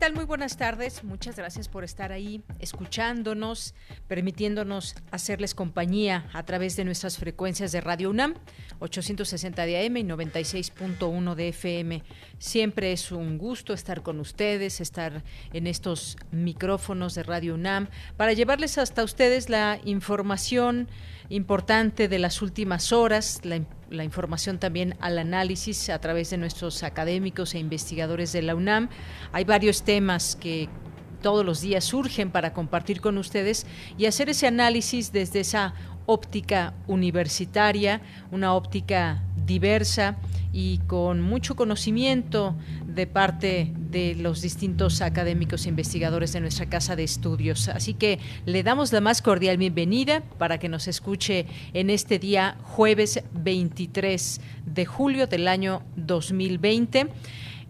Tal? Muy buenas tardes. Muchas gracias por estar ahí, escuchándonos, permitiéndonos hacerles compañía a través de nuestras frecuencias de Radio UNAM, 860 de AM y 96.1 de FM. Siempre es un gusto estar con ustedes, estar en estos micrófonos de Radio UNAM para llevarles hasta ustedes la información importante de las últimas horas, la, la, información también al análisis a través de nuestros académicos e investigadores de la UNAM. Hay varios temas que todos los días surgen para compartir con ustedes y hacer ese análisis desde esa óptica universitaria, una óptica diversa y con mucho conocimiento de parte de los distintos académicos e investigadores de nuestra casa de estudios. Así que le damos la más cordial bienvenida para que nos escuche en este día jueves 23 de julio del año 2020.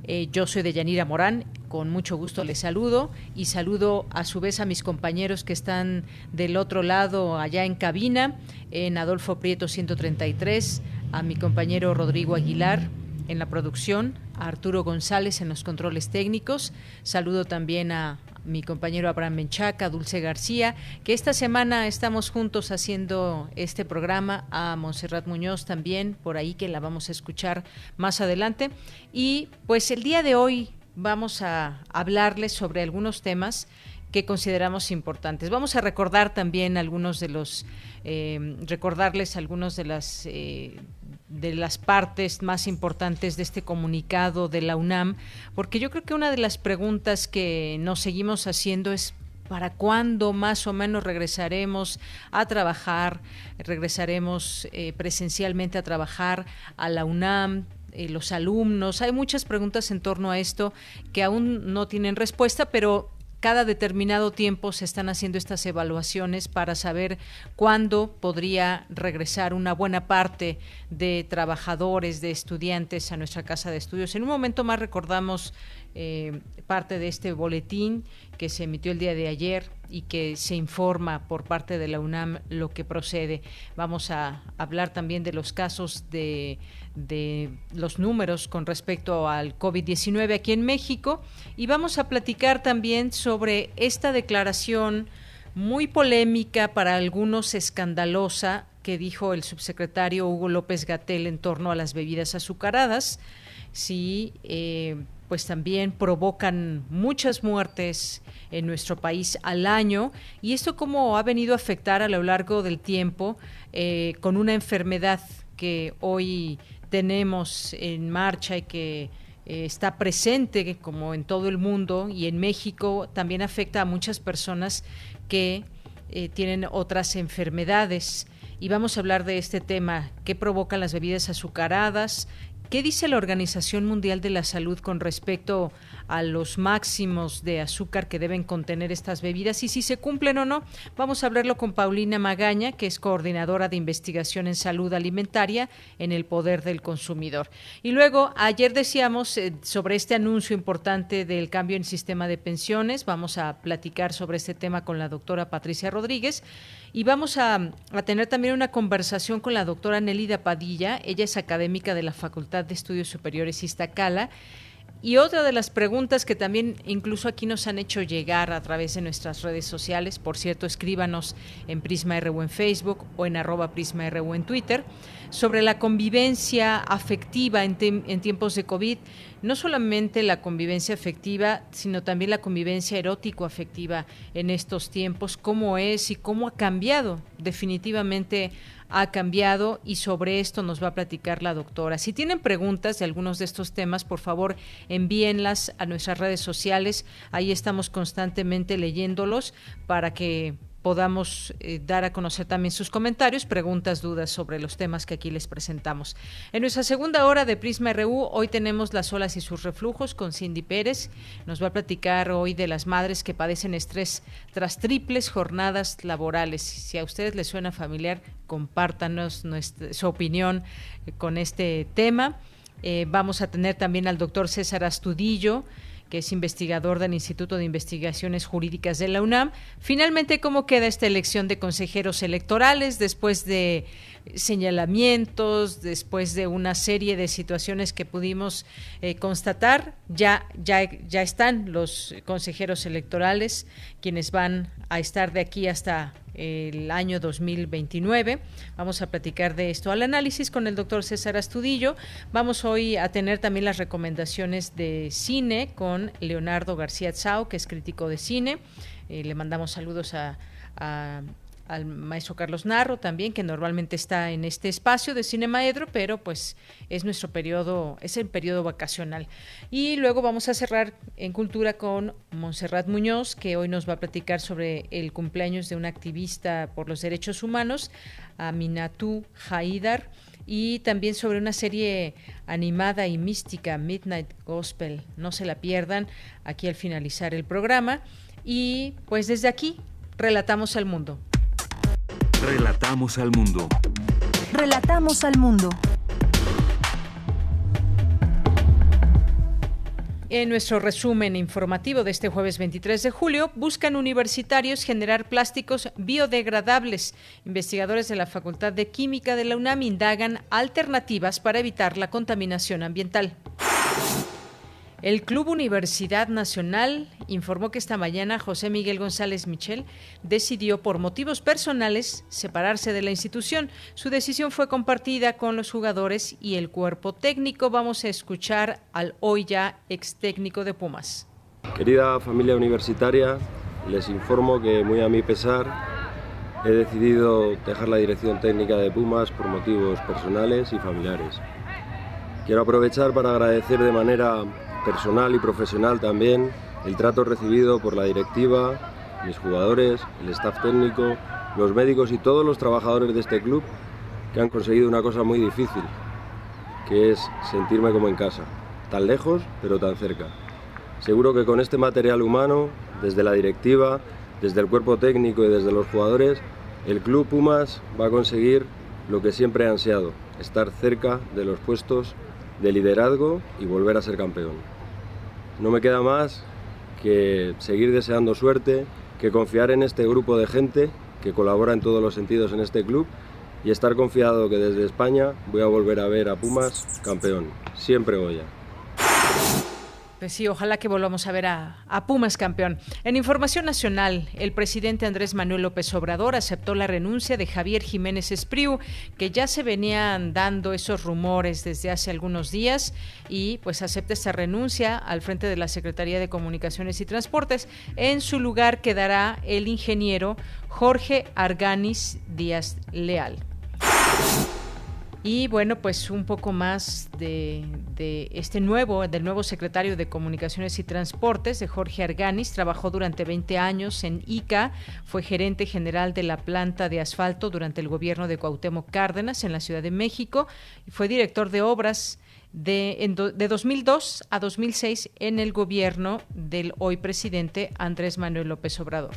Eh, yo soy de Yanira Morán, con mucho gusto les saludo y saludo a su vez a mis compañeros que están del otro lado allá en cabina, en Adolfo Prieto 133, a mi compañero Rodrigo Aguilar en la producción, a Arturo González en los controles técnicos. Saludo también a mi compañero Abraham Menchaca, Dulce García, que esta semana estamos juntos haciendo este programa, a Montserrat Muñoz también, por ahí que la vamos a escuchar más adelante. Y pues el día de hoy vamos a hablarles sobre algunos temas que consideramos importantes. Vamos a recordar también algunos de los, eh, recordarles algunos de las eh, de las partes más importantes de este comunicado de la UNAM, porque yo creo que una de las preguntas que nos seguimos haciendo es ¿Para cuándo más o menos regresaremos a trabajar? ¿Regresaremos eh, presencialmente a trabajar a la UNAM? Eh, los alumnos. Hay muchas preguntas en torno a esto que aún no tienen respuesta, pero cada determinado tiempo se están haciendo estas evaluaciones para saber cuándo podría regresar una buena parte de trabajadores, de estudiantes a nuestra casa de estudios. En un momento más recordamos eh, parte de este boletín que se emitió el día de ayer y que se informa por parte de la UNAM lo que procede. Vamos a hablar también de los casos de de los números con respecto al COVID-19 aquí en México y vamos a platicar también sobre esta declaración muy polémica, para algunos escandalosa, que dijo el subsecretario Hugo López Gatel en torno a las bebidas azucaradas. Sí, eh, pues también provocan muchas muertes en nuestro país al año y esto cómo ha venido a afectar a lo largo del tiempo eh, con una enfermedad que hoy tenemos en marcha y que eh, está presente como en todo el mundo y en México también afecta a muchas personas que eh, tienen otras enfermedades. Y vamos a hablar de este tema, qué provocan las bebidas azucaradas, ¿Qué dice la Organización Mundial de la Salud con respecto a los máximos de azúcar que deben contener estas bebidas y si se cumplen o no? Vamos a hablarlo con Paulina Magaña, que es coordinadora de investigación en salud alimentaria en el Poder del Consumidor. Y luego, ayer decíamos eh, sobre este anuncio importante del cambio en sistema de pensiones. Vamos a platicar sobre este tema con la doctora Patricia Rodríguez. Y vamos a, tener también una conversación con la doctora Nelida Padilla. Ella es académica de la Facultad de Estudios Superiores Iztacala. Y otra de las preguntas que también incluso aquí nos han hecho llegar a través de nuestras redes sociales, por cierto, escríbanos en Prisma RU en Facebook o en arroba Prisma RU en Twitter, sobre la convivencia afectiva en, tiempos de COVID no solamente la convivencia afectiva, sino también la convivencia erótico-afectiva en estos tiempos, cómo es y cómo ha cambiado. Definitivamente ha cambiado y sobre esto nos va a platicar la doctora. Si tienen preguntas de algunos de estos temas, por favor envíenlas a nuestras redes sociales. Ahí estamos constantemente leyéndolos para que podamos eh, dar a conocer también sus comentarios, preguntas, dudas sobre los temas que aquí les presentamos. En nuestra segunda hora de Prisma RU, hoy tenemos las olas y sus reflujos con Cindy Pérez. Nos va a platicar hoy de las madres que padecen estrés tras triples jornadas laborales. Si a ustedes les suena familiar, compártanos su opinión con este tema. Eh, vamos a tener también al doctor César Astudillo que es investigador del Instituto de Investigaciones Jurídicas de la UNAM. Finalmente, ¿cómo queda esta elección de consejeros electorales después de señalamientos, después de una serie de situaciones que pudimos eh, constatar? Ya, ya, ya están los consejeros electorales, quienes van a estar de aquí hasta el año 2029. Vamos a platicar de esto al análisis con el doctor César Astudillo. Vamos hoy a tener también las recomendaciones de cine con Leonardo García Tsao, que es crítico de cine. Eh, le mandamos saludos a al maestro Carlos Narro también, que normalmente está en este espacio de Cinema Edro, pero pues es nuestro periodo, es el periodo vacacional. Y luego vamos a cerrar en cultura con Montserrat Muñoz, que hoy nos va a platicar sobre el cumpleaños de una activista por los derechos humanos, Aminatu Haidar, y también sobre una serie animada y mística, Midnight Gospel. No se la pierdan aquí al finalizar el programa. Y pues desde aquí, relatamos al mundo. Relatamos al mundo. Relatamos al mundo. En nuestro resumen informativo de este jueves 23 de julio, buscan universitarios generar plásticos biodegradables. Investigadores de la Facultad de Química de la UNAM indagan alternativas para evitar la contaminación ambiental. El Club Universidad Nacional informó que esta mañana José Miguel González Michel decidió por motivos personales separarse de la institución. Su decisión fue compartida con los jugadores y el cuerpo técnico. Vamos a escuchar al hoy ya ex técnico de Pumas. Querida familia universitaria, les informo que muy a mi pesar he decidido dejar la dirección técnica de Pumas por motivos personales y familiares. Quiero aprovechar para agradecer de manera personal y profesional también, el trato recibido por la directiva, mis jugadores, el staff técnico, los médicos y todos los trabajadores de este club que han conseguido una cosa muy difícil, que es sentirme como en casa, tan lejos pero tan cerca. Seguro que con este material humano, desde la directiva, desde el cuerpo técnico y desde los jugadores, el club Pumas va a conseguir lo que siempre ha ansiado, estar cerca de los puestos de liderazgo y volver a ser campeón. No me queda más que seguir deseando suerte, que confiar en este grupo de gente que colabora en todos los sentidos en este club y estar confiado que desde España voy a volver a ver a Pumas campeón. Siempre Goya. Pues sí, ojalá que volvamos a ver a, Pumas campeón. En Información Nacional, el presidente Andrés Manuel López Obrador aceptó la renuncia de Javier Jiménez Espriu, que ya se venían dando esos rumores desde hace algunos días, y pues acepta esta renuncia al frente de la Secretaría de Comunicaciones y Transportes. En su lugar quedará el ingeniero Jorge Arganis Díaz Leal. Y bueno, pues un poco más de, este nuevo, del nuevo secretario de Comunicaciones y Transportes, de Jorge Arganis, trabajó durante 20 años en ICA, fue gerente general de la planta de asfalto durante el gobierno de Cuauhtémoc Cárdenas en la Ciudad de México y fue director de obras de, de 2002 a 2006 en el gobierno del hoy presidente Andrés Manuel López Obrador.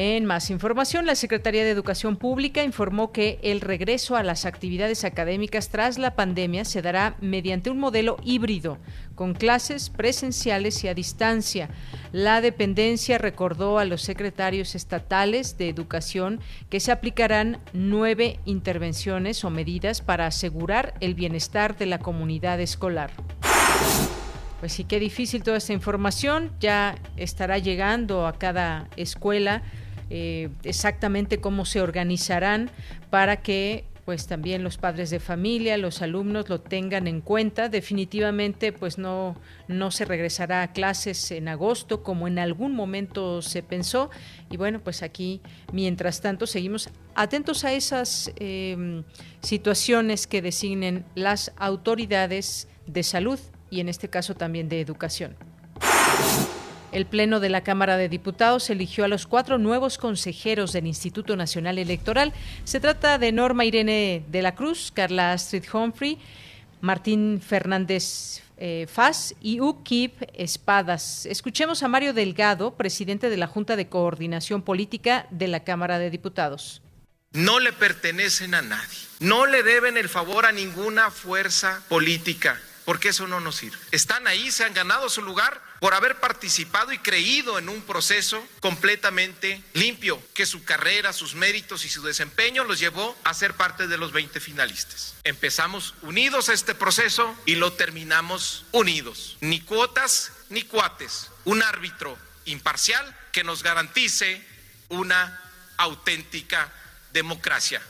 En más información, la Secretaría de Educación Pública informó que el regreso a las actividades académicas tras la pandemia se dará mediante un modelo híbrido, con clases presenciales y a distancia. La dependencia recordó a los secretarios estatales de educación que se aplicarán nueve intervenciones o medidas para asegurar el bienestar de la comunidad escolar. Pues sí, qué difícil toda esta información. Ya estará llegando a cada escuela eh, exactamente cómo se organizarán para que pues también los padres de familia, los alumnos lo tengan en cuenta. Definitivamente, pues no, no se regresará a clases en agosto como en algún momento se pensó. Y bueno, pues aquí, mientras tanto, seguimos atentos a esas em, situaciones que designen las autoridades de salud y en este caso también de educación. El Pleno de la Cámara de Diputados eligió a los cuatro nuevos consejeros del Instituto Nacional Electoral. Se trata de Norma Irene de la Cruz, Carla Astrid Humphrey, Martín Fernández eh, Faz y Ukip Espadas. Escuchemos a Mario Delgado, presidente de la Junta de Coordinación Política de la Cámara de Diputados. No le pertenecen a nadie. No le deben el favor a ninguna fuerza política porque eso no nos sirve. Están ahí, se han ganado su lugar por haber participado y creído en un proceso completamente limpio, que su carrera, sus méritos y su desempeño los llevó a ser parte de los 20 finalistas. Empezamos unidos este proceso y lo terminamos unidos. Ni cuotas ni cuates. Un árbitro imparcial que nos garantice una auténtica democracia.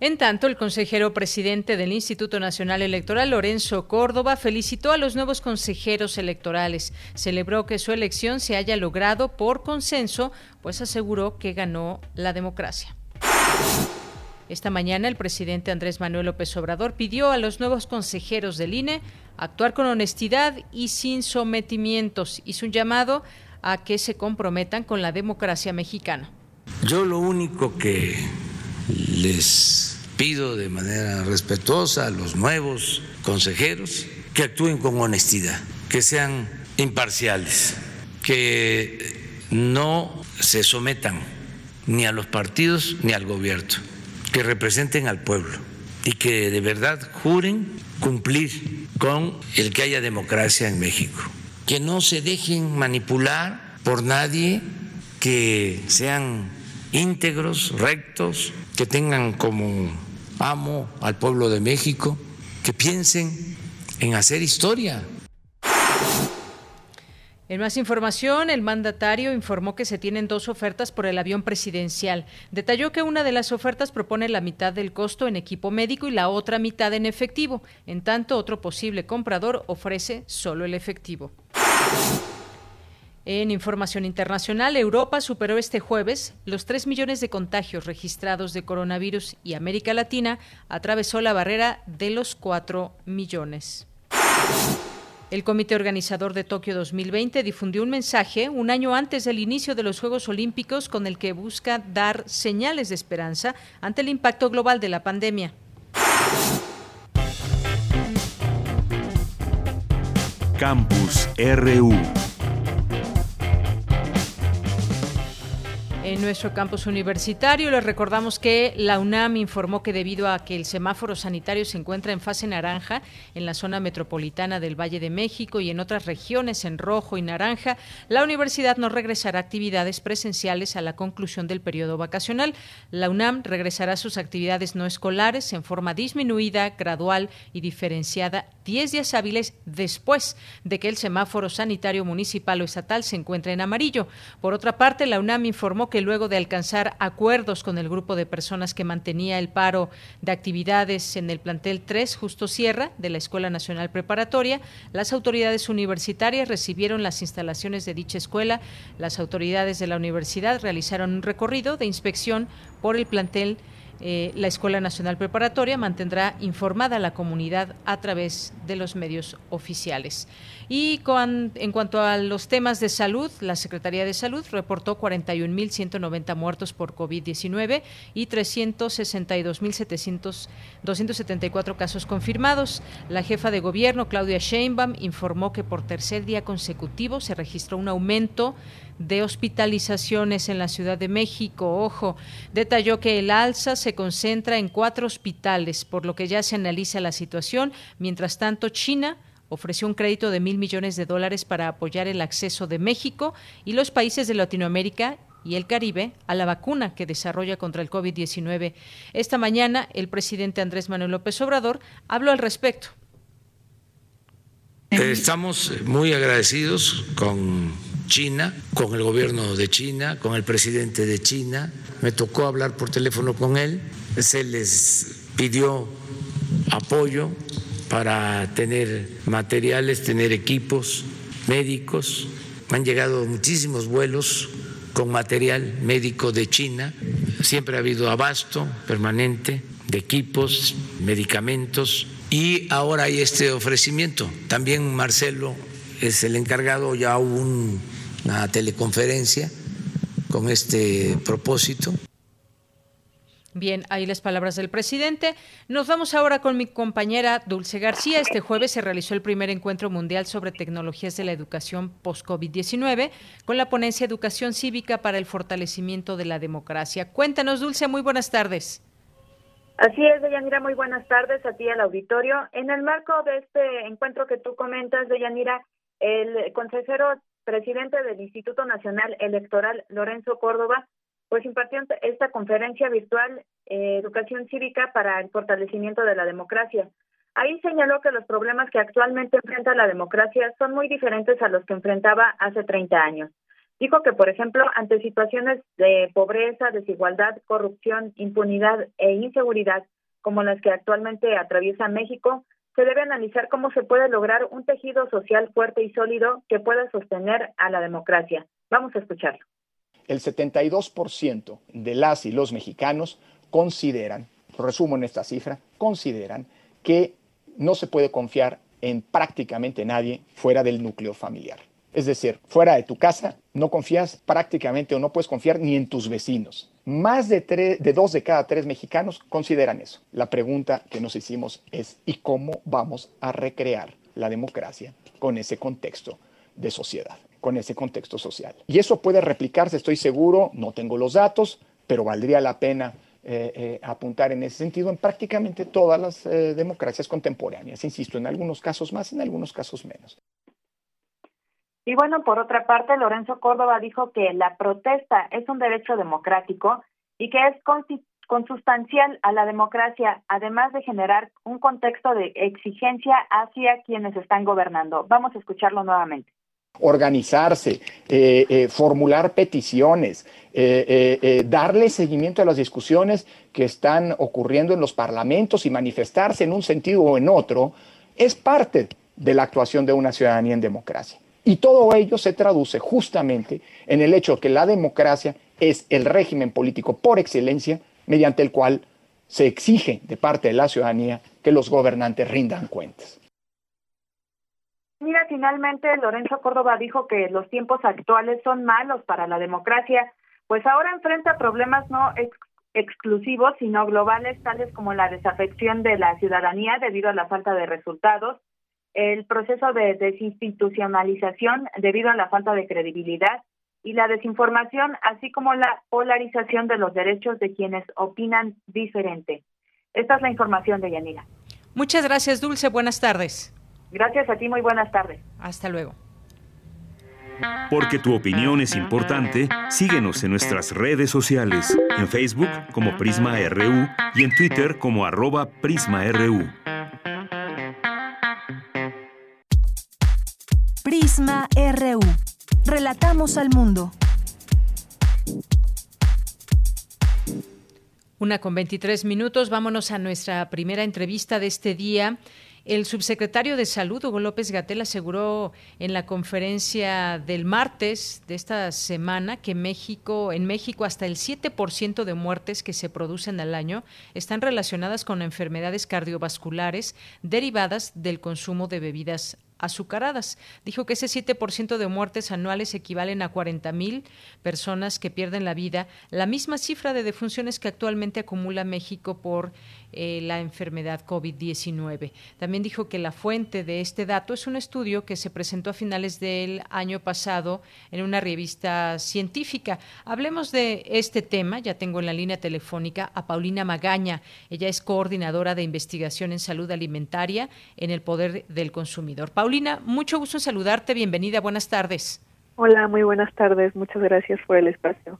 En tanto, el consejero presidente del Instituto Nacional Electoral, Lorenzo Córdoba, felicitó a los nuevos consejeros electorales. Celebró que su elección se haya logrado por consenso, pues aseguró que ganó la democracia. Esta mañana el presidente Andrés Manuel López Obrador pidió a los nuevos consejeros del INE actuar con honestidad y sin sometimientos. Hizo un llamado a que se comprometan con la democracia mexicana. Yo lo único que les pido de manera respetuosa a los nuevos consejeros que actúen con honestidad, que sean imparciales, que no se sometan ni a los partidos ni al gobierno, que representen al pueblo y que de verdad juren cumplir con el que haya democracia en México, que no se dejen manipular por nadie, que sean íntegros, rectos, que tengan como amo al pueblo de México, que piensen en hacer historia. En más información, el mandatario informó que se tienen dos ofertas por el avión presidencial. Detalló que una de las ofertas propone la mitad del costo en equipo médico y la otra mitad en efectivo. En tanto, otro posible comprador ofrece solo el efectivo. En información internacional, Europa superó este jueves los 3 millones de contagios registrados de coronavirus y América Latina atravesó la barrera de los 4 millones. El comité organizador de Tokio 2020 difundió un mensaje un año antes del inicio de los Juegos Olímpicos con el que busca dar señales de esperanza ante el impacto global de la pandemia. Campus RU En nuestro campus universitario les recordamos que la UNAM informó que debido a que el semáforo sanitario se encuentra en fase naranja en la zona metropolitana del Valle de México y en otras regiones en rojo y naranja, la universidad no regresará a actividades presenciales a la conclusión del periodo vacacional. La UNAM regresará a sus actividades no escolares en forma disminuida, gradual y diferenciada 10 días hábiles después de que el semáforo sanitario municipal o estatal se encuentre en amarillo. Por otra parte, la UNAM informó que luego de alcanzar acuerdos con el grupo de personas que mantenía el paro de actividades en el plantel 3 Justo Sierra de la Escuela Nacional Preparatoria, las autoridades universitarias recibieron las instalaciones de dicha escuela. Las autoridades de la universidad realizaron un recorrido de inspección por el plantel eh, la Escuela Nacional Preparatoria mantendrá informada a la comunidad a través de los medios oficiales. Y en cuanto a los temas de salud, la Secretaría de Salud reportó 41.190 muertos por COVID-19 y 362.274 casos confirmados. La jefa de gobierno, Claudia Sheinbaum, informó que por tercer día consecutivo se registró un aumento de hospitalizaciones en la Ciudad de México. Ojo, detalló que el alza se concentra en cuatro hospitales, por lo que ya se analiza la situación. Mientras tanto, China ofreció un crédito de mil millones de dólares para apoyar el acceso de México y los países de Latinoamérica y el Caribe a la vacuna que desarrolla contra el COVID-19. Esta mañana, el presidente Andrés Manuel López Obrador habló al respecto. Estamos muy agradecidos con China, con el gobierno de China, con el presidente de China. Me tocó hablar por teléfono con él. Se les pidió apoyo para tener materiales, tener equipos médicos. Han llegado muchísimos vuelos con material médico de China. Siempre ha habido abasto permanente de equipos, medicamentos y ahora hay este ofrecimiento. También Marcelo es el encargado, ya hubo una teleconferencia con este propósito Bien, ahí las palabras del presidente. Nos vamos ahora con mi compañera Dulce García. Este jueves se realizó el primer encuentro mundial sobre tecnologías de la educación post-COVID-19 con la ponencia Educación Cívica para el Fortalecimiento de la Democracia. Cuéntanos, Dulce, muy buenas tardes. Así es, Deyanira, muy buenas tardes a ti al auditorio. En el marco de este encuentro que tú comentas, Deyanira, el consejero presidente del Instituto Nacional Electoral, Lorenzo Córdoba, pues impartió esta conferencia virtual eh, Educación Cívica para el Fortalecimiento de la Democracia. Ahí señaló que los problemas que actualmente enfrenta la democracia son muy diferentes a los que enfrentaba hace 30 años. Dijo que, por ejemplo, ante situaciones de pobreza, desigualdad, corrupción, impunidad e inseguridad, como las que actualmente atraviesa México, se debe analizar cómo se puede lograr un tejido social fuerte y sólido que pueda sostener a la democracia. Vamos a escucharlo el 72% de las y los mexicanos consideran, resumo en esta cifra, consideran que no se puede confiar en prácticamente nadie fuera del núcleo familiar. Es decir, fuera de tu casa no confías prácticamente o no puedes confiar ni en tus vecinos. Más de, dos de cada tres mexicanos consideran eso. La pregunta que nos hicimos es, ¿y cómo vamos a recrear la democracia con ese contexto de sociedad? Con ese contexto social. Y eso puede replicarse, estoy seguro, no tengo los datos, pero valdría la pena eh, eh, apuntar en ese sentido en prácticamente todas las eh, democracias contemporáneas. Insisto, en algunos casos más, en algunos casos menos. Y bueno, por otra parte, Lorenzo Córdoba dijo que la protesta es un derecho democrático y que es consustancial a la democracia, además de generar un contexto de exigencia hacia quienes están gobernando. Vamos a escucharlo nuevamente organizarse, eh, eh, formular peticiones, eh, darle seguimiento a las discusiones que están ocurriendo en los parlamentos y manifestarse en un sentido o en otro, es parte de la actuación de una ciudadanía en democracia. Y todo ello se traduce justamente en el hecho de que la democracia es el régimen político por excelencia mediante el cual se exige de parte de la ciudadanía que los gobernantes rindan cuentas. Mira, finalmente Lorenzo Córdoba dijo que los tiempos actuales son malos para la democracia, pues ahora enfrenta problemas no exclusivos, sino globales, tales como la desafección de la ciudadanía debido a la falta de resultados, el proceso de desinstitucionalización debido a la falta de credibilidad y la desinformación, así como la polarización de los derechos de quienes opinan diferente. Esta es la información de Yanira. Muchas gracias, Dulce. Buenas tardes. Gracias a ti, muy buenas tardes. Hasta luego. Porque tu opinión es importante, síguenos en nuestras redes sociales, en Facebook como Prisma RU y en Twitter como arroba PrismaRU. Prisma RU. Relatamos al mundo. Una con 23 minutos, vámonos a nuestra primera entrevista de este día. El subsecretario de Salud, Hugo López Gatel, aseguró en la conferencia del martes de esta semana que México, en México hasta el 7% de muertes que se producen al año están relacionadas con enfermedades cardiovasculares derivadas del consumo de bebidas azucaradas. Dijo que ese 7% de muertes anuales equivalen a 40.000 personas que pierden la vida, la misma cifra de defunciones que actualmente acumula México por eh, la enfermedad COVID-19. También dijo que la fuente de este dato es un estudio que se presentó a finales del año pasado en una revista científica. Hablemos de este tema. Ya tengo en la línea telefónica a Paulina Magaña. Ella es coordinadora de investigación en salud alimentaria en el Poder del Consumidor. Paulina, mucho gusto en saludarte. Bienvenida. Buenas tardes. Hola, muy buenas tardes. Muchas gracias por el espacio.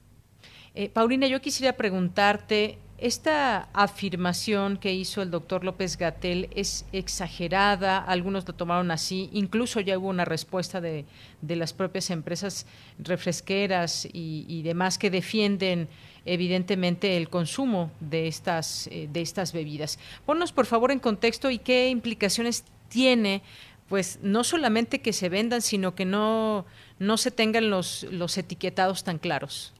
Eh, Paulina, yo quisiera preguntarte esta afirmación que hizo el doctor López Gatel es exagerada, algunos lo tomaron así, incluso ya hubo una respuesta de, las propias empresas refresqueras y, demás que defienden evidentemente el consumo de estas, eh, de estas bebidas. Ponnos por favor en contexto y qué implicaciones tiene pues no solamente que se vendan, sino que no, no se tengan los, los etiquetados tan claros.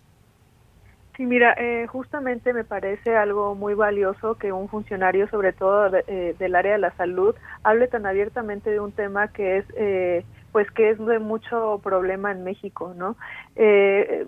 Sí, mira, eh, justamente me parece algo muy valioso que un funcionario, sobre todo eh, del área de la salud, hable tan abiertamente de un tema que es, eh, pues, que es de mucho problema en México, ¿no?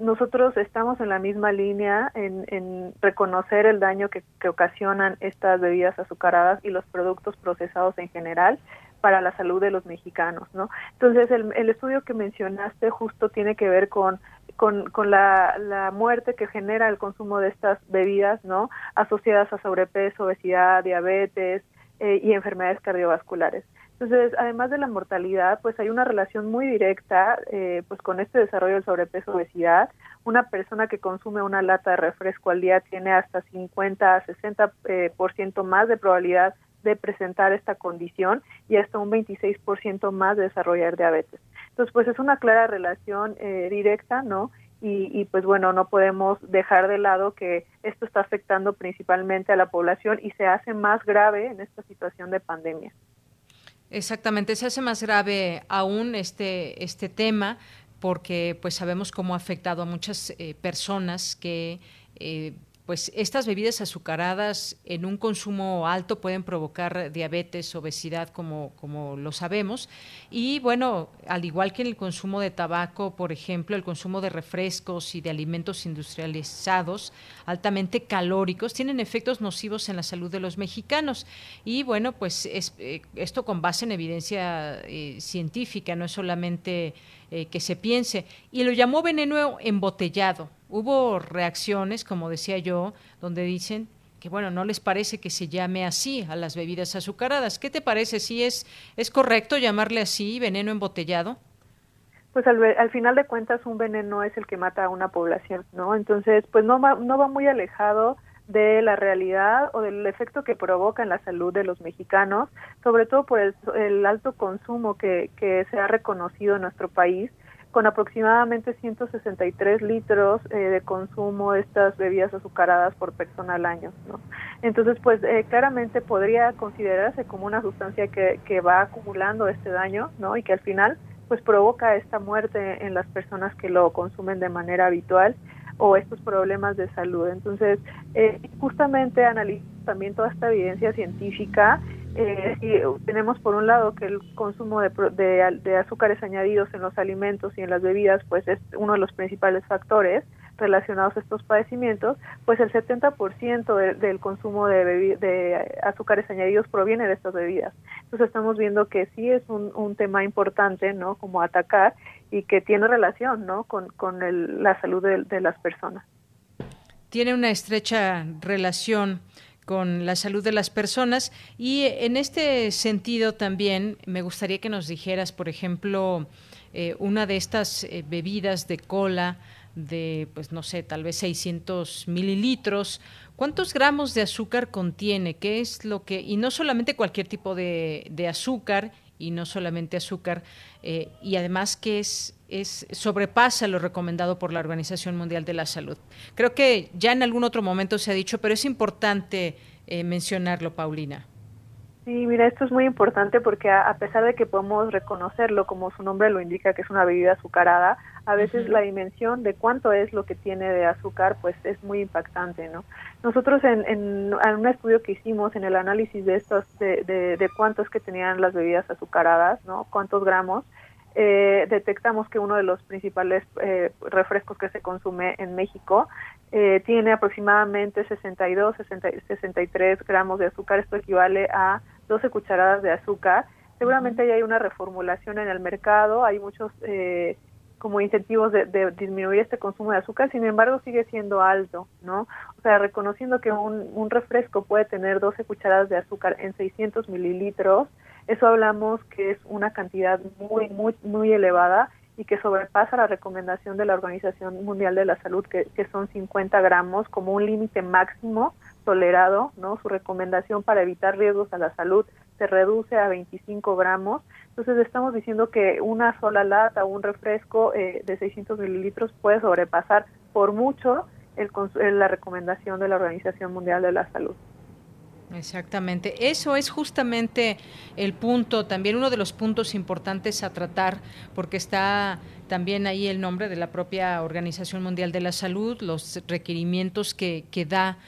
nosotros estamos en la misma línea en, reconocer el daño que, que ocasionan estas bebidas azucaradas y los productos procesados en general para la salud de los mexicanos, ¿no? Entonces, el, el estudio que mencionaste justo tiene que ver con con, con la, la, muerte que genera el consumo de estas bebidas, ¿no? Asociadas a sobrepeso, obesidad, diabetes eh, y enfermedades cardiovasculares. Entonces, además de la mortalidad, pues hay una relación muy directa, eh, pues con este desarrollo del sobrepeso, obesidad. Una persona que consume una lata de refresco al día tiene hasta 50 a 60 eh, por ciento más de probabilidad de presentar esta condición y hasta un 26% más de desarrollar diabetes. Entonces, pues es una clara relación eh, directa, ¿no? Y, pues bueno, no podemos dejar de lado que esto está afectando principalmente a la población y se hace más grave en esta situación de pandemia. Exactamente, se hace más grave aún este, este tema porque pues sabemos cómo ha afectado a muchas eh, personas que eh, pues estas bebidas azucaradas en un consumo alto pueden provocar diabetes, obesidad, como, como lo sabemos. Y bueno, al igual que en el consumo de tabaco, por ejemplo, el consumo de refrescos y de alimentos industrializados altamente calóricos tienen efectos nocivos en la salud de los mexicanos. Y bueno, pues eh, esto con base en evidencia eh, científica, no es solamente eh, que se piense. Y lo llamó veneno embotellado Hubo reacciones, como decía yo, donde dicen que bueno, no les parece que se llame así a las bebidas azucaradas. ¿Qué te parece? ¿Si es, es correcto llamarle así veneno embotellado? Pues al, al, final de cuentas un veneno es el que mata a una población, ¿no? Entonces, pues no va, no va muy alejado de la realidad o del efecto que provoca en la salud de los mexicanos, sobre todo por el, el alto consumo que, que se ha reconocido en nuestro país con aproximadamente 163 litros eh, de consumo de estas bebidas azucaradas por persona al año. ¿no? Entonces, pues eh, claramente podría considerarse como una sustancia que, que va acumulando este daño ¿no? y que al final pues provoca esta muerte en las personas que lo consumen de manera habitual o estos problemas de salud. Entonces, eh, justamente analizo también toda esta evidencia científica eh, y tenemos por un lado que el consumo de, de, azúcares añadidos en los alimentos y en las bebidas pues es uno de los principales factores relacionados a estos padecimientos, pues el 70% del consumo de, de azúcares añadidos proviene de estas bebidas. Entonces estamos viendo que sí es un, tema importante, ¿no? Como atacar y que tiene relación, ¿no? Con, con el, la salud de, de las personas. Tiene una estrecha relación con la salud de las personas. Y en este sentido también me gustaría que nos dijeras, por ejemplo, eh, una de estas eh, bebidas de cola de, pues no sé, tal vez 600 mililitros, ¿cuántos gramos de azúcar contiene? ¿Qué es lo que, y no solamente cualquier tipo de, de azúcar, y no solamente azúcar, eh, y además que es, es sobrepasa lo recomendado por la Organización Mundial de la Salud. Creo que ya en algún otro momento se ha dicho, pero es importante eh, mencionarlo, Paulina. Sí, mira, esto es muy importante porque a, pesar de que podemos reconocerlo como su nombre lo indica, que es una bebida azucarada, a veces la dimensión de cuánto es lo que tiene de azúcar, pues es muy impactante, ¿no? Nosotros en, en, un estudio que hicimos en el análisis de estos, de, de, de cuánto es que tenían las bebidas azucaradas, ¿no? Cuántos gramos, eh, detectamos que uno de los principales eh, refrescos que se consume en México eh, tiene aproximadamente 62, 63 gramos de azúcar. Esto equivale a 12 cucharadas de azúcar. Seguramente ya hay una reformulación en el mercado, hay muchos eh, como incentivos de, de, disminuir este consumo de azúcar, sin embargo sigue siendo alto, ¿no? O sea, reconociendo que un, un refresco puede tener 12 cucharadas de azúcar en 600 mililitros, eso hablamos que es una cantidad muy, muy, muy elevada y que sobrepasa la recomendación de la Organización Mundial de la Salud, que, son 50 gramos como un límite máximo tolerado, ¿no? Su recomendación para evitar riesgos a la salud se reduce a 25 gramos. Entonces estamos diciendo que una sola lata o un refresco eh, de 600 mililitros puede sobrepasar por mucho el, la recomendación de la Organización Mundial de la Salud. Exactamente. Eso es justamente el punto, también uno de los puntos importantes a tratar, porque está también ahí el nombre de la propia Organización Mundial de la Salud, los requerimientos que, que da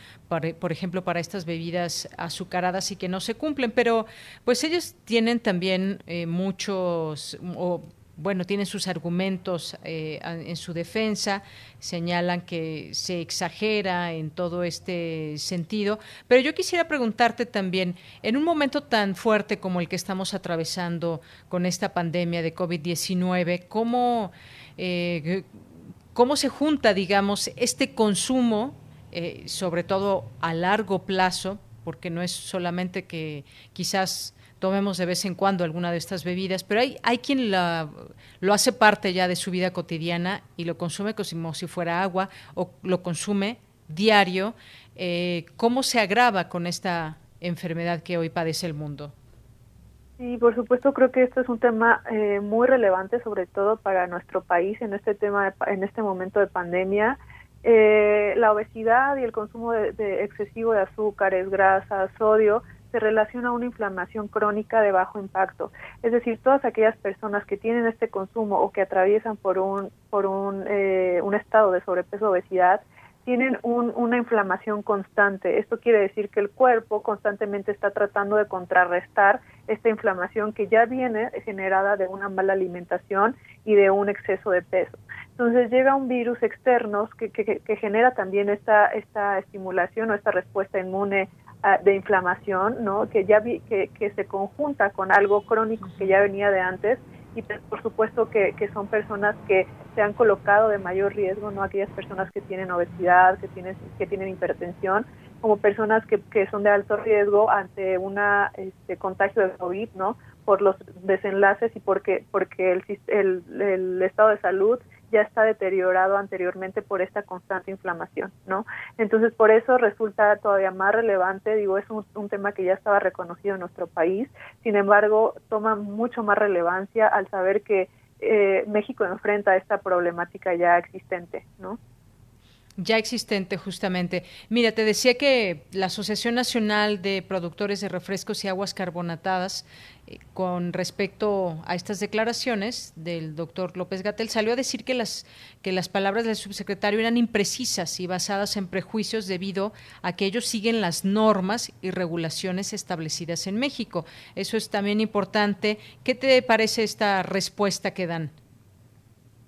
por ejemplo, para estas bebidas azucaradas y que no se cumplen, pero pues ellos tienen también eh, muchos, bueno, tienen sus argumentos eh, en su defensa, señalan que se exagera en todo este sentido, pero yo quisiera preguntarte también, en un momento tan fuerte como el que estamos atravesando con esta pandemia de COVID-19, ¿cómo, eh, ¿cómo se junta, digamos, este consumo, eh, sobre todo a largo plazo, porque no es solamente que quizás tomemos de vez en cuando alguna de estas bebidas, pero hay, hay quien la, lo hace parte ya de su vida cotidiana y lo consume como si fuera agua o lo consume diario. Eh, ¿Cómo se agrava con esta enfermedad que hoy padece el mundo? Sí, por supuesto, creo que esto es un tema eh, muy relevante, sobre todo para nuestro país en este tema, en este momento de pandemia. Eh, la obesidad y el consumo de excesivo de azúcares, grasas, sodio se relaciona a una inflamación crónica de bajo impacto. Es decir, todas aquellas personas que tienen este consumo o que atraviesan por un, por un, eh, un estado de sobrepeso o obesidad, tienen una inflamación constante. Esto quiere decir que el cuerpo constantemente está tratando de contrarrestar esta inflamación que ya viene generada de una mala alimentación y de un exceso de peso. Entonces llega un virus externo que, que, que genera también esta, esta estimulación o esta respuesta inmune de inflamación, ¿no? Que ya vi, que, que se conjunta con algo crónico que ya venía de antes y pues, por supuesto que, que, son personas que se han colocado de mayor riesgo, no aquellas personas que tienen obesidad, que tienen que tienen hipertensión, como personas que, que son de alto riesgo ante una este, contagio de COVID, ¿no? Por los desenlaces y porque porque el, el estado de salud ya está deteriorado anteriormente por esta constante inflamación, ¿no? Entonces, por eso resulta todavía más relevante, digo, es un, tema que ya estaba reconocido en nuestro país, sin embargo, toma mucho más relevancia al saber que eh, México enfrenta esta problemática ya existente, ¿no? Ya existente justamente. Mira, te decía que la Asociación Nacional de Productores de Refrescos y Aguas Carbonatadas, eh, con respecto a estas declaraciones del doctor López Gatel, salió a decir que las, que las palabras del subsecretario eran imprecisas y basadas en prejuicios debido a que ellos siguen las normas y regulaciones establecidas en México. Eso es también importante. ¿Qué te parece esta respuesta que dan?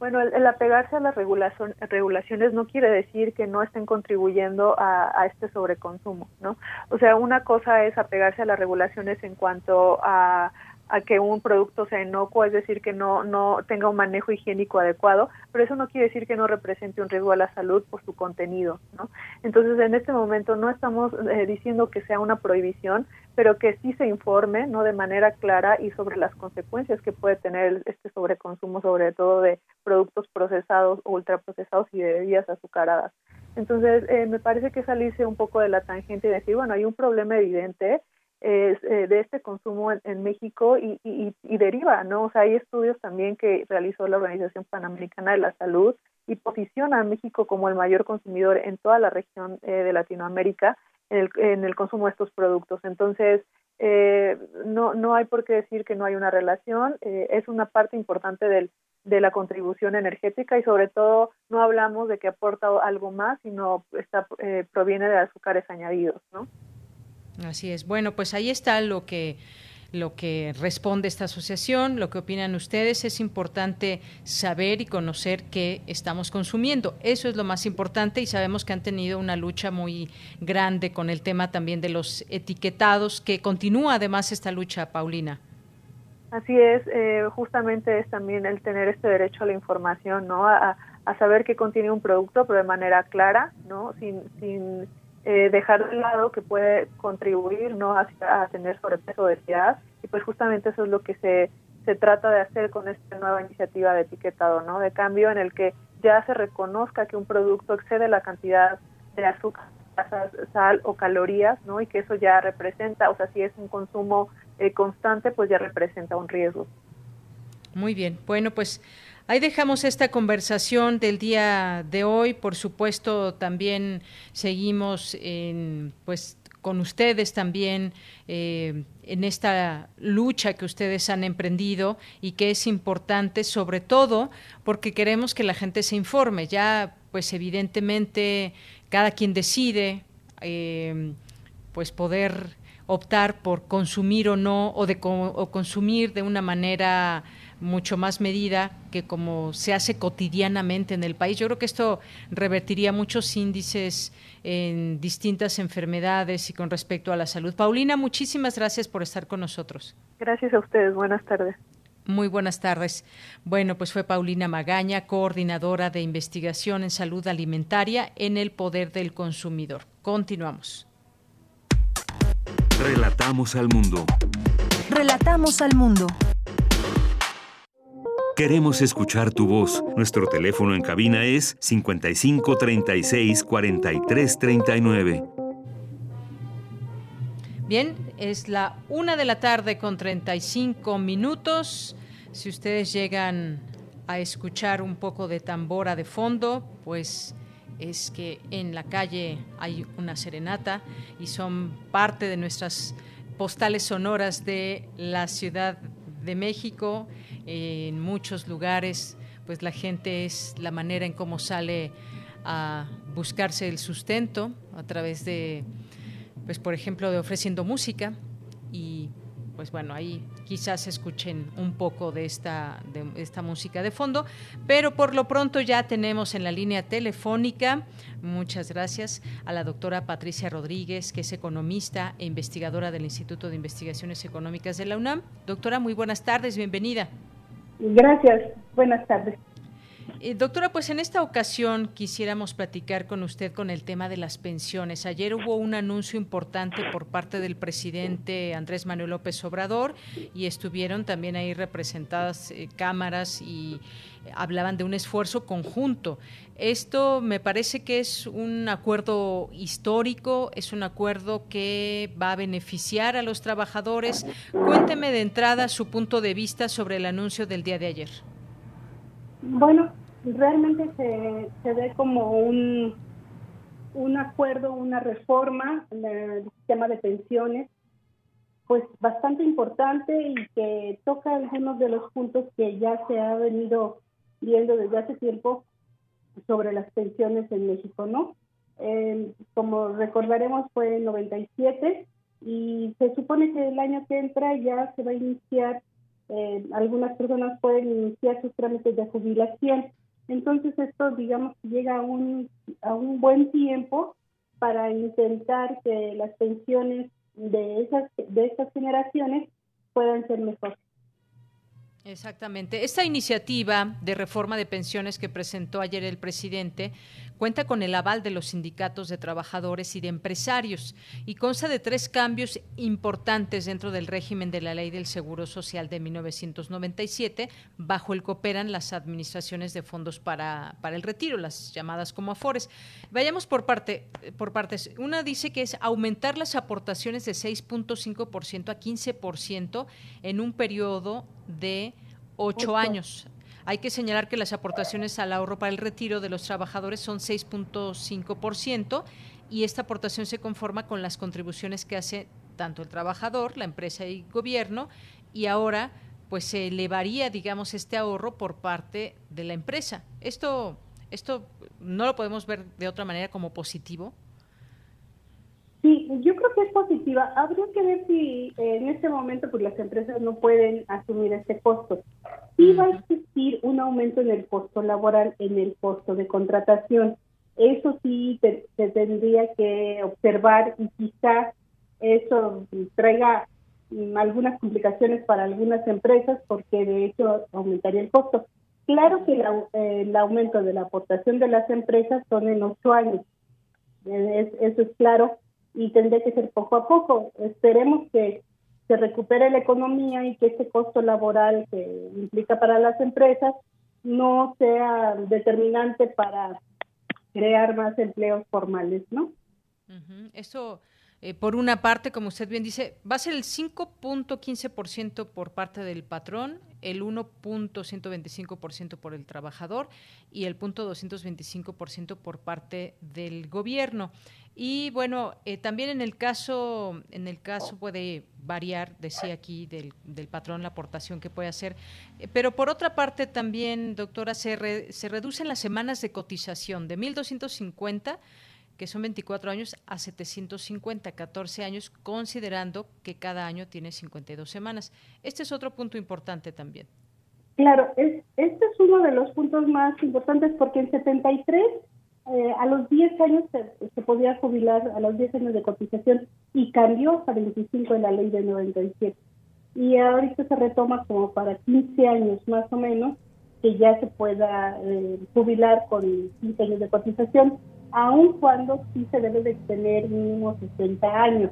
Bueno, el, apegarse a las regulaciones no quiere decir que no estén contribuyendo a, este sobreconsumo, ¿no? O sea, una cosa es apegarse a las regulaciones en cuanto a, a que un producto sea inocuo, es decir, que no, no tenga un manejo higiénico adecuado, pero eso no quiere decir que no represente un riesgo a la salud por su contenido, ¿no? Entonces, en este momento no estamos eh, diciendo que sea una prohibición, pero que sí se informe, ¿no? De manera clara y sobre las consecuencias que puede tener este sobreconsumo, sobre todo de productos procesados o ultraprocesados y de bebidas azucaradas. Entonces, eh, me parece que salirse un poco de la tangente y decir, bueno, hay un problema evidente, eh, de este consumo en, México y, y, deriva, ¿no? O sea, hay estudios también que realizó la Organización Panamericana de la Salud y posiciona a México como el mayor consumidor en toda la región eh, de Latinoamérica en el, consumo de estos productos. Entonces, eh, no, no hay por qué decir que no hay una relación, es una parte importante del, de la contribución energética y sobre todo no hablamos de que aporta algo más, sino está, proviene de azúcares añadidos, ¿no? Así es. Bueno, pues ahí está lo que lo que responde esta asociación, lo que opinan ustedes, es importante saber y conocer qué estamos consumiendo. Eso es lo más importante y sabemos que han tenido una lucha muy grande con el tema también de los etiquetados, que continúa además esta lucha, Paulina. Así es, eh, justamente es también el tener este derecho a la información, ¿no? A, a saber qué contiene un producto, pero de manera clara, ¿no? Sin, sin eh, dejar de lado que puede contribuir no a, tener sobrepeso o obesidad y pues justamente eso es lo que se, se trata de hacer con esta nueva iniciativa de etiquetado, ¿no? De cambio en el que ya se reconozca que un producto excede la cantidad de azúcar sal o calorías, ¿no? Y que eso ya representa, o sea, si es un consumo eh, constante, pues ya representa un riesgo. Muy bien, bueno, pues Ahí dejamos esta conversación del día de hoy. Por supuesto, también seguimos en, pues, con ustedes también eh, en esta lucha que ustedes han emprendido y que es importante, sobre todo porque queremos que la gente se informe. Ya, pues, evidentemente, cada quien decide, eh, pues, poder optar por consumir o no o de o consumir de una manera mucho más medida que como se hace cotidianamente en el país. Yo creo que esto revertiría muchos índices en distintas enfermedades y con respecto a la salud. Paulina, muchísimas gracias por estar con nosotros. Gracias a ustedes. Buenas tardes. Muy buenas tardes. Bueno, pues fue Paulina Magaña, coordinadora de investigación en salud alimentaria en el poder del consumidor. Continuamos. Relatamos al mundo. Relatamos al mundo. Queremos escuchar tu voz. Nuestro teléfono en cabina es 55 36 43 39. Bien, es la una de la tarde con 35 minutos. Si ustedes llegan a escuchar un poco de tambora de fondo, pues es que en la calle hay una serenata y son parte de nuestras postales sonoras de la Ciudad de México en muchos lugares, pues la gente es la manera en cómo sale a buscarse el sustento a través de, pues por ejemplo, de ofreciendo música y pues bueno, ahí quizás escuchen un poco de esta, de esta música de fondo, pero por lo pronto ya tenemos en la línea telefónica, muchas gracias, a la doctora Patricia Rodríguez, que es economista e investigadora del Instituto de Investigaciones Económicas de la UNAM. Doctora, muy buenas tardes, bienvenida. Gracias, buenas tardes. Eh, doctora, pues en esta ocasión quisiéramos platicar con usted con el tema de las pensiones. Ayer hubo un anuncio importante por parte del presidente Andrés Manuel López Obrador y estuvieron también ahí representadas eh, cámaras y hablaban de un esfuerzo conjunto. Esto me parece que es un acuerdo histórico, es un acuerdo que va a beneficiar a los trabajadores. Cuénteme de entrada su punto de vista sobre el anuncio del día de ayer. Bueno, realmente se, se ve como un, un acuerdo, una reforma del sistema de pensiones, pues bastante importante y que toca algunos de los puntos que ya se ha venido viendo desde hace tiempo sobre las pensiones en México, ¿no? Eh, como recordaremos fue en 97 y se supone que el año que entra ya se va a iniciar, eh, algunas personas pueden iniciar sus trámites de jubilación. Entonces esto, digamos, llega a un, a un buen tiempo para intentar que las pensiones de esas, de estas generaciones puedan ser mejores. Exactamente. Esta iniciativa de reforma de pensiones que presentó ayer el presidente cuenta con el aval de los sindicatos de trabajadores y de empresarios y consta de tres cambios importantes dentro del régimen de la Ley del Seguro Social de 1997, bajo el que operan las administraciones de fondos para, para el retiro, las llamadas como AFORES. Vayamos por, parte, por partes. Una dice que es aumentar las aportaciones de 6.5% a 15% en un periodo de ocho años. Hay que señalar que las aportaciones al ahorro para el retiro de los trabajadores son 6.5% y esta aportación se conforma con las contribuciones que hace tanto el trabajador, la empresa y el gobierno y ahora pues se elevaría, digamos, este ahorro por parte de la empresa. Esto esto no lo podemos ver de otra manera como positivo. Sí, yo creo que es positiva. Habría que ver si en este momento pues las empresas no pueden asumir este costo. Sí va a existir un aumento en el costo laboral, en el costo de contratación. Eso sí se tendría que observar y quizás eso traiga mm, algunas complicaciones para algunas empresas porque de hecho aumentaría el costo. Claro que el aumento de la aportación de las empresas son en ocho años. eso es claro y tendría que ser poco a poco. Esperemos que se recupere la economía y que este costo laboral que implica para las empresas no sea determinante para crear más empleos formales, ¿no? Esto, eh, por una parte, como usted bien dice, va a ser el 5.15% por parte del patrón, el 1.125% por el trabajador y el 0.225% por parte del gobierno. Y bueno, eh, también en el caso, en el caso puede variar, decía aquí, del, del patrón la aportación que puede hacer. Eh, pero por otra parte también, doctora, se, se reducen las semanas de cotización de 1.250 que son 24 años, a 750, 14 años, considerando que cada año tiene 52 semanas. Este es otro punto importante también. Claro, es, este es uno de los puntos más importantes porque en 73 eh, a los 10 años se, podía jubilar, a los 10 años de cotización, y cambió hasta 25 en la ley de 97. Y ahorita se retoma como para 15 años más o menos, que ya se pueda eh, jubilar con 15 años de cotización aun cuando sí se debe de tener mínimo 60 años.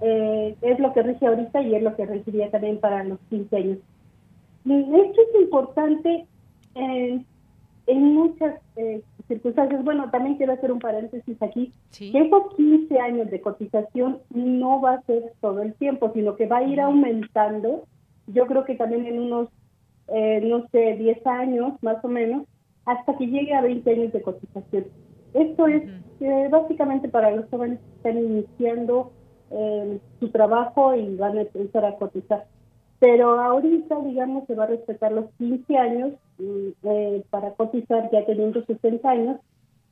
Eh, es lo que rige ahorita y es lo que regiría también para los 15 años. Esto es importante en, muchas eh, circunstancias. Bueno, también quiero hacer un paréntesis aquí. Que esos 15 años de cotización no va a ser todo el tiempo, sino que va a ir aumentando. Yo creo que también en unos, eh, no sé, 10 años más o menos, hasta que llegue a 20 años de cotización. Esto es eh, básicamente para los jóvenes que están iniciando eh, su trabajo y van a empezar a cotizar. Pero ahorita, digamos, se va a respetar los 15 años mm, eh, para cotizar ya teniendo 60 años.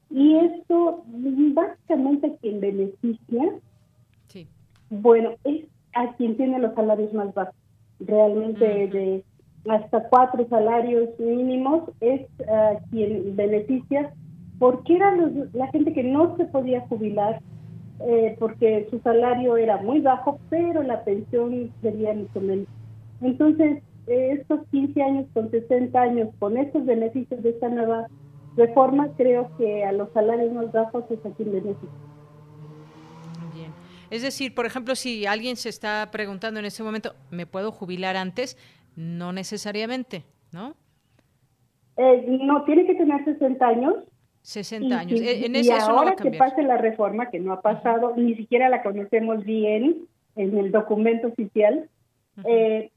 Y esto, básicamente, quien beneficia, sí. bueno, es a quien tiene los salarios más bajos. Realmente, de hasta cuatro salarios mínimos, es a quien beneficia porque era la gente que no se podía jubilar eh, porque su salario era muy bajo, pero la pensión sería mucho menos. Entonces, estos 15 años con 60 años, con estos beneficios de esta nueva reforma, creo que a los salarios más bajos es aquí beneficio. Bien. Es decir, por ejemplo, si alguien se está preguntando en este momento, ¿me puedo jubilar antes? No necesariamente, ¿no? Eh, no, tiene que tener 60 años 60 años. E, en, ese, y ahora que pase la reforma, que no ha pasado, ni siquiera la conocemos bien en el documento oficial, eh,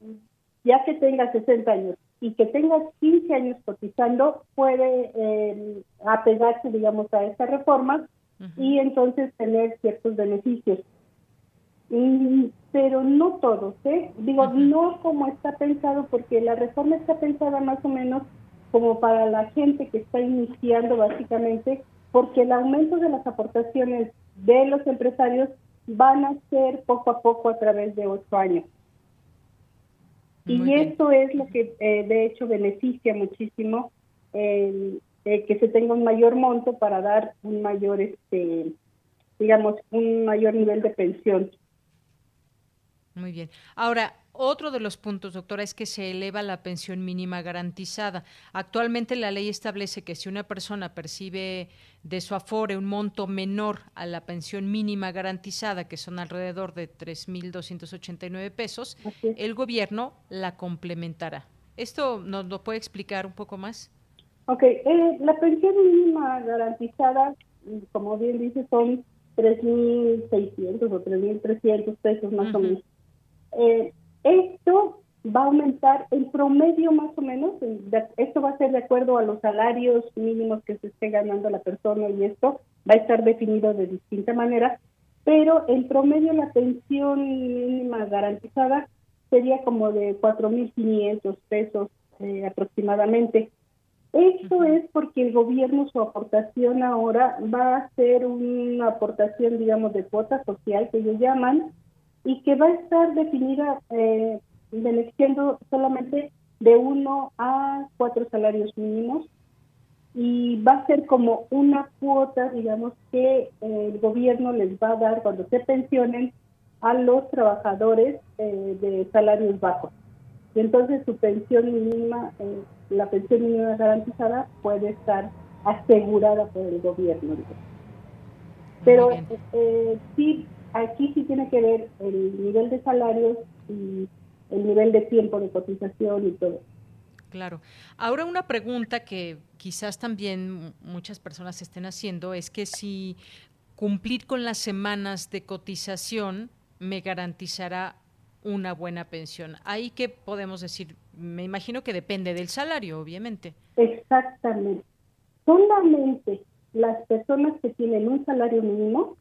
ya que tenga 60 años y que tenga 15 años cotizando, puede eh, apegarse, digamos, a esta reforma y entonces tener ciertos beneficios. pero no todos, ¿eh? Digo, no como está pensado, porque la reforma está pensada más o menos como para la gente que está iniciando básicamente, porque el aumento de las aportaciones de los empresarios van a ser poco a poco a través de ocho años. y esto es lo que eh, de hecho beneficia muchísimo eh, que se tenga un mayor monto para dar un mayor, este, digamos, un mayor nivel de pensión. Muy bien. Ahora, otro de los puntos, doctora, es que se eleva la pensión mínima garantizada. Actualmente la ley establece que si una persona percibe de su afore un monto menor a la pensión mínima garantizada, que son alrededor de 3.289 pesos, el gobierno la complementará. ¿Esto nos lo puede explicar un poco más? Ok, eh, la pensión mínima garantizada, como bien dice, son 3.600 o 3.300 pesos más o menos. Eh, esto va a aumentar el promedio más o menos, esto va a ser de acuerdo a los salarios mínimos que se esté ganando la persona y esto va a estar definido de distinta manera, pero el promedio la pensión mínima garantizada sería como de 4.500 pesos eh, aproximadamente. Esto es porque el gobierno, su aportación ahora va a ser una aportación, digamos, de cuota social que ellos llaman, y que va a estar definida eh, beneficiando solamente de uno a cuatro salarios mínimos y va a ser como una cuota, digamos, que el gobierno les va a dar cuando se pensionen a los trabajadores eh, de salarios bajos. Y entonces su pensión mínima, eh, la pensión mínima garantizada puede estar asegurada por el gobierno. Pero eh, sí aquí sí tiene que ver el nivel de salarios y el nivel de tiempo de cotización y todo. Claro. Ahora una pregunta que quizás también muchas personas estén haciendo es que si cumplir con las semanas de cotización me garantizará una buena pensión. Ahí que podemos decir, me imagino que depende del salario, obviamente. Exactamente. Solamente las personas que tienen un salario mínimo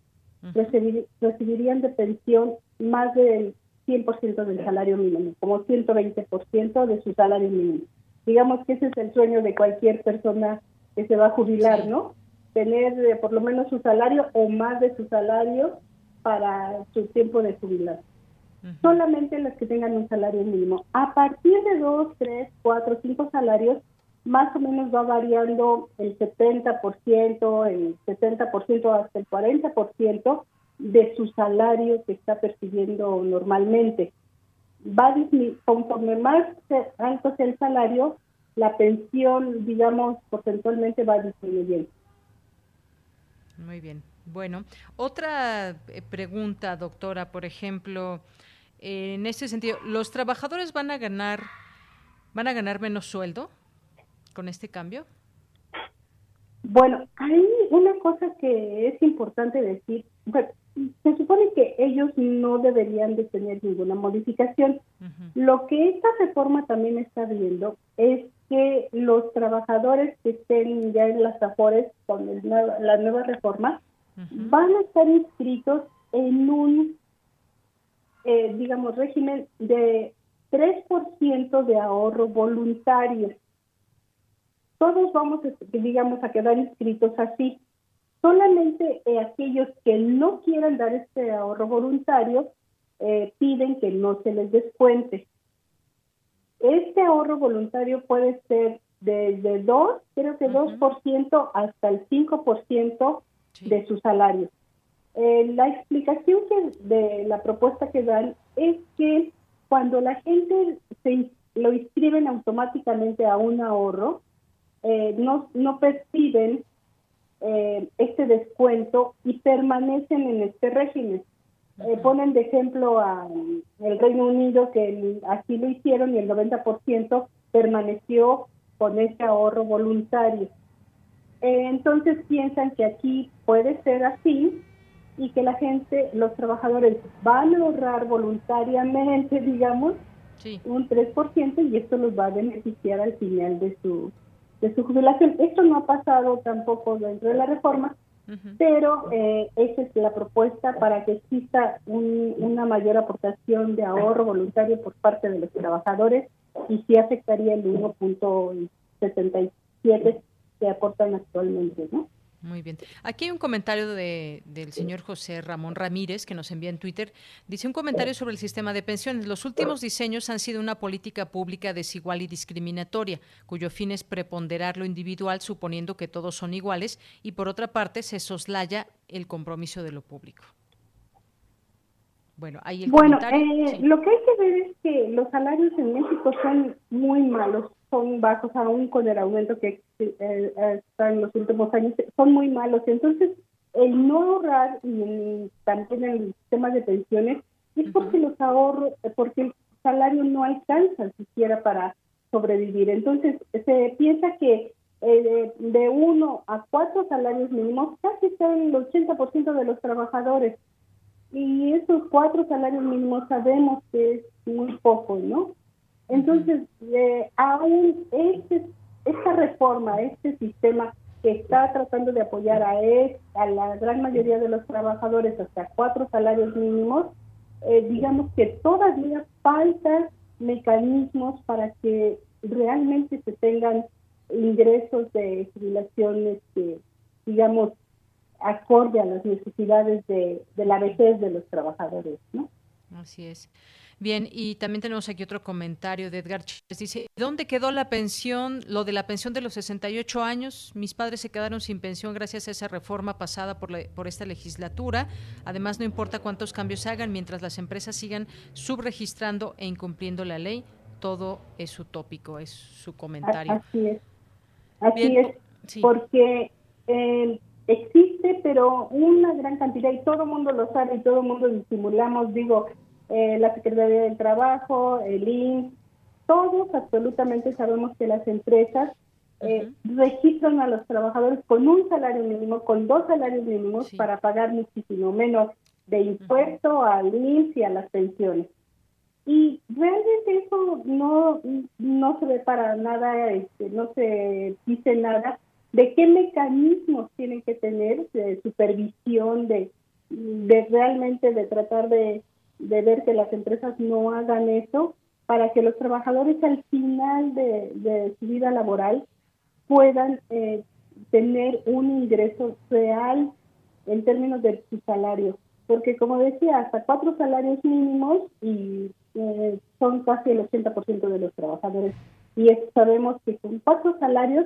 recibirían de pensión más del 100% del salario mínimo, como 120% de su salario mínimo. Digamos que ese es el sueño de cualquier persona que se va a jubilar, ¿no? Tener eh, por lo menos su salario o más de su salario para su tiempo de jubilar. Solamente los que tengan un salario mínimo. A partir de dos, tres, cuatro, cinco salarios, más o menos va variando el 70%, el 60% hasta el 40% de su salario que está percibiendo normalmente. Va conforme más alto sea el salario, la pensión, digamos, porcentualmente va disminuyendo. Muy bien. Bueno, otra eh, pregunta, doctora, por ejemplo, en este sentido, ¿los trabajadores van a ganar van a ganar menos sueldo con este cambio? Bueno, hay una cosa que es importante decir. se supone que ellos no deberían de tener ninguna modificación. Lo que esta reforma también está viendo es que los trabajadores que estén ya en las AFORES con la nueva reforma van a estar inscritos en un, eh, digamos, régimen de 3% de ahorro voluntario. Todos vamos, digamos, a quedar inscritos así. Solamente eh, aquellos que no quieran dar este ahorro voluntario eh, piden que no se les descuente. Este ahorro voluntario puede ser desde 2, creo que 2% hasta el 5% de su salario. Eh, la explicación que de la propuesta que dan es que cuando la gente se lo inscriben automáticamente a un ahorro, eh, no, no perciben eh, este descuento y permanecen en este régimen. ponen de ejemplo a el Reino Unido que así lo hicieron y el 90% permaneció con ese ahorro voluntario. Eh, entonces piensan que aquí puede ser así y que la gente, los trabajadores van a ahorrar voluntariamente, digamos, un 3% y esto los va a beneficiar al final de su, de su jubilación. Esto no ha pasado tampoco dentro de la reforma, pero eh, esa es la propuesta para que exista una mayor aportación de ahorro voluntario por parte de los trabajadores y sí afectaría el 1.77 que aportan actualmente, ¿no? Muy bien. Aquí hay un comentario de, del señor José Ramón Ramírez que nos envía en Twitter. Dice un comentario sobre el sistema de pensiones. Los últimos diseños han sido una política pública desigual y discriminatoria, cuyo fin es preponderar lo individual suponiendo que todos son iguales y por otra parte se soslaya el compromiso de lo público. Bueno, ahí el bueno eh, lo que hay que ver es que los salarios en México son muy malos son bajos aún con el aumento que eh, está en los últimos años, son muy malos. Entonces, el no ahorrar y también en el sistema de pensiones es porque los ahorros, porque el salario no alcanza siquiera para sobrevivir. Entonces, se piensa que eh, de, uno a cuatro salarios mínimos casi están el 80% de los trabajadores. Y esos cuatro salarios mínimos sabemos que es muy poco, ¿no? Entonces, eh, aún este, esta reforma, este sistema que está tratando de apoyar a, la gran mayoría de los trabajadores hasta cuatro salarios mínimos, eh, digamos que todavía faltan mecanismos para que realmente se tengan ingresos de jubilaciones que, digamos, acorde a las necesidades de, de la vejez de los trabajadores, ¿no? Así es. Bien, y también tenemos aquí otro comentario de Edgar Chávez. Dice, ¿dónde quedó la pensión, lo de la pensión de los 68 años? Mis padres se quedaron sin pensión gracias a esa reforma pasada por, por esta legislatura. Además, no importa cuántos cambios hagan, mientras las empresas sigan subregistrando e incumpliendo la ley, todo es utópico, es su comentario. Así es. Así es, porque eh, existe, pero una gran cantidad, y todo el mundo lo sabe y todo el mundo disimulamos, digo, eh, la Secretaría del Trabajo, el INS, todos absolutamente sabemos que las empresas eh, registran a los trabajadores con un salario mínimo, con dos salarios mínimos para pagar muchísimo menos de impuesto al INSS y a las pensiones. Y realmente eso no, no se ve para nada, este, no se dice nada de qué mecanismos tienen que tener de supervisión, de, de realmente de tratar de, de ver que las empresas no hagan eso para que los trabajadores al final de, de su vida laboral puedan eh, tener un ingreso real en términos de su salario. Porque como decía, hasta cuatro salarios mínimos y eh, son casi el 80% de los trabajadores. Y sabemos que con cuatro salarios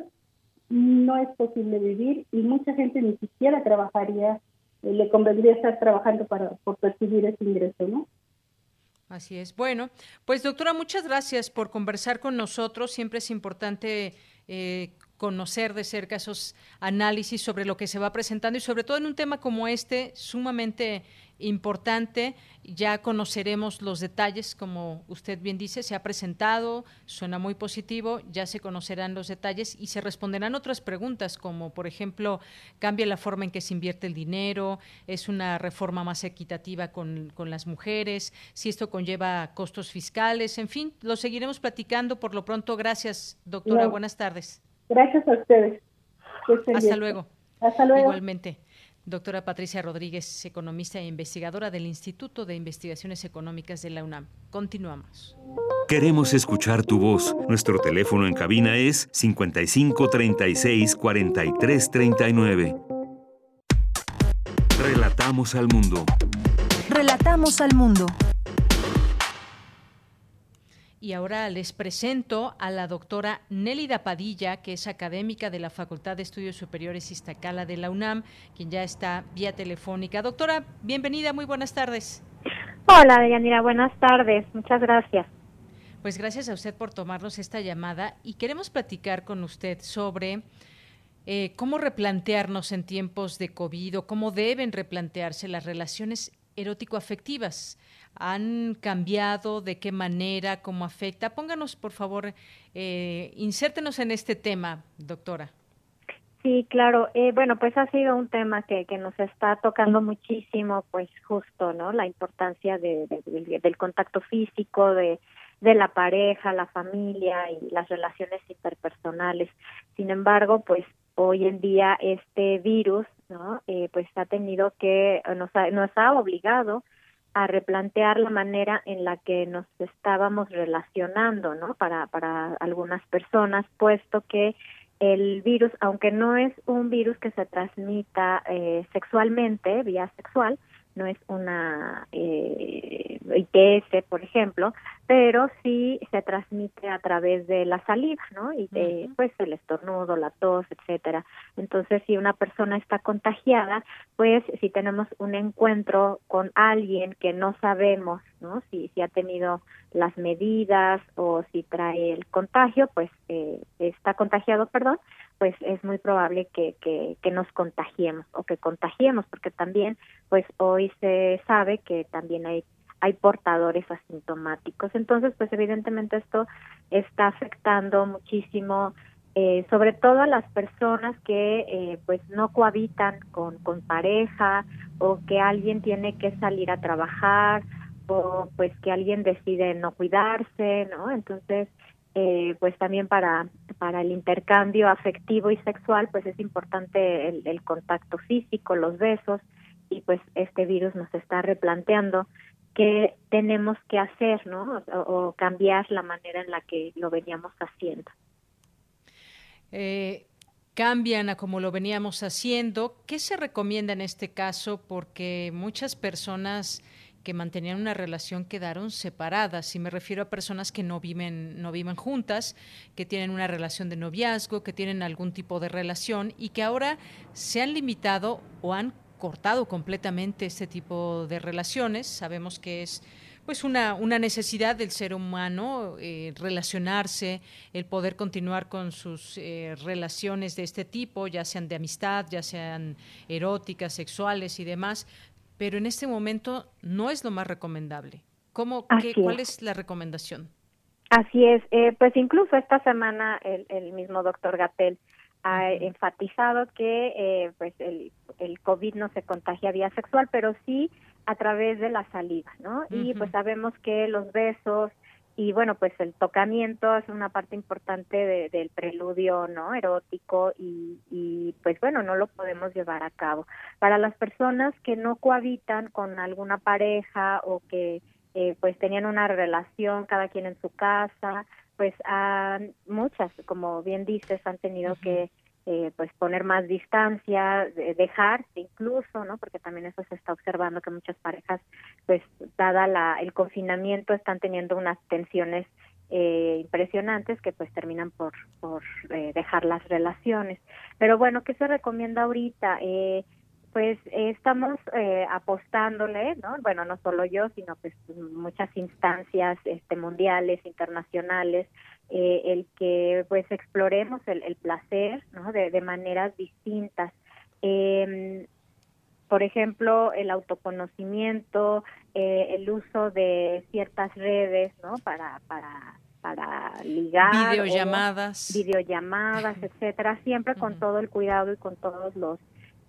no es posible vivir y mucha gente ni siquiera trabajaría, le convendría estar trabajando para por percibir ese ingreso, ¿no? Así es. Bueno, pues doctora, muchas gracias por conversar con nosotros. Siempre es importante eh, conocer de cerca esos análisis sobre lo que se va presentando y sobre todo en un tema como este, sumamente importante. Ya conoceremos los detalles, como usted bien dice, se ha presentado, suena muy positivo, ya se conocerán los detalles y se responderán otras preguntas, como por ejemplo, cambia la forma en que se invierte el dinero, es una reforma más equitativa con, con las mujeres, si esto conlleva costos fiscales, en fin, lo seguiremos platicando. Por lo pronto, gracias, doctora. Buenas tardes. Gracias a ustedes. Hasta luego. Hasta luego. Igualmente. Doctora Patricia Rodríguez, economista e investigadora del Instituto de Investigaciones Económicas de la UNAM. Continuamos. Queremos escuchar tu voz. Nuestro teléfono en cabina es 55 36 43 39. Relatamos al mundo. Relatamos al mundo. Y ahora les presento a la doctora Nélida Padilla, que es académica de la Facultad de Estudios Superiores Iztacala de la UNAM, quien ya está vía telefónica. Doctora, bienvenida, muy buenas tardes. Hola, Deyanira, buenas tardes, muchas gracias. Pues gracias a usted por tomarnos esta llamada y queremos platicar con usted sobre eh, cómo replantearnos en tiempos de COVID o cómo deben replantearse las relaciones erótico-afectivas han cambiado, de qué manera, cómo afecta. Pónganos, por favor, eh, insértenos en este tema, doctora. Sí, claro. Eh, bueno, pues ha sido un tema que, que nos está tocando muchísimo, pues justo, ¿no? La importancia de, del contacto físico, de, de la pareja, la familia y las relaciones interpersonales. Sin embargo, pues hoy en día este virus, ¿no? Eh, pues ha tenido que, nos ha, nos ha obligado a replantear la manera en la que nos estábamos relacionando, ¿no? Para, para algunas personas, puesto que el virus, aunque no es un virus que se transmita eh, sexualmente, vía sexual, no es una eh, ITS, por ejemplo, pero sí se transmite a través de la saliva, ¿no? Y de, pues el estornudo, la tos, etcétera. Entonces, si una persona está contagiada, pues si tenemos un encuentro con alguien que no sabemos, ¿no? Si, si ha tenido las medidas o si trae el contagio, pues eh, está contagiado, perdón, pues es muy probable que, que, que, nos contagiemos o que contagiemos, porque también, pues hoy se sabe que también hay hay portadores asintomáticos. Entonces, pues evidentemente esto está afectando muchísimo, eh, sobre todo a las personas que eh, pues no cohabitan con, con pareja o que alguien tiene que salir a trabajar o pues que alguien decide no cuidarse, ¿no? Entonces, eh, pues también para, para el intercambio afectivo y sexual, pues es importante el, contacto físico, los besos, y pues este virus nos está replanteando qué tenemos que hacer, ¿no? O, cambiar la manera en la que lo veníamos haciendo. Eh, cambian a como lo veníamos haciendo. ¿Qué se recomienda en este caso? Porque muchas personas que mantenían una relación quedaron separadas. Y me refiero a personas que no viven, no viven juntas, que tienen una relación de noviazgo, que tienen algún tipo de relación y que ahora se han limitado o han cortado completamente este tipo de relaciones. Sabemos que es pues una, una necesidad del ser humano eh, relacionarse, el poder continuar con sus eh, relaciones de este tipo, ya sean de amistad, ya sean eróticas, sexuales y demás, pero en este momento no es lo más recomendable. ¿Cómo, qué, ¿Cuál es la recomendación? Así es, eh, pues incluso esta semana el, el mismo doctor Gatel ha enfatizado que eh, pues el, el COVID no se contagia vía sexual, pero sí a través de la saliva, ¿no? Y pues sabemos que los besos y bueno, pues el tocamiento es una parte importante del preludio, ¿no? Erótico y, y pues bueno, no lo podemos llevar a cabo. Para las personas que no cohabitan con alguna pareja o que eh, pues tenían una relación cada quien en su casa, pues han, muchas, como bien dices, han tenido que eh, pues poner más distancia, dejarse incluso, ¿no? Porque también eso se está observando que muchas parejas, pues dada la, el confinamiento, están teniendo unas tensiones eh, impresionantes que pues terminan por, por eh, dejar las relaciones. Pero bueno, ¿qué se recomienda ahorita? Eh, pues estamos eh, apostándole, ¿no? Bueno, no solo yo, sino pues muchas instancias este, mundiales, internacionales, eh, el que pues exploremos el, el placer, ¿no? De, de maneras distintas. Eh, por ejemplo, el autoconocimiento, eh, el uso de ciertas redes, ¿no? Para, para para ligar videollamadas videollamadas etcétera siempre con todo el cuidado y con todos los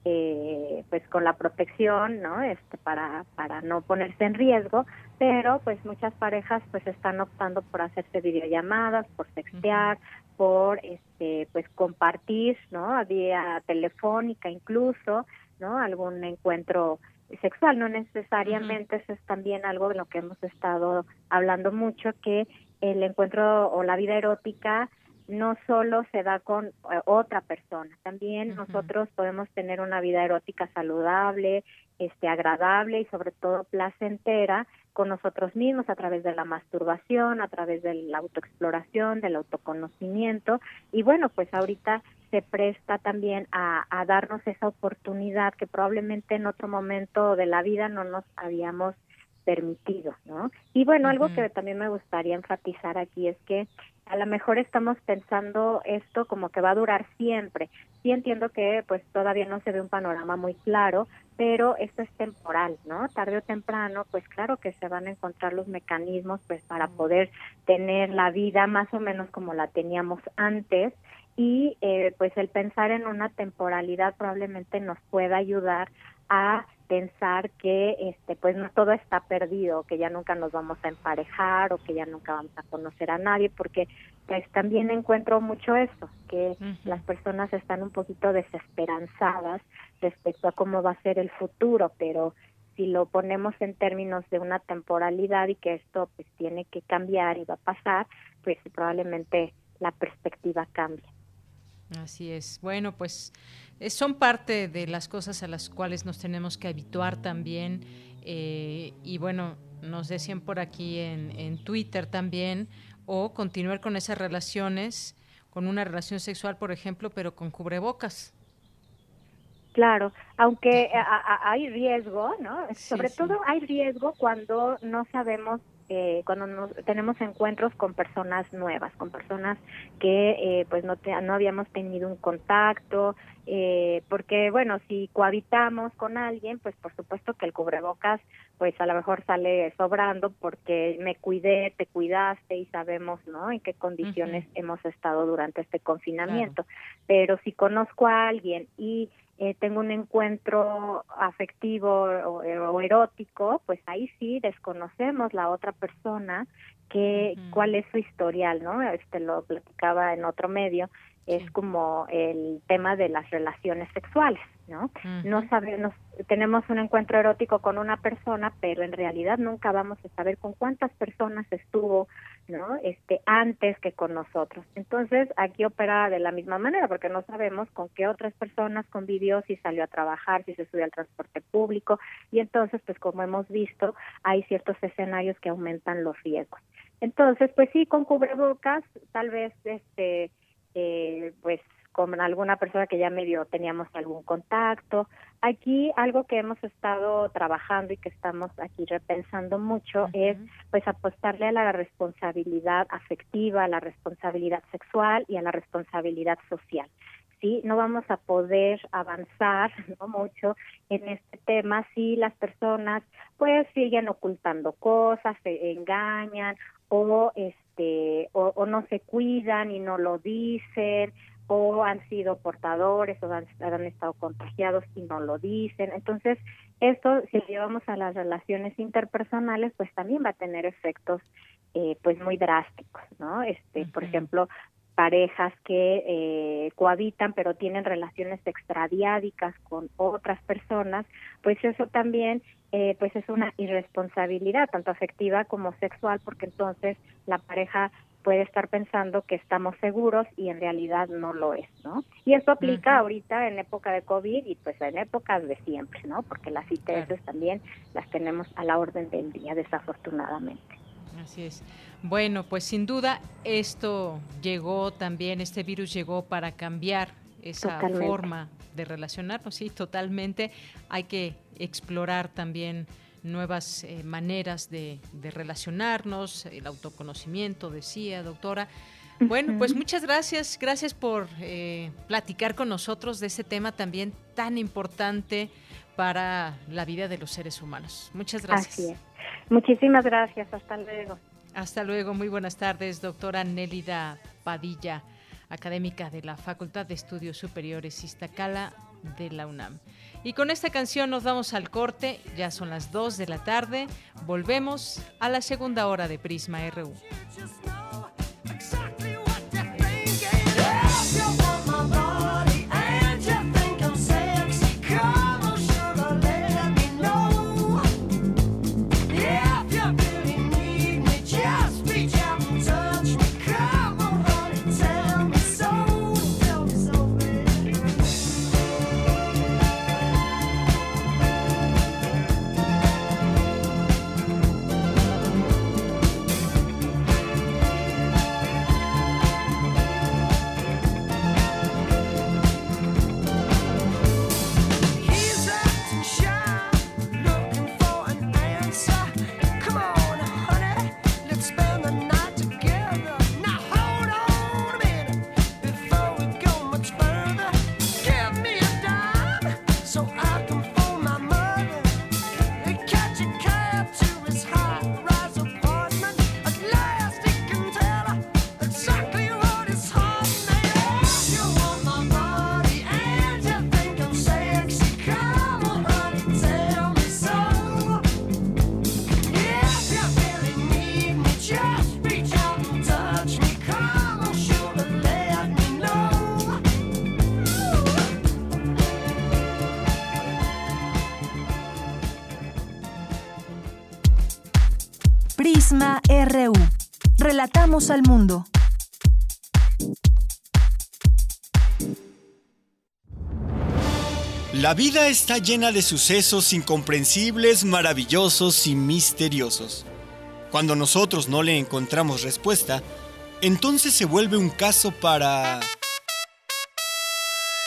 eh, pues con la protección, ¿no? Este, para, para no ponerse en riesgo, pero pues muchas parejas pues están optando por hacerse videollamadas, por textear, por este, pues compartir, ¿no? Vía telefónica incluso, ¿no? Algún encuentro sexual, no necesariamente eso es también algo de lo que hemos estado hablando mucho, que el encuentro o la vida erótica no solo se da con eh, otra persona, también nosotros podemos tener una vida erótica saludable, este agradable y sobre todo placentera con nosotros mismos a través de la masturbación, a través de la autoexploración, del autoconocimiento. Y bueno, pues ahorita se presta también a, a darnos esa oportunidad que probablemente en otro momento de la vida no nos habíamos permitido, ¿no? Y bueno, algo que también me gustaría enfatizar aquí es que a lo mejor estamos pensando esto como que va a durar siempre. Sí entiendo que pues todavía no se ve un panorama muy claro, pero esto es temporal, ¿no? Tarde o temprano, pues claro que se van a encontrar los mecanismos pues para poder tener la vida más o menos como la teníamos antes y eh, pues el pensar en una temporalidad probablemente nos pueda ayudar a pensar que este pues no todo está perdido, que ya nunca nos vamos a emparejar o que ya nunca vamos a conocer a nadie, porque pues también encuentro mucho eso, que las personas están un poquito desesperanzadas respecto a cómo va a ser el futuro, pero si lo ponemos en términos de una temporalidad y que esto pues tiene que cambiar y va a pasar, pues probablemente la perspectiva cambie. Así es. Bueno, pues eh, son parte de las cosas a las cuales nos tenemos que habituar también. Eh, y bueno, nos decían por aquí en, en Twitter también, o continuar con esas relaciones, con una relación sexual, por ejemplo, pero con cubrebocas. Claro, aunque hay riesgo, ¿no? Sobre todo hay riesgo cuando no sabemos eh, cuando tenemos encuentros con personas nuevas, con personas que eh, pues no, no habíamos tenido un contacto, eh, porque bueno, si cohabitamos con alguien, pues por supuesto que el cubrebocas pues a lo mejor sale sobrando porque me cuidé, te cuidaste y sabemos, ¿no? En qué condiciones hemos estado durante este confinamiento. Pero si conozco a alguien y eh, tengo un encuentro afectivo o, erótico, pues ahí sí desconocemos la otra persona que cuál es su historial, ¿no? Este lo platicaba en otro medio, es como el tema de las relaciones sexuales. ¿No? No sabemos, tenemos un encuentro erótico con una persona, pero en realidad nunca vamos a saber con cuántas personas estuvo, ¿no? Este antes que con nosotros. Entonces, aquí opera de la misma manera porque no sabemos con qué otras personas convivió, si salió a trabajar, si se subió al transporte público y entonces, pues como hemos visto, hay ciertos escenarios que aumentan los riesgos. Entonces, pues sí, con cubrebocas, tal vez este eh, pues con alguna persona que ya medio teníamos algún contacto. Aquí algo que hemos estado trabajando y que estamos aquí repensando mucho es pues apostarle a la responsabilidad afectiva, a la responsabilidad sexual y a la responsabilidad social. Sí, no vamos a poder avanzar no mucho en este tema si las personas pues siguen ocultando cosas, se engañan o este o, no se cuidan y no lo dicen o han sido portadores o han, estado contagiados y no lo dicen. Entonces, esto, si lo llevamos a las relaciones interpersonales, pues también va a tener efectos eh, pues muy drásticos, ¿no? Este, por ejemplo, parejas que eh, cohabitan pero tienen relaciones extradiádicas con otras personas, pues eso también eh, pues es una irresponsabilidad tanto afectiva como sexual porque entonces la pareja puede estar pensando que estamos seguros y en realidad no lo es, ¿no? Y esto aplica ahorita en época de COVID y pues en épocas de siempre, ¿no? Porque las ITS también las tenemos a la orden del día, desafortunadamente. Así es. Bueno, pues sin duda esto llegó también, este virus llegó para cambiar esa forma de relacionarnos, sí, totalmente. Hay que explorar también nuevas eh, maneras de, relacionarnos, el autoconocimiento, decía doctora. Bueno, pues muchas gracias, gracias por eh, platicar con nosotros de ese tema también tan importante para la vida de los seres humanos. Muchas gracias. Así es. Muchísimas gracias, hasta luego. Hasta luego, muy buenas tardes, doctora Nélida Padilla, académica de la Facultad de Estudios Superiores Iztacala de la UNAM. Y con esta canción nos vamos al corte, ya son las 2 de la tarde, volvemos a la segunda hora de Prisma RU. Al mundo. La vida está llena de sucesos incomprensibles, maravillosos y misteriosos. Cuando nosotros no le encontramos respuesta, entonces se vuelve un caso para...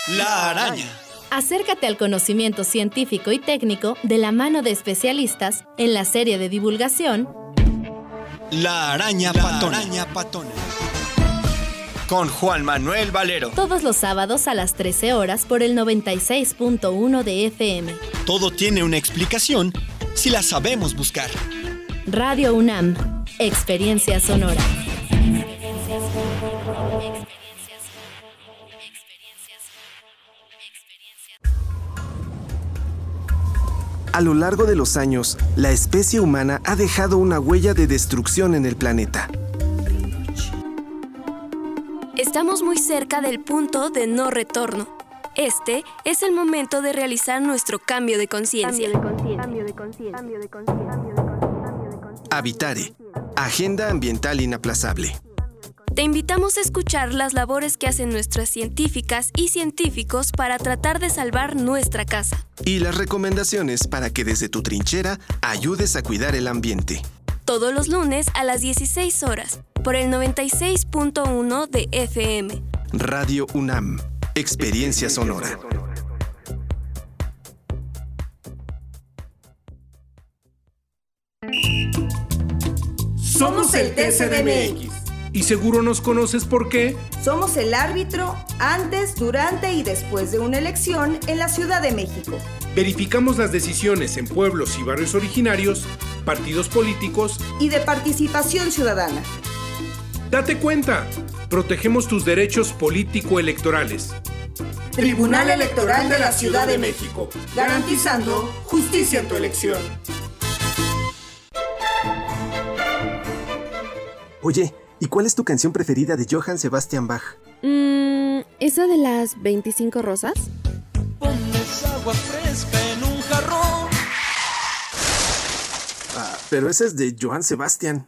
La araña. Acércate al conocimiento científico y técnico de la mano de especialistas en la serie de divulgación la araña, patona. Con Juan Manuel Valero. Todos los sábados a las 13 horas por el 96.1 de FM. Todo tiene una explicación si la sabemos buscar. Radio UNAM. Experiencia sonora. A lo largo de los años, la especie humana ha dejado una huella de destrucción en el planeta. Estamos muy cerca del punto de no retorno. Este es el momento de realizar nuestro cambio de conciencia. Habitare, Agenda Ambiental Inaplazable. Te invitamos a escuchar las labores que hacen nuestras científicas y científicos para tratar de salvar nuestra casa. Y las recomendaciones para que desde tu trinchera ayudes a cuidar el ambiente. Todos los lunes a las 16 horas, por el 96.1 de FM. Radio UNAM, Experiencia Sonora. Somos el TCDMX Y seguro nos conoces por qué. Somos el árbitro antes, durante y después de una elección en la Ciudad de México. Verificamos las decisiones en pueblos y barrios originarios, partidos políticos y de participación ciudadana. Date cuenta, protegemos tus derechos político-electorales. Tribunal Electoral de la Ciudad de México, garantizando justicia en tu elección. Oye, ¿y cuál es tu canción preferida de Johann Sebastian Bach? Mmm, ¿esa de las 25 rosas? Pones agua fresca en un jarrón. Ah, pero esa es de Johann Sebastian.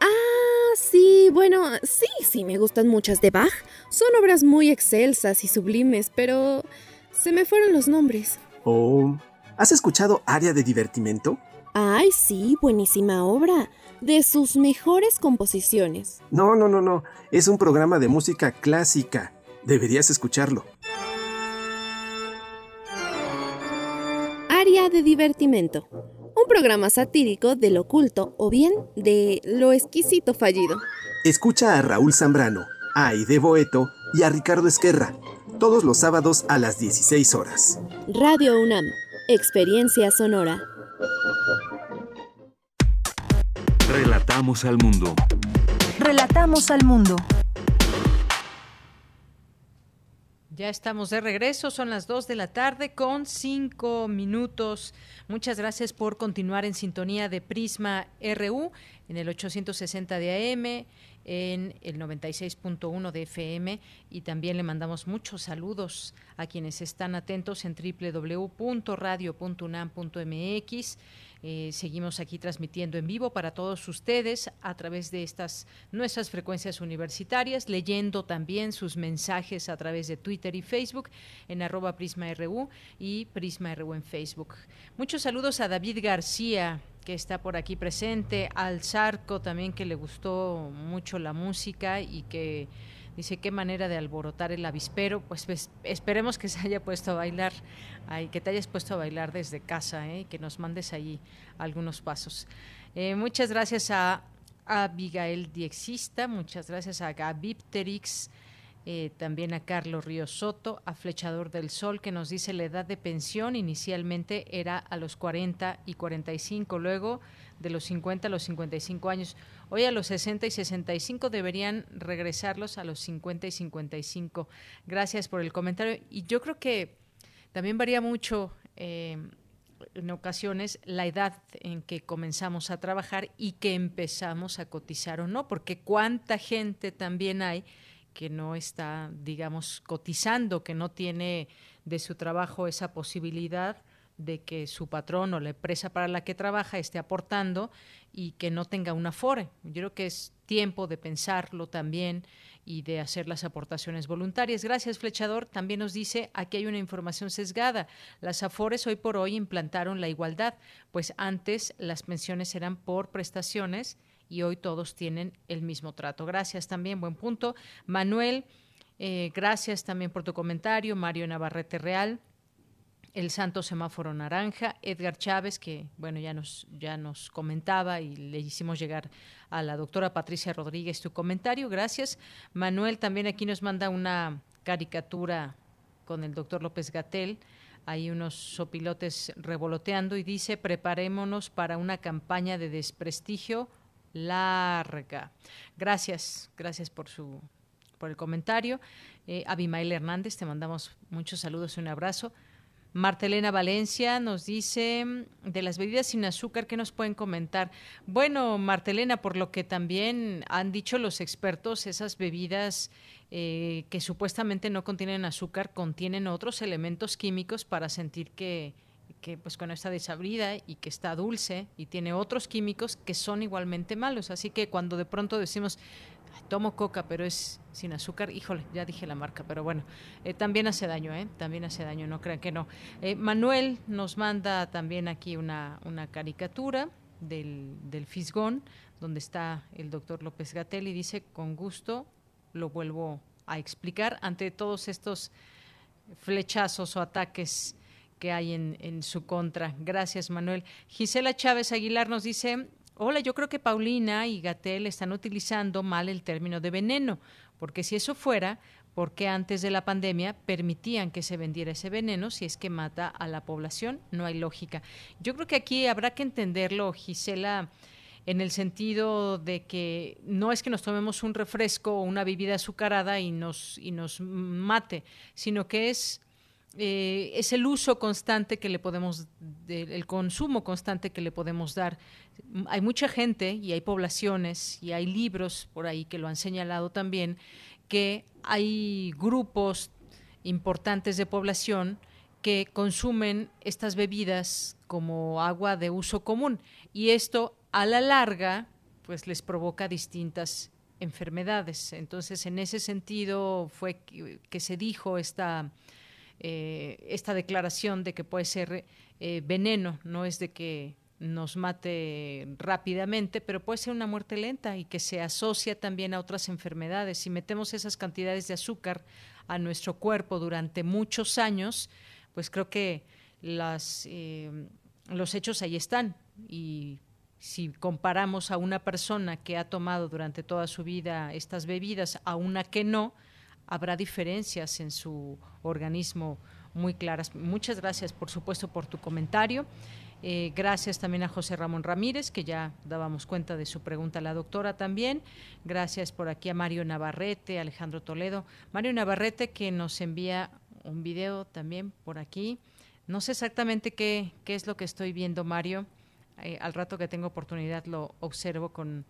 Ah, sí, bueno, sí, sí, me gustan muchas de Bach. Son obras muy excelsas y sublimes, pero se me fueron los nombres. Oh, ¿has escuchado Área de Divertimento? Ay, sí, buenísima obra. De sus mejores composiciones. No, no, no, no. Es un programa de música clásica. Deberías escucharlo. Área de Divertimento. Un programa satírico del oculto o bien de lo exquisito fallido. Escucha a Raúl Zambrano, a Aide Boeto y a Ricardo Esquerra. Todos los sábados a las 16 horas. Radio UNAM. Experiencia sonora. Relatamos al mundo. Relatamos al mundo. Ya estamos de regreso, son las 2 de la tarde con 5 minutos. Muchas gracias por continuar en sintonía de Prisma RU en el 860 de AM, en el 96.1 de FM y también le mandamos muchos saludos a quienes están atentos en www.radio.unam.mx eh, seguimos aquí transmitiendo en vivo para todos ustedes a través de estas nuestras frecuencias universitarias, leyendo también sus mensajes a través de Twitter y Facebook en arroba PrismaRU y PrismaRU en Facebook. Muchos saludos a David García que está por aquí presente, al Zarco también que le gustó mucho la música y que Dice, qué manera de alborotar el avispero. Pues, pues esperemos que se haya puesto a bailar, ay, que te hayas puesto a bailar desde casa ¿eh? y que nos mandes ahí algunos pasos. Eh, muchas gracias a Abigail Diexista, muchas gracias a Gabipterix, eh, también a Carlos Río Soto, a Flechador del Sol, que nos dice la edad de pensión inicialmente era a los 40 y 45, luego de los 50 a los 55 años. Hoy a los 60 y 65 deberían regresarlos a los 50 y 55. Gracias por el comentario. Y yo creo que también varía mucho eh, en ocasiones la edad en que comenzamos a trabajar y que empezamos a cotizar o no, porque cuánta gente también hay que no está, digamos, cotizando, que no tiene de su trabajo esa posibilidad de que su patrón o la empresa para la que trabaja esté aportando y que no tenga una afore. Yo creo que es tiempo de pensarlo también y de hacer las aportaciones voluntarias. Gracias, Flechador. También nos dice, aquí hay una información sesgada. Las afores hoy por hoy implantaron la igualdad, pues antes las pensiones eran por prestaciones y hoy todos tienen el mismo trato. Gracias también, buen punto. Manuel, eh, gracias también por tu comentario. Mario Navarrete Real el Santo Semáforo Naranja, Edgar Chávez, que bueno, ya nos, ya nos comentaba y le hicimos llegar a la doctora Patricia Rodríguez tu comentario, gracias. Manuel también aquí nos manda una caricatura con el doctor López Gatel, hay unos sopilotes revoloteando y dice, preparémonos para una campaña de desprestigio larga. Gracias, gracias por su por el comentario. Eh, Abimael Hernández, te mandamos muchos saludos y un abrazo. Martelena Valencia nos dice mm, de las bebidas sin azúcar, ¿qué nos pueden comentar? Bueno, Martelena, por lo que también han dicho los expertos, esas bebidas eh, que supuestamente no contienen azúcar contienen otros elementos químicos para sentir que, que pues cuando está desabrida y que está dulce y tiene otros químicos que son igualmente malos. Así que cuando de pronto decimos tomo coca, pero es sin azúcar, híjole, ya dije la marca, pero bueno, eh, también hace daño, ¿eh? También hace daño, no crean que no. Eh, Manuel nos manda también aquí una, una caricatura del, del Fisgón, donde está el doctor López Gatel y dice, con gusto lo vuelvo a explicar ante todos estos flechazos o ataques que hay en, en su contra. Gracias, Manuel. Gisela Chávez Aguilar nos dice, Hola, yo creo que Paulina y Gatel están utilizando mal el término de veneno, porque si eso fuera, ¿por qué antes de la pandemia permitían que se vendiera ese veneno si es que mata a la población? No hay lógica. Yo creo que aquí habrá que entenderlo, Gisela, en el sentido de que no es que nos tomemos un refresco o una bebida azucarada y nos, y nos mate, sino que es eh, es el uso constante que le podemos, el consumo constante que le podemos dar. Hay mucha gente y hay poblaciones y hay libros por ahí que lo han señalado también, que hay grupos importantes de población que consumen estas bebidas como agua de uso común y esto a la larga pues les provoca distintas enfermedades. Entonces, en ese sentido fue que se dijo esta eh, esta declaración de que puede ser eh, veneno, no es de que nos mate rápidamente, pero puede ser una muerte lenta y que se asocia también a otras enfermedades. Si metemos esas cantidades de azúcar a nuestro cuerpo durante muchos años, pues creo que las, eh, los hechos ahí están. Y si comparamos a una persona que ha tomado durante toda su vida estas bebidas a una que no, habrá diferencias en su organismo muy claras. Muchas gracias, por supuesto, por tu comentario. Eh, gracias también a José Ramón Ramírez, que ya dábamos cuenta de su pregunta a la doctora también. Gracias por aquí a Mario Navarrete, Alejandro Toledo. Mario Navarrete que nos envía un video también por aquí. No sé exactamente qué, qué es lo que estoy viendo, Mario. Eh, al rato que tengo oportunidad lo observo con,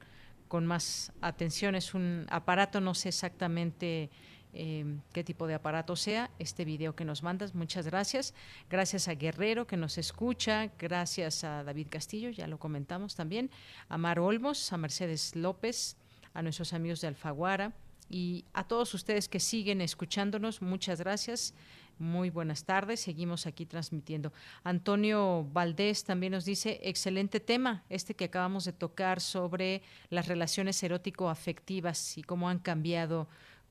con más atención. Es un aparato, no sé exactamente Em, qué tipo de aparato sea, este video que nos mandas. Muchas gracias. Gracias a Guerrero que nos escucha, gracias a David Castillo, ya lo comentamos también, a Mar Olmos, a Mercedes López, a nuestros amigos de Alfaguara y a todos ustedes que siguen escuchándonos. Muchas gracias. Muy buenas tardes, seguimos aquí transmitiendo. Antonio Valdés también nos dice, excelente tema, este que acabamos de tocar sobre las relaciones erótico-afectivas y cómo han cambiado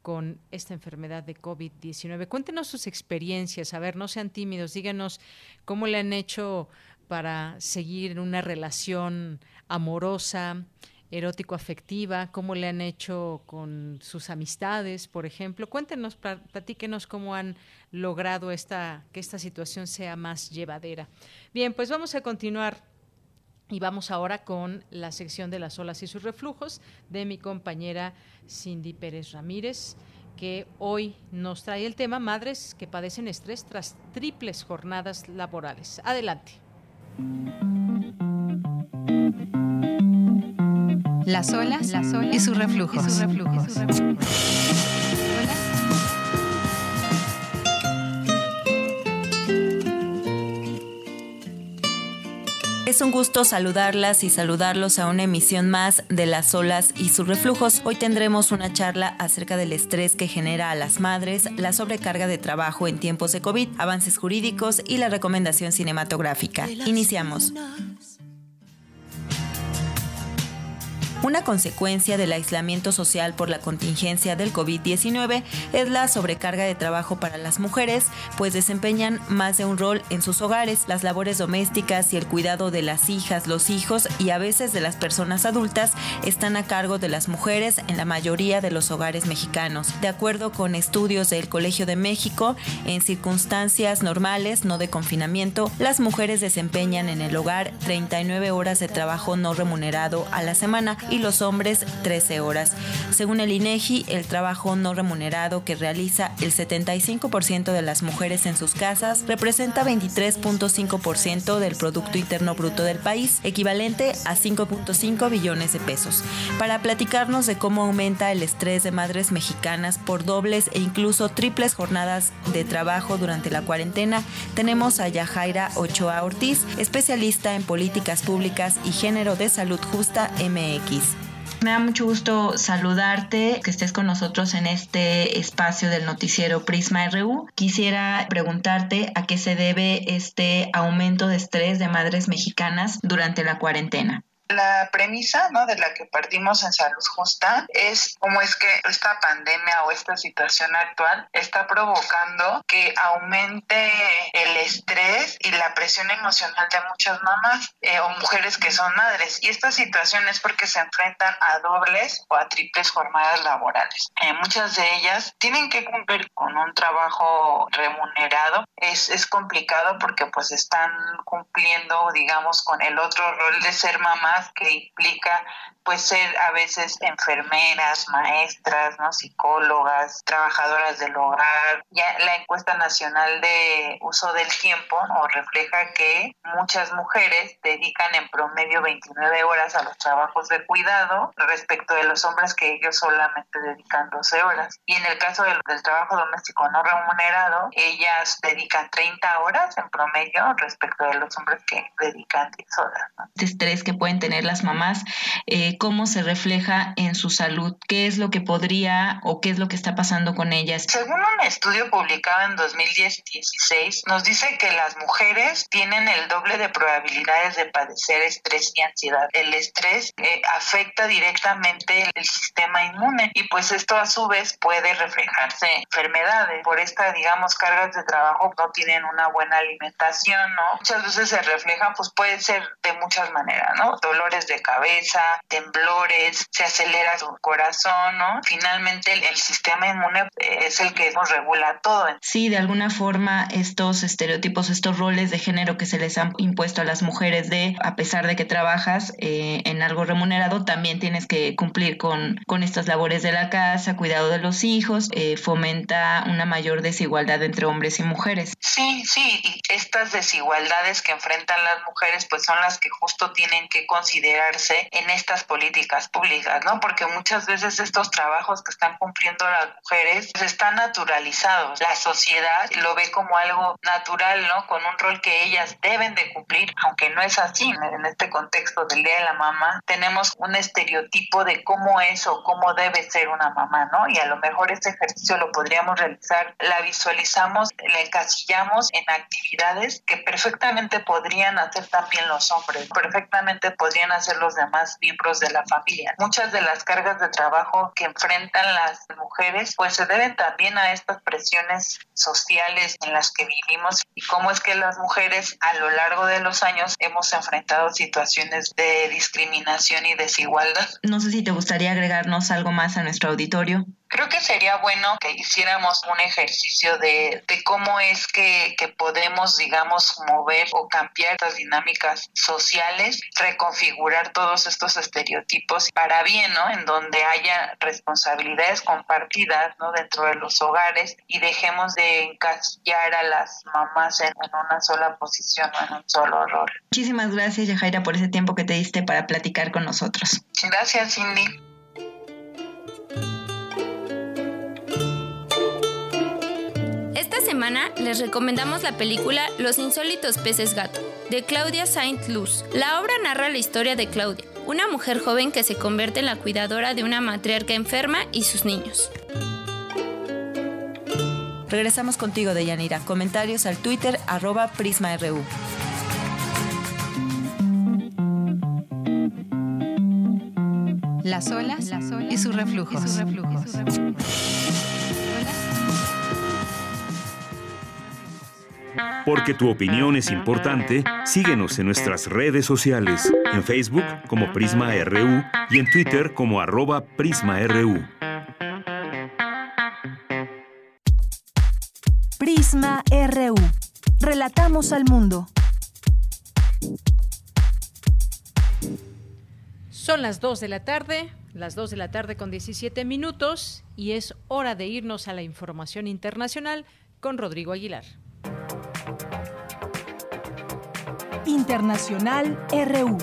con esta enfermedad de COVID-19. Cuéntenos sus experiencias, a ver, no sean tímidos, díganos cómo le han hecho para seguir una relación amorosa, erótico-afectiva, cómo le han hecho con sus amistades, por ejemplo. Cuéntenos, platíquenos cómo han logrado esta, que esta situación sea más llevadera. Bien, pues vamos a continuar y vamos ahora con la sección de las olas y sus reflujos de mi compañera Cindy Pérez Ramírez, que hoy nos trae el tema Madres que padecen estrés tras triples jornadas laborales. Adelante. Las olas, y sus reflujos. Y sus reflujos. Es un gusto saludarlas y saludarlos a una emisión más de Las olas y sus reflujos. Hoy tendremos una charla acerca del estrés que genera a las madres, la sobrecarga de trabajo en tiempos de COVID, avances jurídicos y la recomendación cinematográfica. Iniciamos. Una consecuencia del aislamiento social por la contingencia del COVID-19 es la sobrecarga de trabajo para las mujeres, pues desempeñan más de un rol en sus hogares, las labores domésticas y el cuidado de las hijas, los hijos y a veces de las personas adultas están a cargo de las mujeres en la mayoría de los hogares mexicanos. De acuerdo con estudios del Colegio de México, en circunstancias normales, no de confinamiento, las mujeres desempeñan en el hogar 39 horas de trabajo no remunerado a la semana y los hombres 13 horas. Según el INEGI, el trabajo no remunerado que realiza el 75% de las mujeres en sus casas representa 23.5% del Producto Interno Bruto del país, equivalente a 5.5 billones de pesos. Para platicarnos de cómo aumenta el estrés de madres mexicanas por dobles e incluso triples jornadas de trabajo durante la cuarentena, tenemos a Yajaira Ochoa Ortiz, especialista en políticas públicas y género de salud justa MX. Me da mucho gusto saludarte, que estés con nosotros en este espacio del noticiero Prisma RU. Quisiera preguntarte a qué se debe este aumento de estrés de madres mexicanas durante la cuarentena. La premisa ¿no? de la que partimos en Salud Justa es cómo es que esta pandemia o esta situación actual está provocando que aumente el estrés y la presión emocional de muchas mamás eh, o mujeres que son madres. Y esta situación es porque se enfrentan a dobles o a triples jornadas laborales. Eh, muchas de ellas tienen que cumplir con un trabajo remunerado. Es, es complicado porque pues están cumpliendo, digamos, con el otro rol de ser que implica pues ser a veces enfermeras, maestras, ¿no? psicólogas, trabajadoras del hogar. Ya la encuesta nacional de uso del tiempo ¿no? refleja que muchas mujeres dedican en promedio 29 horas a los trabajos de cuidado respecto de los hombres que ellos solamente dedican 12 horas. Y en el caso del, del trabajo doméstico no remunerado, ellas dedican 30 horas en promedio respecto de los hombres que dedican 10 horas. ¿no? Este estrés que pueden tener las mamás, eh, cómo se refleja en su salud, qué es lo que podría o qué es lo que está pasando con ellas. Según un estudio publicado en 2016, nos dice que las mujeres tienen el doble de probabilidades de padecer estrés y ansiedad. El estrés eh, afecta directamente el sistema inmune y pues esto a su vez puede reflejarse en enfermedades. Por esta, digamos, cargas de trabajo no tienen una buena alimentación, ¿no? Muchas veces se reflejan, pues puede ser de muchas maneras, ¿no? Dolores de cabeza, temblores, se acelera su corazón, ¿no? Finalmente el, el sistema inmune es el que nos regula todo. Sí, de alguna forma estos estereotipos, estos roles de género que se les han impuesto a las mujeres de, a pesar de que trabajas eh, en algo remunerado, también tienes que cumplir con, con estas labores de la casa, cuidado de los hijos, eh, fomenta una mayor desigualdad entre hombres y mujeres. Sí, sí, y estas desigualdades que enfrentan las mujeres pues son las que justo tienen que considerarse en estas políticas públicas, ¿no? Porque muchas veces estos trabajos que están cumpliendo las mujeres pues, están naturalizados. La sociedad lo ve como algo natural, ¿no? Con un rol que ellas deben de cumplir, aunque no es así. En este contexto del Día de la Mamá tenemos un estereotipo de cómo es o cómo debe ser una mamá, ¿no? Y a lo mejor ese ejercicio lo podríamos realizar, la visualizamos, la encasillamos en actividades que perfectamente podrían hacer también los hombres, perfectamente podrían hacer los demás miembros de la familia. Muchas de las cargas de trabajo que enfrentan las mujeres pues se deben también a estas presiones sociales en las que vivimos y cómo es que las mujeres a lo largo de los años hemos enfrentado situaciones de discriminación y desigualdad. No sé si te gustaría agregarnos algo más a nuestro auditorio. Creo que sería bueno que hiciéramos un ejercicio de, de cómo es que, que, podemos, digamos, mover o cambiar estas dinámicas sociales, reconfigurar todos estos estereotipos para bien, ¿no? En donde haya responsabilidades compartidas, ¿no? Dentro de los hogares y dejemos de encasillar a las mamás en, en una sola posición o en un solo rol. Muchísimas gracias, Yajaira, por ese tiempo que te diste para platicar con nosotros. Gracias, Cindy. Semana les recomendamos la película Los insólitos peces gato, de Claudia Saint-Luz. La obra narra la historia de Claudia, una mujer joven que se convierte en la cuidadora de una matriarca enferma y sus niños. Regresamos contigo, Deyanira. Comentarios al Twitter arroba PrismaRU. Las olas, Las olas y sus reflujos. Y sus reflujos. Y sus reflujos. Porque tu opinión es importante, síguenos en nuestras redes sociales, en Facebook como Prisma RU y en Twitter como arroba PrismaRU. Prisma RU. Relatamos al mundo. Son las 2 de la tarde, las 2 de la tarde con 17 minutos y es hora de irnos a la información internacional con Rodrigo Aguilar. Internacional RU.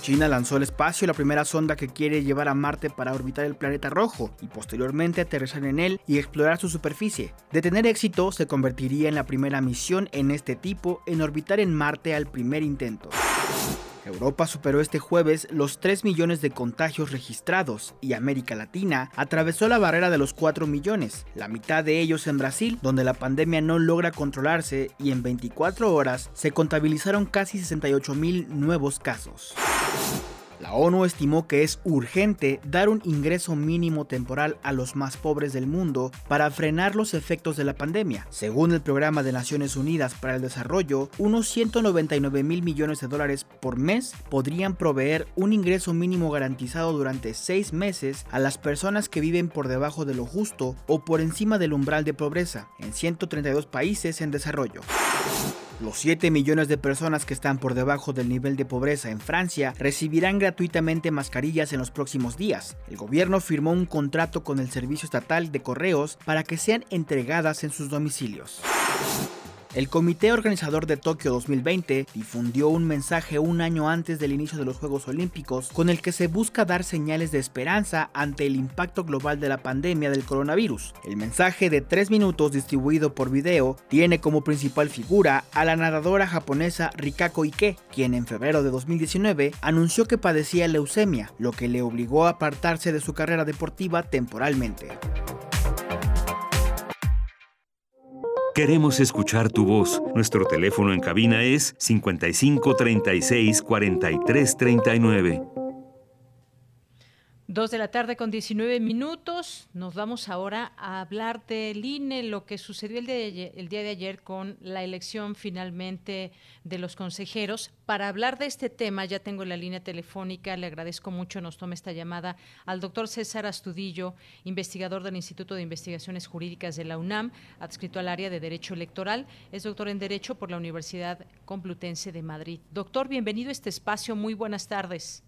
China lanzó al espacio la primera sonda que quiere llevar a Marte para orbitar el planeta rojo y posteriormente aterrizar en él y explorar su superficie. De tener éxito, se convertiría en la primera misión en este tipo en orbitar en Marte al primer intento. Europa superó este jueves los 3 millones de contagios registrados y América Latina atravesó la barrera de los 4 millones, la mitad de ellos en Brasil, donde la pandemia no logra controlarse y en 24 horas se contabilizaron casi 68 mil nuevos casos. La ONU estimó que es urgente dar un ingreso mínimo temporal a los más pobres del mundo para frenar los efectos de la pandemia. Según el Programa de Naciones Unidas para el Desarrollo, unos 199 mil millones de dólares por mes podrían proveer un ingreso mínimo garantizado durante seis meses a las personas que viven por debajo de lo justo o por encima del umbral de pobreza en 132 países en desarrollo. Los 7 millones de personas que están por debajo del nivel de pobreza en Francia recibirán gratuitamente mascarillas en los próximos días. El gobierno firmó un contrato con el Servicio Estatal de Correos para que sean entregadas en sus domicilios. El comité organizador de Tokio 2020 difundió un mensaje un año antes del inicio de los Juegos Olímpicos con el que se busca dar señales de esperanza ante el impacto global de la pandemia del coronavirus. El mensaje de tres minutos distribuido por video tiene como principal figura a la nadadora japonesa Rikako Ike, quien en febrero de 2019 anunció que padecía leucemia, lo que le obligó a apartarse de su carrera deportiva temporalmente. Queremos escuchar tu voz. Nuestro teléfono en cabina es 55 36 43 39. Dos de la tarde con 19 minutos. Nos vamos ahora a hablar del INE, lo que sucedió el, el, día de ayer con la elección finalmente de los consejeros. Para hablar de este tema, ya tengo la línea telefónica, le agradezco mucho, nos tome esta llamada al doctor César Astudillo, investigador del Instituto de Investigaciones Jurídicas de la UNAM, adscrito al área de Derecho Electoral. Es doctor en Derecho por la Universidad Complutense de Madrid. Doctor, bienvenido a este espacio. Muy buenas tardes.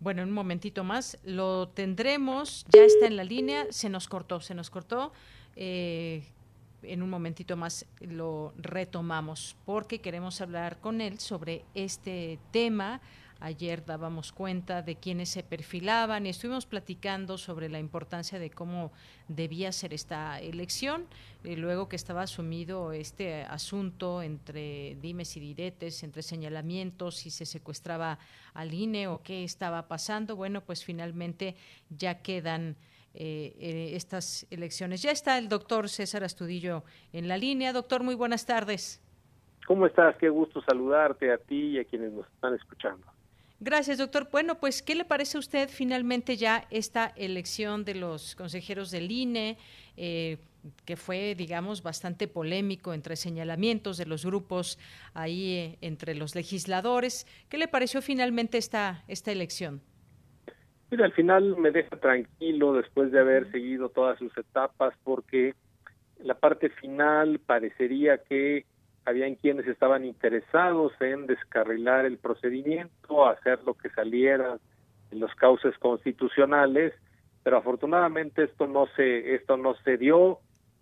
Bueno, en un momentito más lo tendremos. Ya está en la línea. Se nos cortó, se nos cortó. Eh, en un momentito más lo retomamos porque queremos hablar con él sobre este tema Ayer dábamos cuenta de quienes se perfilaban y estuvimos platicando sobre la importancia de cómo debía ser esta elección, y luego que estaba asumido este asunto entre dimes y diretes, entre señalamientos, si se secuestraba al INE o qué estaba pasando. Bueno, pues finalmente ya quedan eh, eh, estas elecciones. Ya está el doctor César Astudillo en la línea. Doctor, muy buenas tardes. ¿Cómo estás? Qué gusto saludarte a ti y a quienes nos están escuchando. Gracias, doctor. Bueno, pues, ¿qué le parece a usted finalmente ya esta elección de los consejeros del INE, eh, que fue, digamos, bastante polémico entre señalamientos de los grupos ahí eh, entre los legisladores? ¿Qué le pareció finalmente esta, esta elección? Mira, al final me deja tranquilo después de haber seguido todas sus etapas, porque la parte final parecería que habían quienes estaban interesados en descarrilar el procedimiento, hacer lo que saliera en los cauces constitucionales, pero afortunadamente esto no se esto no se dio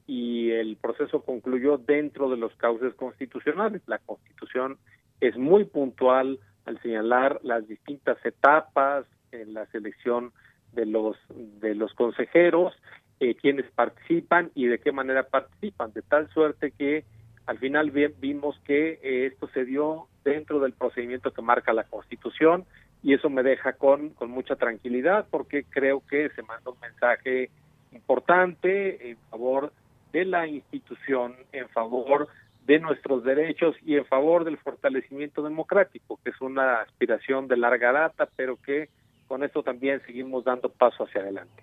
y el proceso concluyó dentro de los cauces constitucionales. La Constitución es muy puntual al señalar las distintas etapas en la selección de los de los consejeros, eh, quienes participan y de qué manera participan, de tal suerte que al final vimos que eh, esto se dio dentro del procedimiento que marca la Constitución y eso me deja con, con mucha tranquilidad porque creo que se manda un mensaje importante en favor de la institución, en favor de nuestros derechos y en favor del fortalecimiento democrático, que es una aspiración de larga data, pero que con esto también seguimos dando paso hacia adelante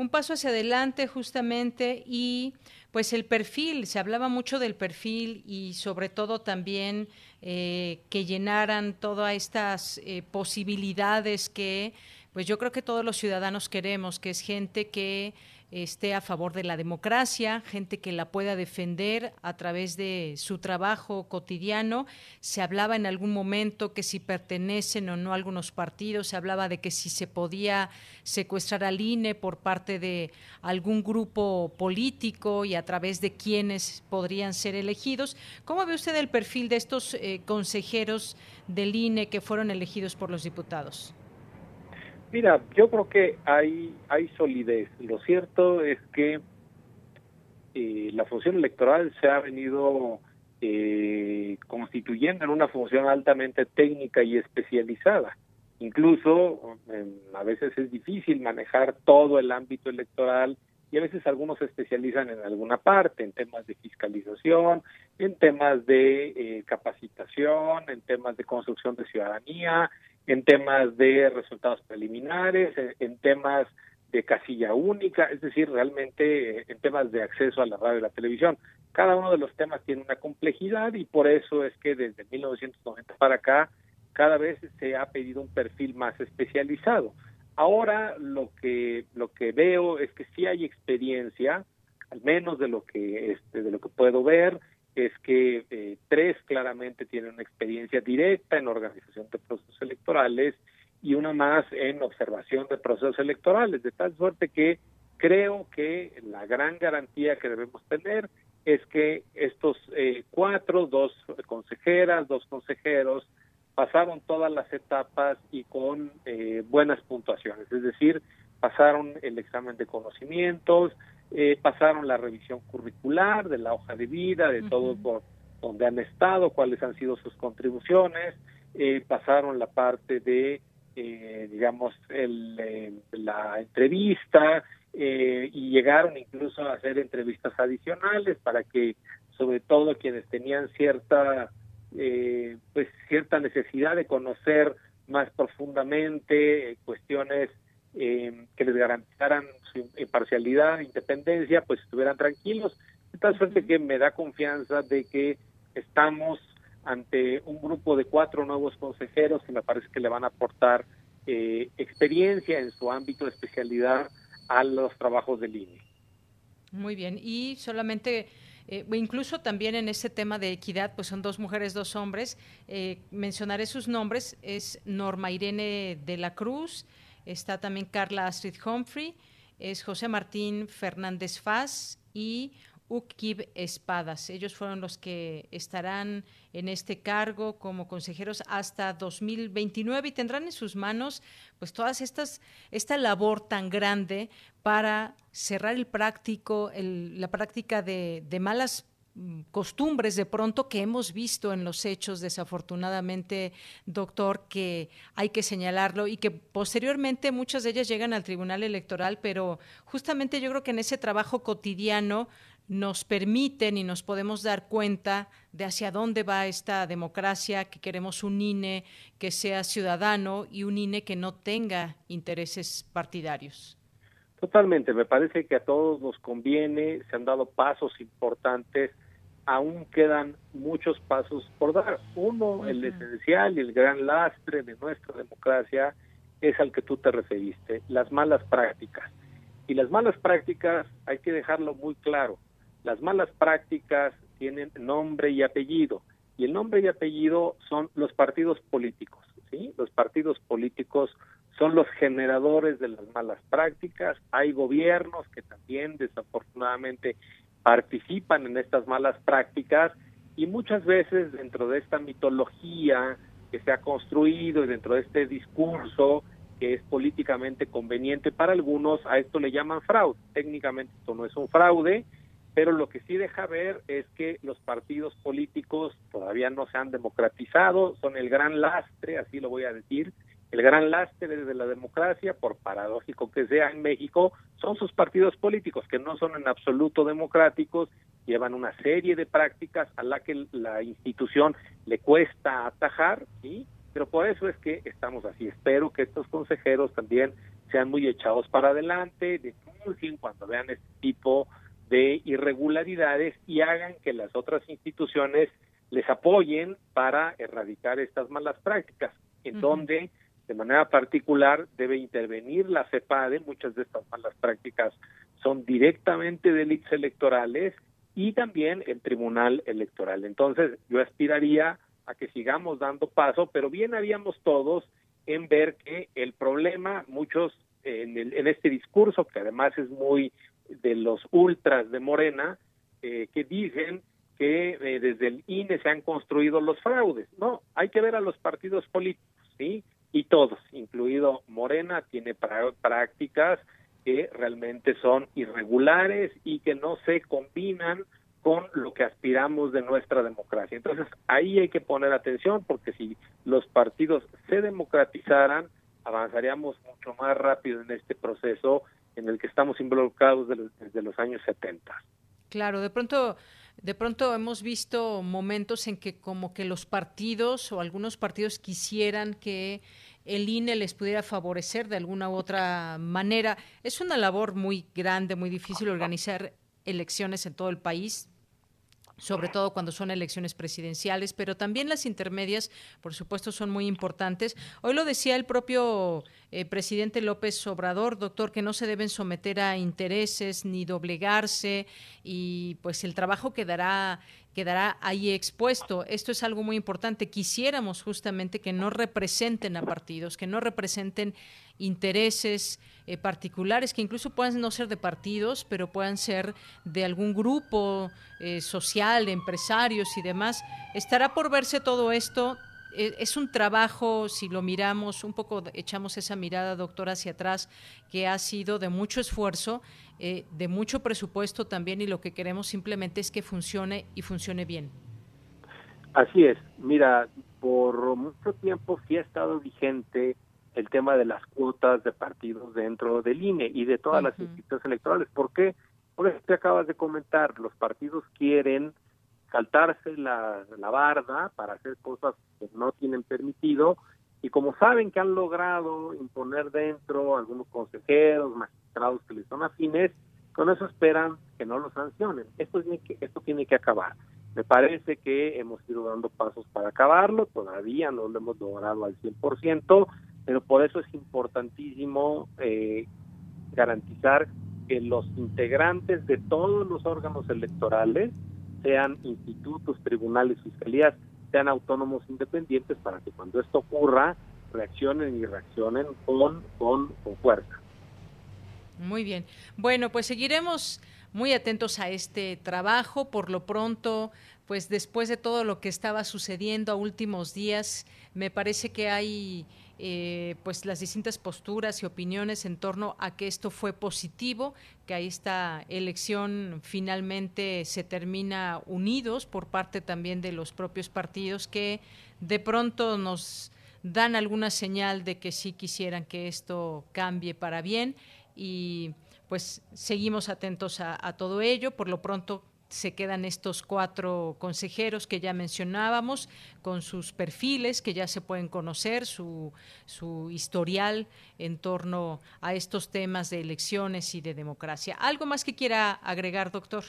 un paso hacia adelante justamente y pues el perfil, se hablaba mucho del perfil y sobre todo también eh, que llenaran todas estas eh, posibilidades que pues yo creo que todos los ciudadanos queremos, que es gente que esté a favor de la democracia, gente que la pueda defender a través de su trabajo cotidiano. Se hablaba en algún momento que si pertenecen o no a algunos partidos, se hablaba de que si se podía secuestrar al INE por parte de algún grupo político y a través de quienes podrían ser elegidos. ¿Cómo ve usted el perfil de estos eh, consejeros del INE que fueron elegidos por los diputados? Mira, yo creo que hay, hay solidez. Lo cierto es que eh, la función electoral se ha venido eh, constituyendo en una función altamente técnica y especializada. Incluso em, a veces es difícil manejar todo el ámbito electoral y a veces algunos se especializan en alguna parte, en temas de fiscalización, en temas de eh, capacitación, en temas de construcción de ciudadanía, en temas de resultados preliminares, en, temas de casilla única, es decir, realmente eh, en temas de acceso a la radio y la televisión. Cada uno de los temas tiene una complejidad y por eso es que desde 1990 para acá cada vez se ha pedido un perfil más especializado. Ahora lo que lo que veo es que sí hay experiencia, al menos de lo que este, de lo que puedo ver es que eh, tres claramente tienen una experiencia directa en organización de procesos electorales y una más en observación de procesos electorales, de tal suerte que creo que la gran garantía que debemos tener es que estos eh, cuatro, dos consejeras, dos consejeros, pasaron todas las etapas y con eh, buenas puntuaciones, es decir, pasaron el examen de conocimientos, eh, pasaron la revisión curricular de la hoja de vida, de todo por donde han estado, cuáles han sido sus contribuciones, eh, pasaron la parte de, digamos, el, la entrevista y llegaron incluso a hacer entrevistas adicionales para que, sobre todo, quienes tenían cierta eh, pues cierta necesidad de conocer más profundamente eh, cuestiones eh, que les garantizaran su imparcialidad, independencia, pues estuvieran tranquilos. De tal suerte que me da confianza de que estamos ante un grupo de cuatro nuevos consejeros que me parece que le van a aportar experiencia en su ámbito de especialidad a los trabajos del INE. Muy bien, y solamente eh, incluso también en ese tema de equidad, pues son dos mujeres, dos hombres. Eh, mencionaré sus nombres, es Norma Irene de la Cruz, está también Carla Astrid Humphrey, es José Martín Fernández Faz y Ukib Espadas. Ellos fueron los que estarán en este cargo como consejeros hasta 2029 y tendrán en sus manos pues todas estas esta labor tan grande para cerrar el práctico la práctica de, malas mm, costumbres de pronto que hemos visto en los hechos desafortunadamente doctor que hay que señalarlo y que posteriormente muchas de ellas llegan al tribunal electoral pero justamente yo creo que en ese trabajo cotidiano nos permiten y nos podemos dar cuenta de hacia dónde va esta democracia, que queremos un INE que sea ciudadano y un INE que no tenga intereses partidarios. Totalmente, me parece que a todos nos conviene, se han dado pasos importantes, aún quedan muchos pasos por dar. Uno, el esencial y el gran lastre de nuestra democracia es al que tú te referiste, las malas prácticas. Y las malas prácticas hay que dejarlo muy claro las malas prácticas tienen nombre y apellido, y el nombre y apellido son los partidos políticos, ¿sí? Los partidos políticos son los generadores de las malas prácticas, hay gobiernos que también desafortunadamente participan en estas malas prácticas y muchas veces dentro de esta mitología que se ha construido y dentro de este discurso que es políticamente conveniente para algunos, a esto le llaman fraude. Técnicamente esto no es un fraude, pero lo que sí deja ver es que los partidos políticos todavía no se han democratizado, son el gran lastre, así lo voy a decir, el gran lastre de la democracia, por paradójico que sea en México, son sus partidos políticos, que no son en absoluto democráticos, llevan una serie de prácticas a la que la institución le cuesta atajar, ¿sí? pero por eso es que estamos así. Espero que estos consejeros también sean muy echados para adelante, denuncien cuando vean este tipo de irregularidades y hagan que las otras instituciones les apoyen para erradicar estas malas prácticas, en donde de manera particular debe intervenir la CEPADE, muchas de estas malas prácticas son directamente delitos electorales y también el Tribunal Electoral. Entonces, yo aspiraría a que sigamos dando paso, pero bien haríamos todos en ver que el problema, muchos en, en este discurso, que además es muy de los ultras de Morena eh, que dicen que eh, desde el INE se han construido los fraudes. No, hay que ver a los partidos políticos, ¿sí? Y todos, incluido Morena, tiene prácticas que realmente son irregulares y que no se combinan con lo que aspiramos de nuestra democracia. Entonces, ahí hay que poner atención porque si los partidos se democratizaran, avanzaríamos mucho más rápido en este proceso en el que estamos involucrados desde los años 70. Claro, de pronto de pronto hemos visto momentos en que como que los partidos o algunos partidos quisieran que el INE les pudiera favorecer de alguna u otra manera. Es una labor muy grande, muy difícil organizar elecciones en todo el país sobre todo cuando son elecciones presidenciales, pero también las intermedias, por supuesto, son muy importantes. Hoy lo decía el propio eh, presidente López Obrador, doctor, que no se deben someter a intereses ni doblegarse y pues el trabajo quedará quedará ahí expuesto. Esto es algo muy importante. Quisiéramos justamente que no representen a partidos, que no representen intereses eh, particulares que incluso puedan no ser de partidos, pero puedan ser de algún grupo eh, social, de empresarios y demás. Estará por verse todo esto. E, es un trabajo, si lo miramos, un poco echamos esa mirada, doctor, hacia atrás, que ha sido de mucho esfuerzo, eh, de mucho presupuesto también, y lo que queremos simplemente es que funcione y funcione bien. Así es. Mira, por mucho tiempo sí ha estado vigente el tema de las cuotas de partidos dentro del INE y de todas las instituciones electorales. ¿Por qué? Porque te acabas de comentar, los partidos quieren saltarse la, la barda para hacer cosas que no tienen permitido y como saben que han logrado imponer dentro algunos consejeros, magistrados que les son afines, con eso esperan que no lo sancionen. Esto tiene que, esto tiene que acabar. Me parece que hemos ido dando pasos para acabarlo, todavía no lo hemos logrado al 100%, pero por eso es importantísimo eh, garantizar que los integrantes de todos los órganos electorales, sean institutos, tribunales, fiscalías, sean autónomos independientes para que cuando esto ocurra reaccionen y reaccionen con, con, con fuerza. Muy bien. Bueno, pues seguiremos muy atentos a este trabajo. Por lo pronto, pues después de todo lo que estaba sucediendo a últimos días, me parece que hay eh, pues las distintas posturas y opiniones en torno a que esto fue positivo, que esta elección finalmente se termina unidos por parte también de los propios partidos que de pronto nos dan alguna señal de que sí quisieran que esto cambie para bien y pues seguimos atentos a, a todo ello. Por lo pronto se quedan estos cuatro consejeros que ya mencionábamos, con sus perfiles que ya se pueden conocer, su, su historial en torno a estos temas de elecciones y de democracia. ¿Algo más que quiera agregar, doctor?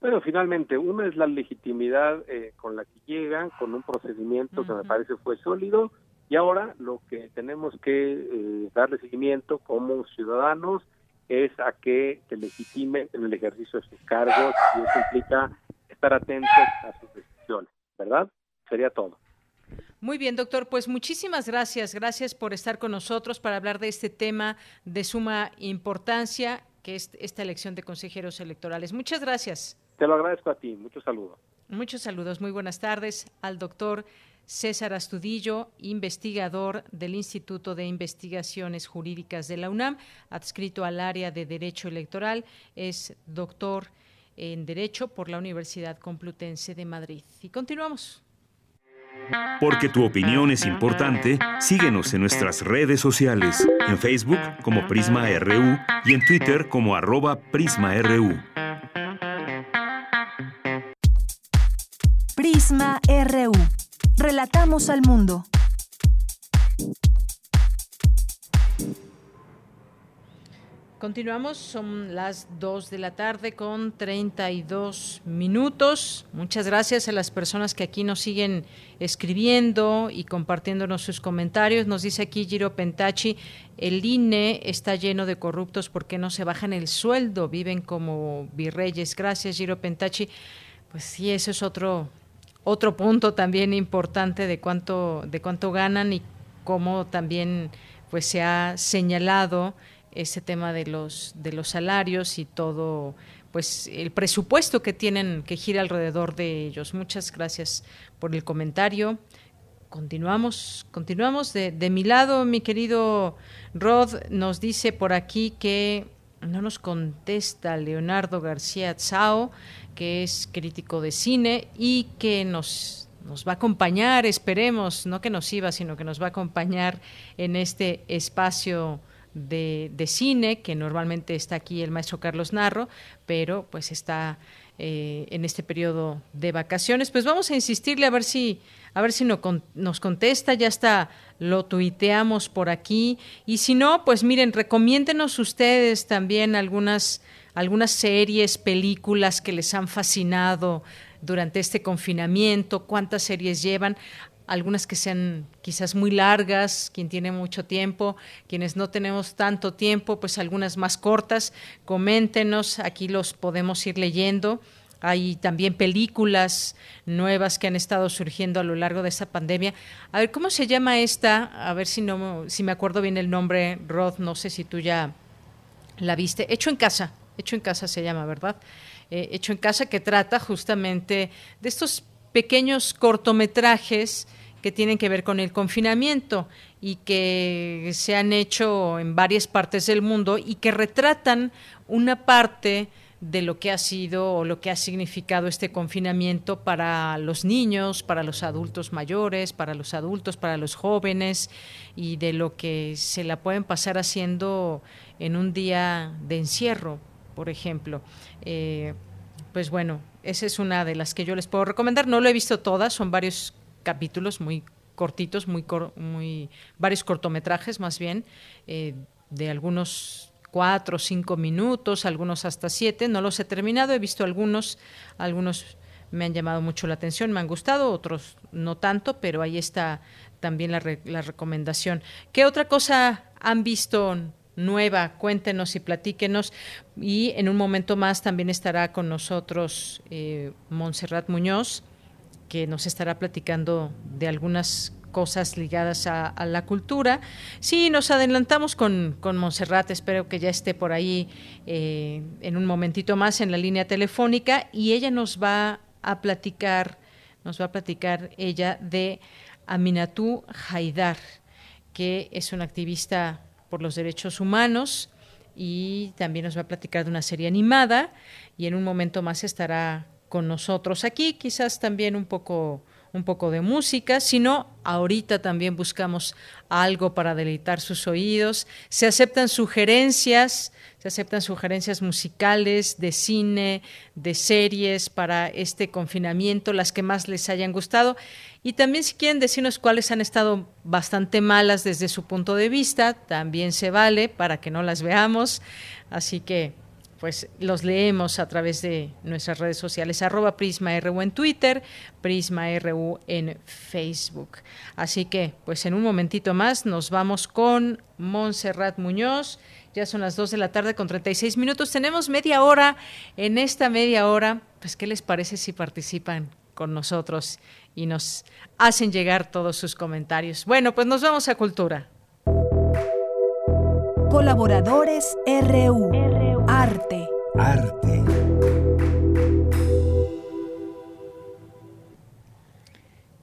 Bueno, finalmente, una es la legitimidad eh, con la que llegan, con un procedimiento que me parece fue sólido, y ahora lo que tenemos que eh, darle seguimiento como ciudadanos, es a que se legitime en el ejercicio de sus cargos y eso implica estar atentos a sus decisiones, ¿verdad? Sería todo. Muy bien, doctor. Pues muchísimas gracias. Gracias por estar con nosotros para hablar de este tema de suma importancia, que es esta elección de consejeros electorales. Muchas gracias. Te lo agradezco a ti. Muchos saludos. Muchos saludos. Muy buenas tardes al doctor César Astudillo, investigador del Instituto de Investigaciones Jurídicas de la UNAM, adscrito al área de Derecho Electoral, es doctor en Derecho por la Universidad Complutense de Madrid. Y continuamos. Porque tu opinión es importante, síguenos en nuestras redes sociales, en Facebook como Prisma RU y en Twitter como arroba PrismaRU. Prisma RU. Relatamos al mundo. Continuamos, son las 2 de la tarde con 32 minutos. Muchas gracias a las personas que aquí nos siguen escribiendo y compartiéndonos sus comentarios. Nos dice aquí Giro Pentachi, el INE está lleno de corruptos porque no se bajan el sueldo, viven como virreyes. Gracias Giro Pentachi. Pues sí, eso es otro otro punto también importante de cuánto, de cuánto ganan y cómo también pues se ha señalado ese tema de los, de los salarios y todo pues el presupuesto que tienen que gira alrededor de ellos. Muchas gracias por el comentario. Continuamos, continuamos de, de mi lado, mi querido Rod nos dice por aquí que no nos contesta Leonardo García Tsao, que es crítico de cine y que nos, nos va a acompañar, esperemos, no que nos iba, sino que nos va a acompañar en este espacio de, de cine, que normalmente está aquí el maestro Carlos Narro, pero pues está eh, en este periodo de vacaciones. Pues vamos a insistirle a ver si, a ver si no, nos contesta, ya está, lo tuiteamos por aquí. Y si no, pues miren, recomiéndenos ustedes también algunas, algunas series, películas que les han fascinado durante este confinamiento, cuántas series llevan algunas que sean quizás muy largas, quien tiene mucho tiempo, quienes no tenemos tanto tiempo, pues algunas más cortas, coméntenos, aquí los podemos ir leyendo. Hay también películas nuevas que han estado surgiendo a lo largo de esta pandemia. A ver, ¿cómo se llama esta? A ver si no si me acuerdo bien el nombre, Rod, no sé si tú ya la viste. Hecho en casa, Hecho en casa se llama, ¿verdad? Eh, hecho en casa que trata justamente de estos pequeños cortometrajes que tienen que ver con el confinamiento y que se han hecho en varias partes del mundo y que retratan una parte de lo que ha sido o lo que ha significado este confinamiento para los niños, para los adultos mayores, para los adultos, para los jóvenes y de lo que se la pueden pasar haciendo en un día de encierro, por ejemplo. Eh, pues bueno, esa es una de las que yo les puedo recomendar. No lo he visto todas, son varios capítulos muy cortitos, muy, muy varios cortometrajes más bien, eh, de algunos cuatro o cinco minutos, algunos hasta siete. No los he terminado, he visto algunos, algunos me han llamado mucho la atención, me han gustado, otros no tanto, pero ahí está también la, recomendación. ¿Qué otra cosa han visto nueva? Cuéntenos y platíquenos. Y en un momento más también estará con nosotros eh, Montserrat Muñoz que nos estará platicando de algunas cosas ligadas a, la cultura. Sí, nos adelantamos con, con Montserrat, espero que ya esté por ahí eh, en un momentito más en la línea telefónica y ella nos va a platicar, nos va a platicar ella de Aminatú Haidar, que es una activista por los derechos humanos y también nos va a platicar de una serie animada y en un momento más estará con nosotros aquí, quizás también un poco un poco de música, sino ahorita también buscamos algo para deleitar sus oídos. Se aceptan sugerencias, se aceptan sugerencias musicales, de cine, de series para este confinamiento, las que más les hayan gustado. Y también si quieren decirnos cuáles han estado bastante malas desde su punto de vista, también se vale para que no las veamos. Así que pues los leemos a través de nuestras redes sociales, arroba PrismaRU en Twitter, PrismaRU en Facebook. Así que, pues en un momentito más nos vamos con Montserrat Muñoz. Ya son las 2 de la tarde con 36 minutos. Tenemos media hora. En esta media hora, pues, ¿qué les parece si participan con nosotros y nos hacen llegar todos sus comentarios? Bueno, pues nos vamos a Cultura. Colaboradores RU. Arte. Arte.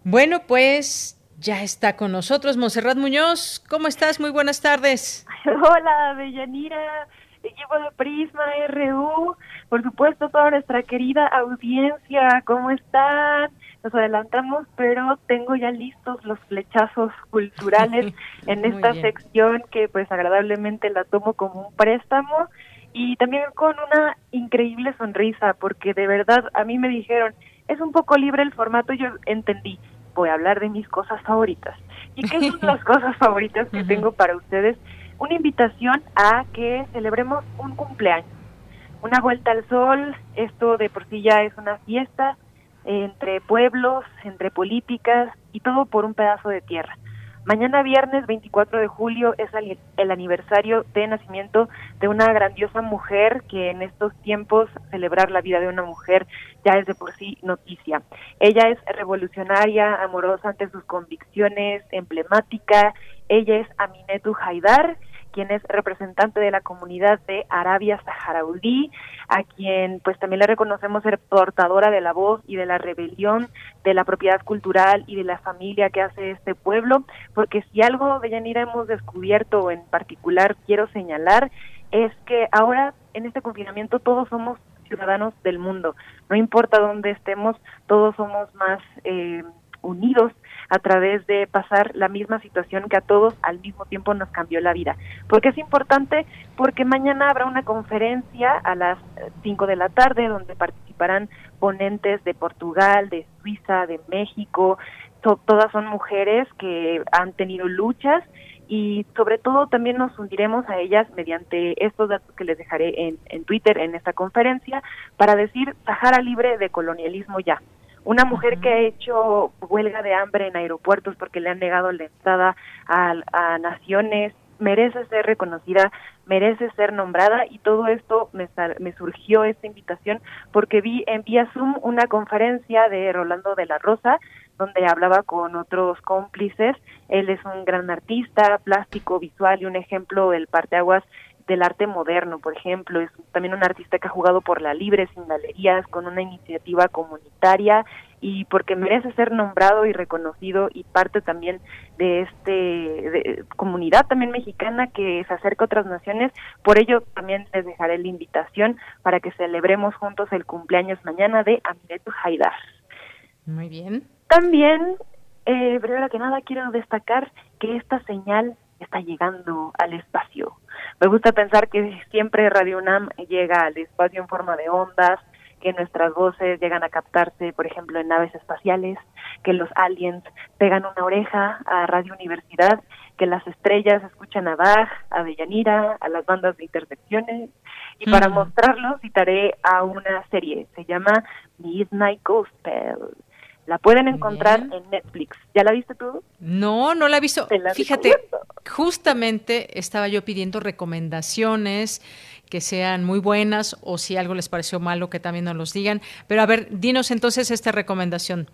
Bueno, pues ya está con nosotros Monserrat Muñoz. ¿Cómo estás? Muy buenas tardes. Hola, Bellanira, equipo de Prisma RU, por supuesto toda nuestra querida audiencia, ¿cómo están? Nos adelantamos, pero tengo ya listos los flechazos culturales en esta sección que pues agradablemente la tomo como un préstamo y también con una increíble sonrisa, porque de verdad a mí me dijeron, es un poco libre el formato, y yo entendí, voy a hablar de mis cosas favoritas. ¿Y qué son las cosas favoritas que tengo para ustedes? Una invitación a que celebremos un cumpleaños, una vuelta al sol, esto de por sí ya es una fiesta entre pueblos, entre políticas y todo por un pedazo de tierra. Mañana viernes 24 de julio es el, aniversario de nacimiento de una grandiosa mujer que en estos tiempos celebrar la vida de una mujer ya es de por sí noticia. Ella es revolucionaria, amorosa ante sus convicciones, emblemática. Ella es Aminetu Haidar quien es representante de la comunidad de Arabia Saharaudí, a quien pues también le reconocemos ser portadora de la voz y de la rebelión de la propiedad cultural y de la familia que hace este pueblo, porque si algo de Yanira hemos descubierto en particular quiero señalar es que ahora en este confinamiento todos somos ciudadanos del mundo. No importa dónde estemos, todos somos más eh, unidos a través de pasar la misma situación que a todos al mismo tiempo nos cambió la vida. porque es importante? Porque mañana habrá una conferencia a las 5 de la tarde donde participarán ponentes de Portugal, de Suiza, de México. todas son mujeres que han tenido luchas y sobre todo también nos uniremos a ellas mediante estos datos que les dejaré en, en Twitter en esta conferencia para decir Sahara libre de colonialismo ya. Una mujer que ha hecho huelga de hambre en aeropuertos porque le han negado la entrada a, a naciones merece ser reconocida, merece ser nombrada y todo esto me, me, surgió esta invitación porque vi en vía Zoom una conferencia de Rolando de la Rosa donde hablaba con otros cómplices. Él es un gran artista, plástico, visual y un ejemplo del parteaguas del arte moderno, por ejemplo, es también un artista que ha jugado por la libre, sin galerías, con una iniciativa comunitaria y porque merece ser nombrado y reconocido y parte también de este comunidad también mexicana que se acerca a otras naciones. Por ello también les dejaré la invitación para que celebremos juntos el cumpleaños mañana de Amiretu Haidar. Muy bien. También, eh, primero que nada, quiero destacar que esta señal está llegando al espacio. Me gusta pensar que siempre Radio UNAM llega al espacio en forma de ondas, que nuestras voces llegan a captarse, por ejemplo, en naves espaciales, que los aliens pegan una oreja a Radio Universidad, que las estrellas escuchan a Bach, a Deyanira, a las bandas de intersecciones. Y para mostrarlo citaré a una serie, se llama Midnight Gospel. La pueden encontrar en Netflix. ¿Ya la viste tú? No, no la he visto. Fíjate, justamente estaba yo pidiendo recomendaciones que sean muy buenas o si algo les pareció malo que también nos los digan. Pero a ver, dinos entonces esta recomendación.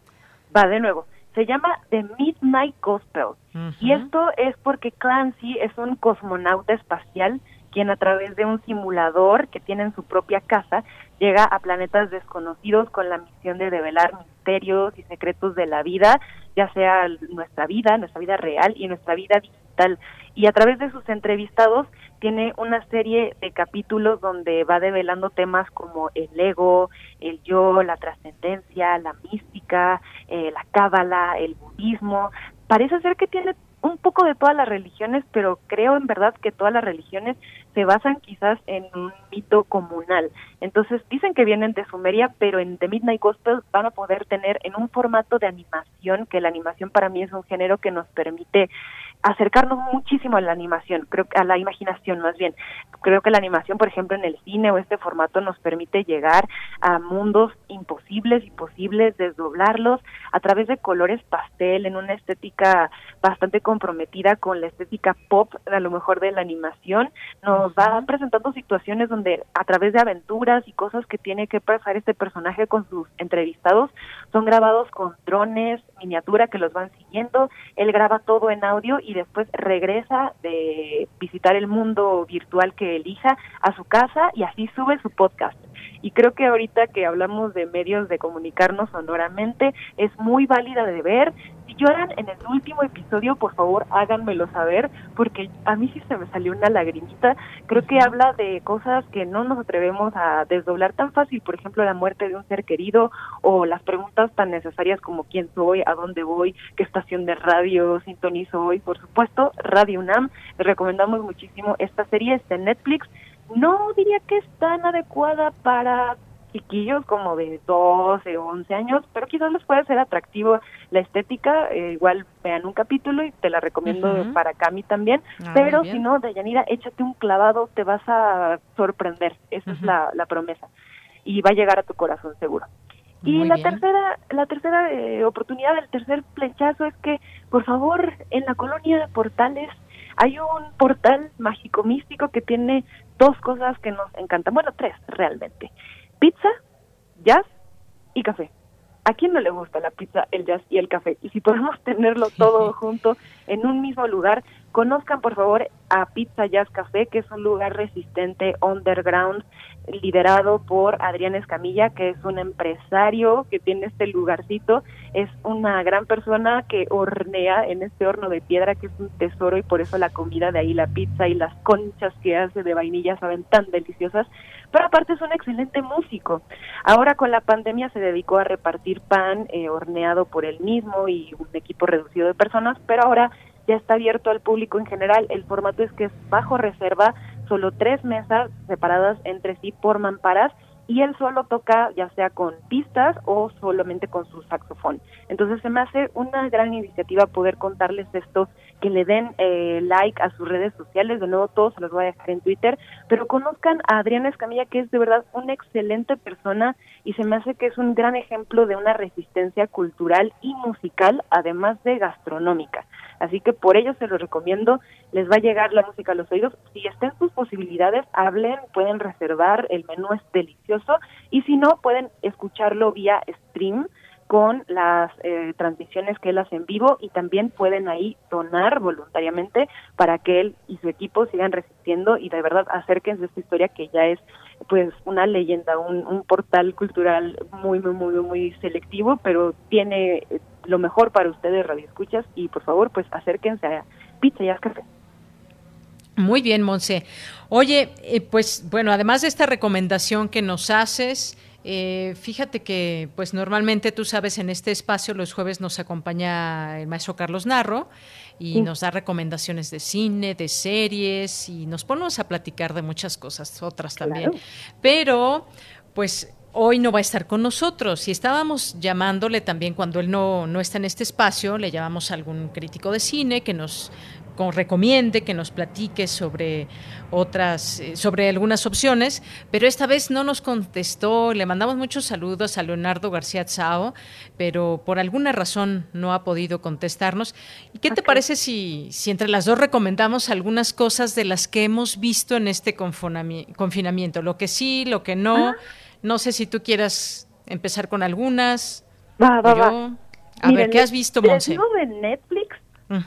Va, de nuevo. Se llama The Midnight Gospel. Y esto es porque Clancy es un cosmonauta espacial quien a través de un simulador que tiene en su propia casa llega a planetas desconocidos con la misión de develar misterios y secretos de la vida, ya sea nuestra vida, nuestra vida real y nuestra vida digital. Y a través de sus entrevistados tiene una serie de capítulos donde va develando temas como el ego, el yo, la trascendencia, la mística, eh, la cábala, el budismo. Parece ser que tiene un poco de todas las religiones, pero creo en verdad que todas las religiones se basan quizás en un mito comunal. Entonces dicen que vienen de Sumeria, pero en The Midnight Gospel van a poder tener en un formato de animación, que la animación para mí es un género que nos permite acercarnos muchísimo a la animación, creo a la imaginación más bien. Creo que la animación, por ejemplo, en el cine o este formato nos permite llegar a mundos imposibles y posibles, desdoblarlos a través de colores pastel en una estética bastante comprometida con la estética pop, a lo mejor de la animación, nos va presentando situaciones donde a través de aventuras y cosas que tiene que pasar este personaje con sus entrevistados son grabados con drones, miniatura que los van siguiendo, él graba todo en audio y después regresa de visitar el mundo virtual que elija a su casa y así sube su podcast. Y creo que ahorita que hablamos de medios de comunicarnos sonoramente, es muy válida de ver. Si lloran en el último episodio, por favor háganmelo saber, porque a mí sí se me salió una lagrimita. Creo que habla de cosas que no nos atrevemos a desdoblar tan fácil, por ejemplo, la muerte de un ser querido o las preguntas tan necesarias como quién soy, a dónde voy, qué estación de radio sintonizo hoy. Por supuesto, Radio UNAM. Les recomendamos muchísimo esta serie, está en Netflix no diría que es tan adecuada para chiquillos como de 12 o 11 años, pero quizás les puede ser atractivo la estética, eh, igual vean un capítulo y te la recomiendo para Cami también, ah, pero si no, Dayanira, échate un clavado, te vas a sorprender, esa es la, la promesa, y va a llegar a tu corazón seguro. y la tercera, la tercera eh, oportunidad, el tercer flechazo es que, por favor, en la colonia Portales hay un portal mágico místico que tiene dos cosas que nos encantan, bueno, tres realmente. Pizza, jazz y café. ¿A quién no le gusta la pizza, el jazz y el café? Y si podemos tenerlo todo junto en un mismo lugar, conozcan por favor a Pizza Jazz Café, que es un lugar resistente underground liderado por Adrián Escamilla, que es un empresario que tiene este lugarcito, es una gran persona que hornea en este horno de piedra que es un tesoro y por eso la comida de ahí, la pizza y las conchas que hace de vainilla saben tan deliciosas, pero aparte es un excelente músico. Ahora con la pandemia se dedicó a repartir pan eh, horneado por él mismo y un equipo reducido de personas, pero ahora ya está abierto al público en general. El formato es que es bajo reserva, solo tres mesas separadas entre sí por mamparas y él solo toca ya sea con pistas o solamente con su saxofón. Entonces se me hace una gran iniciativa poder contarles esto, que le den eh, like a sus redes sociales, de nuevo todos se los voy a dejar en Twitter, pero conozcan a Adriana Escamilla que es de verdad una excelente persona y se me hace que es un gran ejemplo de una resistencia cultural y musical, además de gastronómica. Así que por ello se lo recomiendo, les va a llegar la música a los oídos. Si estén sus posibilidades, hablen, pueden reservar, el menú es delicioso y si no, pueden escucharlo vía stream con las eh, transmisiones que él hace en vivo y también pueden ahí donar voluntariamente para que él y su equipo sigan resistiendo y de verdad acérquense a esta historia que ya es pues una leyenda, un, portal cultural muy, muy, muy, muy selectivo, pero tiene lo mejor para ustedes, Radio Escuchas, y por favor, pues acérquense a Pizza y Café. Muy bien, Monse. Oye, eh, pues bueno, además de esta recomendación que nos haces, eh, fíjate que, pues normalmente tú sabes, en este espacio los jueves nos acompaña el maestro Carlos Narro y nos da recomendaciones de cine, de series y nos ponemos a platicar de muchas cosas, otras también. Pero, pues hoy no va a estar con nosotros. Y estábamos llamándole también cuando él no, no está en este espacio, le llamamos a algún crítico de cine que nos recomiende, que nos platique sobre otras, eh, sobre algunas opciones, pero esta vez no nos contestó. Le mandamos muchos saludos a Leonardo García Tsao, pero por alguna razón no ha podido contestarnos. ¿Y qué te parece si, si entre las dos recomendamos algunas cosas de las que hemos visto en este confinamiento? Lo que sí, lo que no. No sé si tú quieras empezar con algunas. Va, va, A ver, ¿qué has visto, Monse? de Netflix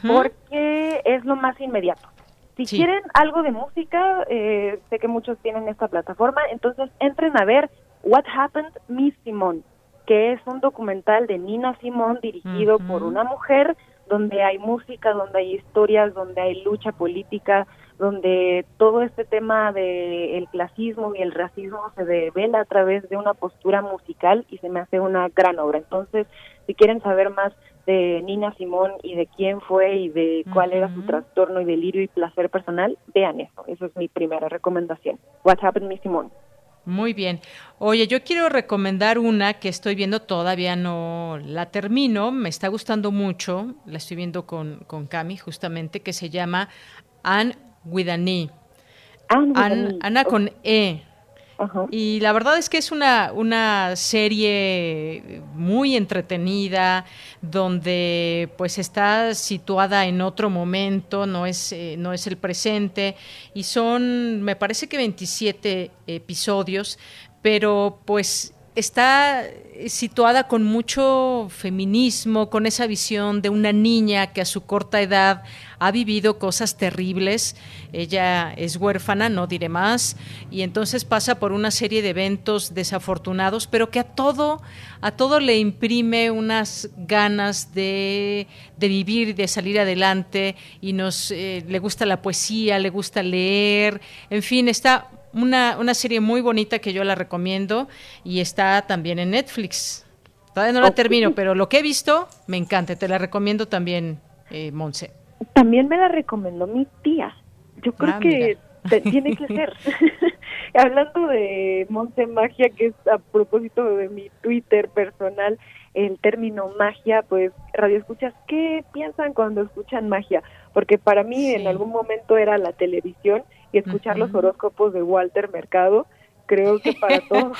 porque es lo más inmediato. Si quieren algo de música, eh, sé que muchos tienen esta plataforma, entonces entren a ver What Happened Miss Simone, que es un documental de Nina Simone dirigido por una mujer donde hay música, donde hay historias, donde hay lucha política, donde todo este tema del clasismo y el racismo se devela a través de una postura musical y se me hace una gran obra. Entonces, si quieren saber más de Nina Simón y de quién fue y de cuál era su trastorno y delirio y placer personal, vean eso. Esa es mi primera recomendación. What Happened Miss Simone. Muy bien. Oye, yo quiero recomendar una que estoy viendo, todavía no la termino, me está gustando mucho, la estoy viendo con, con Cami justamente, que se llama Anne with an E. Ana con E. Y la verdad es que es una, una serie muy entretenida, donde pues está situada en otro momento, no es, eh, no es el presente, y son, me parece que 27 episodios, pero pues está situada con mucho feminismo, con esa visión de una niña que a su corta edad ha vivido cosas terribles. Ella es huérfana, no diré más, y entonces pasa por una serie de eventos desafortunados, pero que a todo, a todo le imprime unas ganas de, de vivir, de salir adelante, y nos eh, le gusta la poesía, le gusta leer, en fin, está una, una serie muy bonita que yo la recomiendo y está también en Netflix. Todavía no la termino, pero lo que he visto me encanta. Te la recomiendo también, eh, Monse. También me la recomendó mi tía. Yo creo ah, que tiene que ser. Hablando de Monse Magia, que es a propósito de mi Twitter personal, el término magia, pues radio escuchas, ¿qué piensan cuando escuchan magia? Porque para mí en algún momento era la televisión y escuchar los horóscopos de Walter Mercado. Creo que para todos.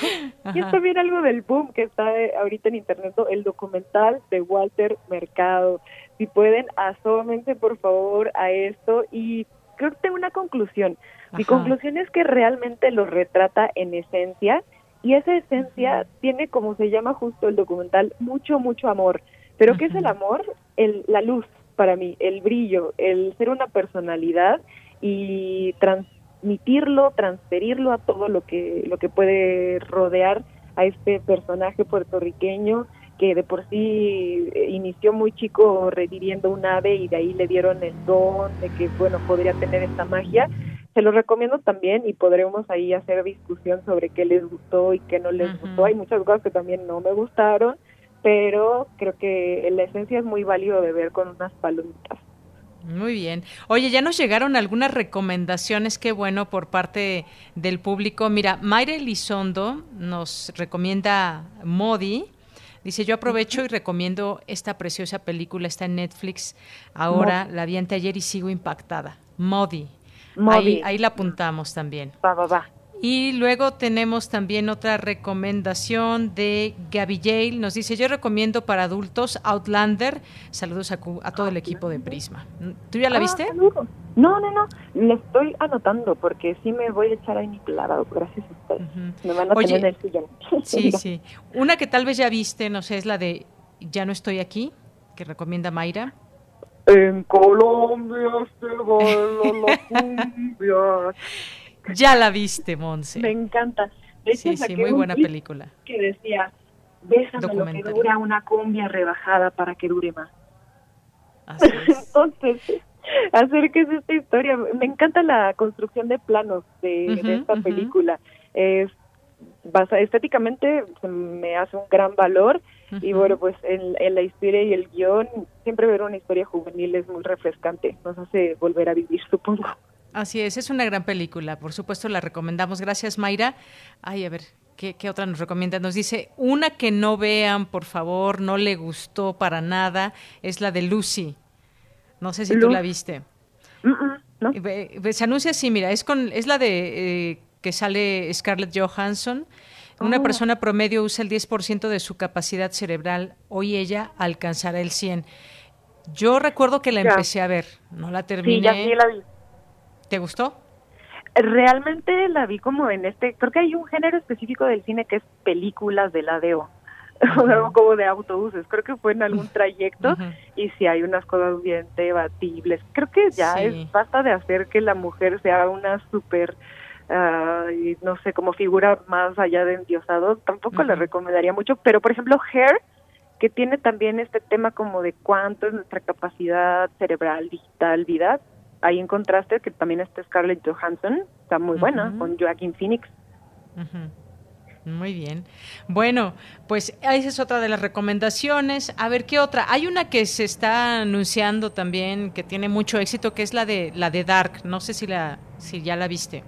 y es también algo del boom que está eh, ahorita en internet, el documental de Walter Mercado. Si pueden, asómense por favor a esto y creo que tengo una conclusión. Mi conclusión es que realmente lo retrata en esencia y esa esencia tiene, como se llama justo el documental, mucho, mucho amor. Pero ¿qué es el amor? El, la luz, para mí, el brillo, el ser una personalidad y transmitirlo, transferirlo a todo lo que, lo que puede rodear a este personaje puertorriqueño que de por sí eh, inició muy chico reviviendo un ave y de ahí le dieron el don de que, bueno, podría tener esta magia. Se lo recomiendo también y podremos ahí hacer discusión sobre qué les gustó y qué no les gustó. Hay muchas cosas que también no me gustaron, pero creo que la esencia es muy válido de ver con unas palomitas. Muy bien. Oye, ya nos llegaron algunas recomendaciones, qué bueno, por parte del público. Mira, Mayra Elizondo nos recomienda Modi. Dice, yo aprovecho y recomiendo esta preciosa película, está en Netflix. Ahora la vi ayer y sigo impactada. Modi. Ahí, ahí la apuntamos también. Va, va, va. Y luego tenemos también otra recomendación de Gaby Yale. Nos dice, yo recomiendo para adultos Outlander. Saludos a, todo el equipo de Prisma. ¿Tú ya la ah, viste? No, no, no. Le estoy anotando porque sí me voy a echar ahí mi clavado. Gracias a ustedes. Me van a tener en el sillón. Sí, sí. Una que tal vez ya viste, no sé, es la de Ya no estoy aquí, que recomienda Mayra. En Colombia se baila la cumbia. Ya la viste, Monse. Me encanta. sí, sí, muy buena película. Que decía, bésame lo que dura una cumbia rebajada para que dure más. Así es. Entonces, acérquese esta historia. Me encanta la construcción de planos de, esta película. Es basa, estéticamente me hace un gran valor y bueno, pues en, en, la historia y el guion, siempre ver una historia juvenil es muy refrescante, nos hace volver a vivir, supongo. Así es, es una gran película, por supuesto la recomendamos. Gracias, Mayra. Ay, a ver, ¿qué, otra nos recomienda? Nos dice, una que no vean, por favor, no le gustó para nada, es la de Lucy. No sé si tú la viste. Se anuncia así, mira, es, con, es la de eh, que sale Scarlett Johansson. Una oh. persona promedio usa el 10% de su capacidad cerebral. Hoy ella alcanzará el 100%. Yo recuerdo que la empecé a ver, no la terminé. Sí, ya sí la vi. ¿Te gustó? Realmente la vi como en este, creo que hay un género específico del cine que es películas de ladeo, uh como de autobuses, creo que fue en algún trayecto y si hay unas cosas bien debatibles. Creo que ya es basta de hacer que la mujer sea una súper, no sé, como figura más allá de endiosado, tampoco le recomendaría mucho, pero por ejemplo Hair, que tiene también este tema como de cuánto es nuestra capacidad cerebral, digital, vida, ahí en contraste que también está Scarlett Johansson, está muy buena, con Joaquin Phoenix. Muy bien. Bueno, pues esa es otra de las recomendaciones. A ver qué otra. Hay una que se está anunciando también que tiene mucho éxito, que es la de la de Dark. No sé si la si ya la viste.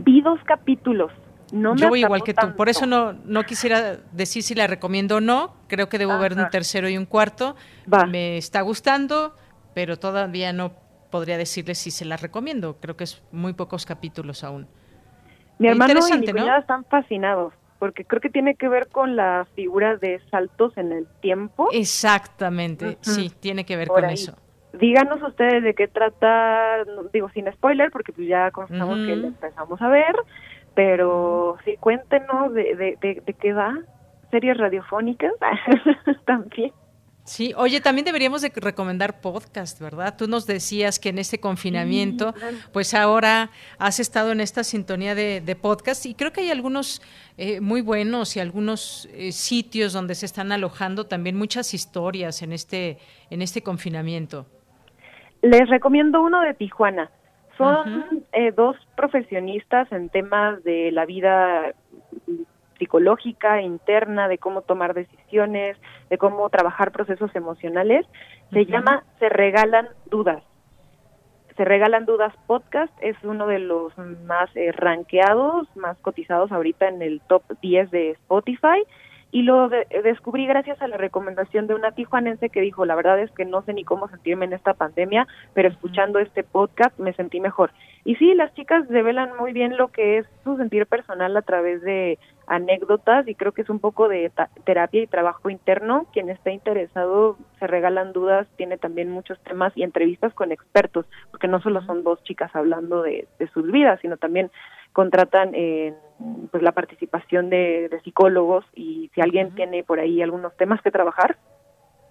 Vi dos capítulos. No Yo voy igual que tú. Por eso no no quisiera decir si la recomiendo o no. Creo que debo ver un tercero y un cuarto. Me está gustando, pero todavía no podría decirles si se las recomiendo. Creo que es muy pocos capítulos aún. Mi hermano y mi cuñada están fascinados porque creo que tiene que ver con la figura de saltos en el tiempo. Exactamente, sí, tiene que ver con eso. Díganos ustedes de qué trata, digo sin spoiler, porque pues ya constamos que lo empezamos a ver, pero sí cuéntenos de, de, de, de qué va, series radiofónicas también. Sí, oye, también deberíamos de recomendar podcast, ¿verdad? Tú nos decías que en este confinamiento, pues ahora has estado en esta sintonía de, podcast y creo que hay algunos eh, muy buenos y algunos eh, sitios donde se están alojando también muchas historias en este en este confinamiento. Les recomiendo uno de Tijuana. Son eh, dos profesionistas en temas de la vida psicológica interna, de cómo tomar decisiones, de cómo trabajar procesos emocionales. Se llama Se Regalan Dudas. Se Regalan Dudas Podcast es uno de los más eh, rankeados, más cotizados ahorita en el top 10 de Spotify y lo descubrí gracias a la recomendación de una tijuanense que dijo, la verdad es que no sé ni cómo sentirme en esta pandemia, pero escuchando este podcast me sentí mejor. Y sí, las chicas revelan muy bien lo que es su sentir personal a través de anécdotas y creo que es un poco de terapia y trabajo interno. Quien está interesado se regalan dudas, tiene también muchos temas y entrevistas con expertos, porque no solo son dos chicas hablando de, de sus vidas, sino también contratan pues la participación de, psicólogos y si alguien tiene por ahí algunos temas que trabajar,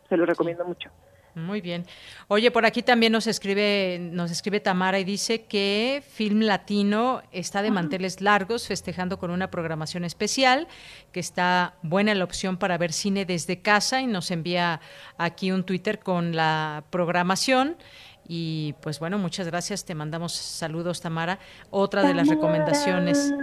se los recomiendo mucho. Muy bien. Oye, por aquí también nos escribe, nos escribe Tamara y dice que Film Latino está de manteles largos, festejando con una programación especial, que está buena la opción para ver cine desde casa y nos envía aquí un Twitter con la programación. Y pues bueno, muchas gracias. Te mandamos saludos, Tamara. Otra de las recomendaciones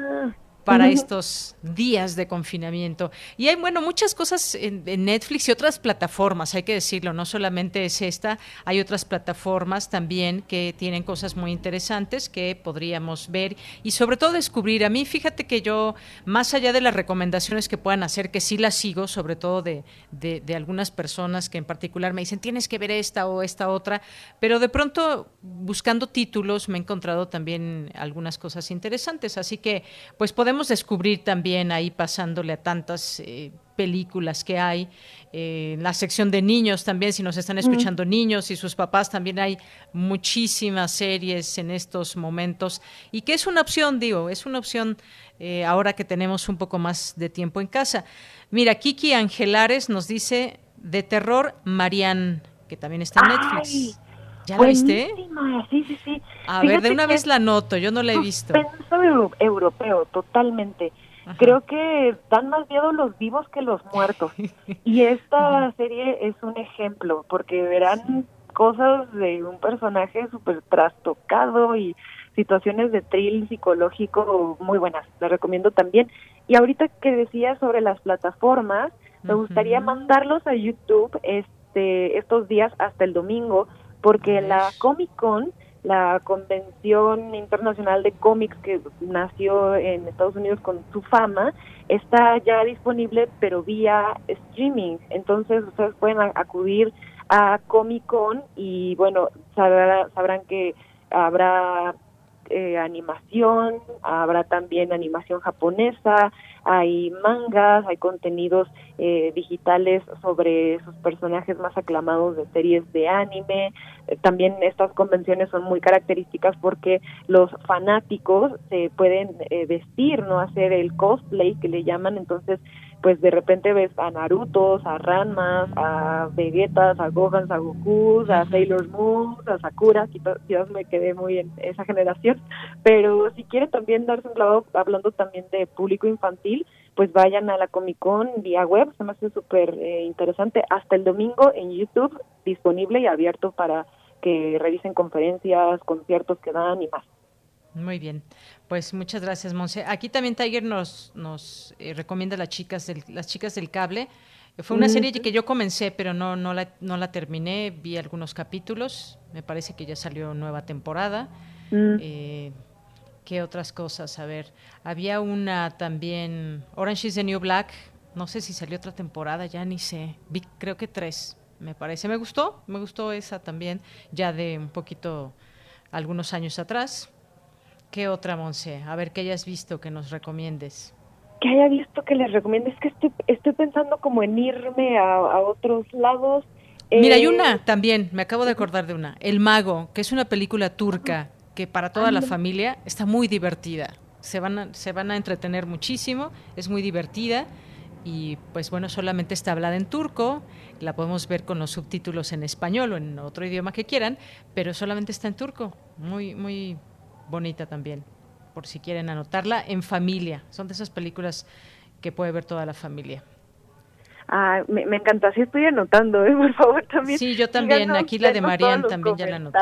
para estos días de confinamiento. Y hay, bueno, muchas cosas en, Netflix y otras plataformas, hay que decirlo, no solamente es esta, hay otras plataformas también que tienen cosas muy interesantes que podríamos ver y sobre todo descubrir. A mí, fíjate que yo, más allá de las recomendaciones que puedan hacer, que sí las sigo, sobre todo de, de, de algunas personas que en particular me dicen, tienes que ver esta o esta otra, pero de pronto buscando títulos me he encontrado también algunas cosas interesantes. Así que, pues podemos descubrir también ahí pasándole a tantas eh, películas que hay. Eh, en la sección de niños también, si nos están escuchando niños y sus papás, también hay muchísimas series en estos momentos. Y que es una opción, digo, es una opción eh, ahora que tenemos un poco más de tiempo en casa. Mira, Kiki Angelares nos dice de terror Marianne, que también está en Netflix. ¿Ya la viste? Sí, sí, sí. A ver, de una vez la noto, yo no la he visto. Suspenso europeo, totalmente. Creo que dan más miedo los vivos que los muertos. Y esta serie es un ejemplo, porque verán cosas de un personaje súper trastocado y situaciones de thrill psicológico muy buenas. La recomiendo también. Y ahorita que decía sobre las plataformas, me gustaría mandarlos a YouTube este estos días hasta el domingo porque la Comic Con, la Convención Internacional de Cómics que nació en Estados Unidos con su fama, está ya disponible pero vía streaming. Entonces ustedes pueden acudir a Comic Con y bueno, sabrán que habrá eh, animación, habrá también animación japonesa, hay mangas, hay contenidos eh, digitales sobre esos personajes más aclamados de series de anime. Eh, también estas convenciones son muy características porque los fanáticos se pueden vestir, no hacer el cosplay que le llaman, entonces pues de repente ves a Naruto, a Ranmas, a Vegetas, a Gohan, a Goku, a Sailor Moon, a Sakura, quizás me quedé muy en esa generación, pero si quiere también darse un lado hablando también de público infantil, pues vayan a la Comic Con vía web, se me hace súper eh, interesante, hasta el domingo en YouTube, disponible y abierto para que revisen conferencias, conciertos que dan y más. Muy bien, pues muchas gracias, Monse. Aquí también Tiger nos, nos eh, recomienda las chicas, del, las chicas del cable. Fue una serie que yo comencé, pero no, no, la, no la terminé. Vi algunos capítulos. Me parece que ya salió nueva temporada. Mm. Eh, ¿Qué otras cosas? A ver, había una también, Orange is the New Black. No sé si salió otra temporada, ya ni sé. Vi creo que tres, me parece. Me gustó, me gustó esa también, ya de un poquito, algunos años atrás. ¿Qué otra, Monse? A ver, ¿qué hayas visto que nos recomiendes? Que haya visto que les recomiendes, que estoy, estoy pensando como en irme a, otros lados. Mira, hay eh, una también, me acabo de acordar de una, El Mago, que es una película turca que para toda la familia está muy divertida. Se van, a, se van a entretener muchísimo, es muy divertida y pues bueno, solamente está hablada en turco, la podemos ver con los subtítulos en español o en otro idioma que quieran, pero solamente está en turco, muy, muy bonita también, por si quieren anotarla, en familia. Son de esas películas que puede ver toda la familia. Ah, me, encanta, sí estoy anotando, ¿eh? por favor, también. Sí, yo también, aquí la de Marian también ya la anoté.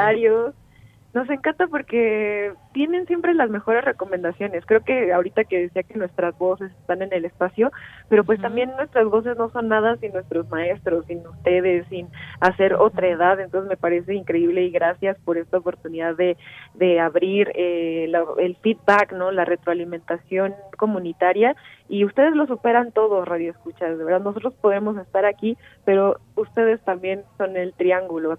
Nos encanta porque tienen siempre las mejores recomendaciones. Creo que ahorita que decía que nuestras voces están en el espacio, pero pues también nuestras voces no son nada sin nuestros maestros, sin ustedes, sin hacer otra edad. Entonces me parece increíble y gracias por esta oportunidad de, de abrir eh, el feedback, no, la retroalimentación comunitaria y ustedes lo superan todo, Radio Escuchas. De verdad, nosotros podemos estar aquí, pero ustedes también son el triángulo,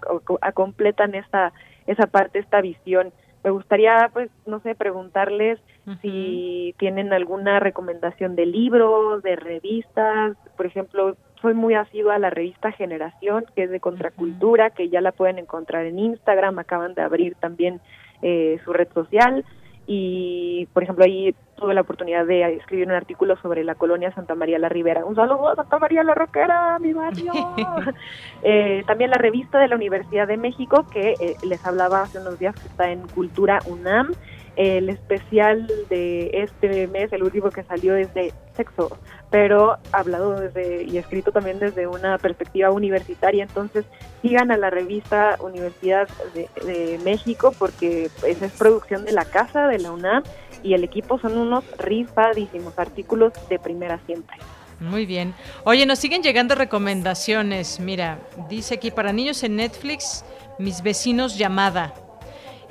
completan esta esa parte, esta visión. Me gustaría, pues, no sé, preguntarles si tienen alguna recomendación de libros, de revistas. Por ejemplo, soy muy asidua a la revista Generación, que es de contracultura, que ya la pueden encontrar en Instagram. Acaban de abrir también eh, su red social. Y por ejemplo ahí tuve la oportunidad de escribir un artículo sobre la colonia Santa María la Ribera. Un saludo a Santa María la Roquera, mi barrio. eh, también la revista de la Universidad de México, que eh, les hablaba hace unos días, que está en Cultura UNAM. El especial de este mes, el último que salió, es de sexo, pero hablado desde y escrito también desde una perspectiva universitaria. Entonces, sigan a la revista Universidad de, México porque esa es producción de la casa de la UNAM y el equipo son unos rifadísimos artículos de primera siempre. Muy bien. Oye, nos siguen llegando recomendaciones. Mira, dice aquí para niños en Netflix, Mis vecinos llamada.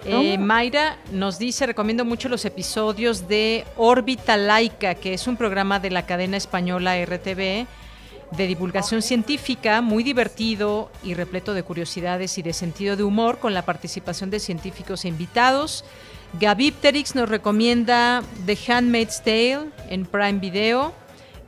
Eh, Mayra nos dice, recomiendo mucho los episodios de Órbita Laica, que es un programa de la cadena española RTV de divulgación científica, muy divertido y repleto de curiosidades y de sentido de humor, con la participación de científicos e invitados. Gabipterix nos recomienda The Handmaid's Tale en Prime Video.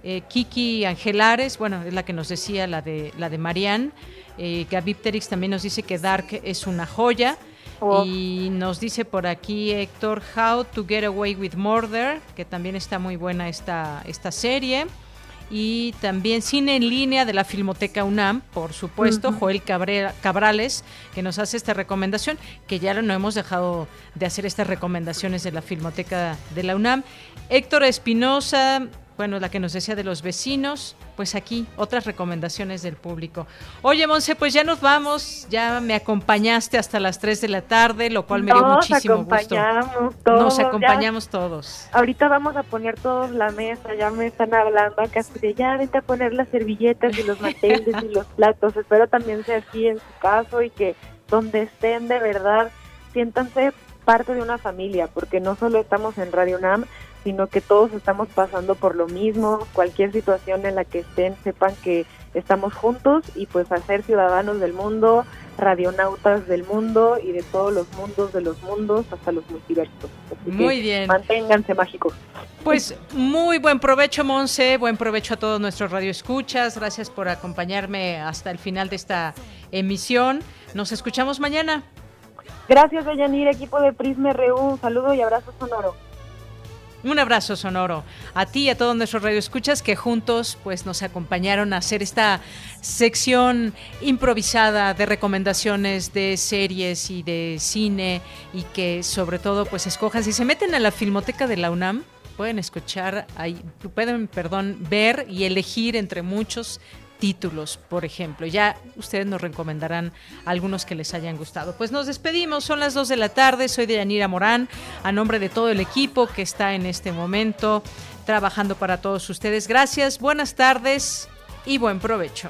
Eh, Kiki Angelares, bueno, es la que nos decía la de, la de Marianne. Eh, Gabipterix también nos dice que Dark es una joya. Oh. Y nos dice por aquí Héctor How to Get Away with Murder, que también está muy buena esta, esta serie. Y también cine en línea de la Filmoteca UNAM, por supuesto. Joel Cabrales, que nos hace esta recomendación, que ya no hemos dejado de hacer estas recomendaciones de la Filmoteca de la UNAM. Héctor Espinosa, bueno, la que nos decía de los vecinos, pues aquí otras recomendaciones del público. Oye, Monse, pues ya nos vamos, ya me acompañaste hasta las 3 de la tarde, lo cual me dio muchísimo gusto. acompañamos todos, Nos ya. acompañamos todos. Ahorita vamos a poner todos la mesa, ya me están hablando acá de ya vente a poner las servilletas y los manteles y los platos. Espero también sea así en su caso y que donde estén de verdad siéntanse parte de una familia, porque no solo estamos en Radio UNAM, sino que todos estamos pasando por lo mismo, cualquier situación en la que estén, sepan que estamos juntos y pues a ser ciudadanos del mundo, radionautas del mundo y de todos los mundos de los mundos hasta los multiversos. Así que Muy bien. Manténganse mágicos. Pues muy buen provecho, Monse, buen provecho a todos nuestros radioescuchas. Gracias por acompañarme hasta el final de esta emisión. Nos escuchamos mañana. Gracias, Deyanir, equipo de Prisma RU. Un saludo y abrazo sonoro. Un abrazo sonoro a ti y a todos nuestros radioescuchas que juntos pues nos acompañaron a hacer esta sección improvisada de recomendaciones de series y de cine y que sobre todo pues escojan. Si se meten a la Filmoteca de la UNAM pueden escuchar pueden perdón ver y elegir entre muchos títulos, por ejemplo. Ya ustedes nos recomendarán algunos que les hayan gustado. Pues nos despedimos, son las 2 de la tarde, soy Deyanira Morán, a nombre de todo el equipo que está en este momento trabajando para todos ustedes. Gracias, buenas tardes y buen provecho.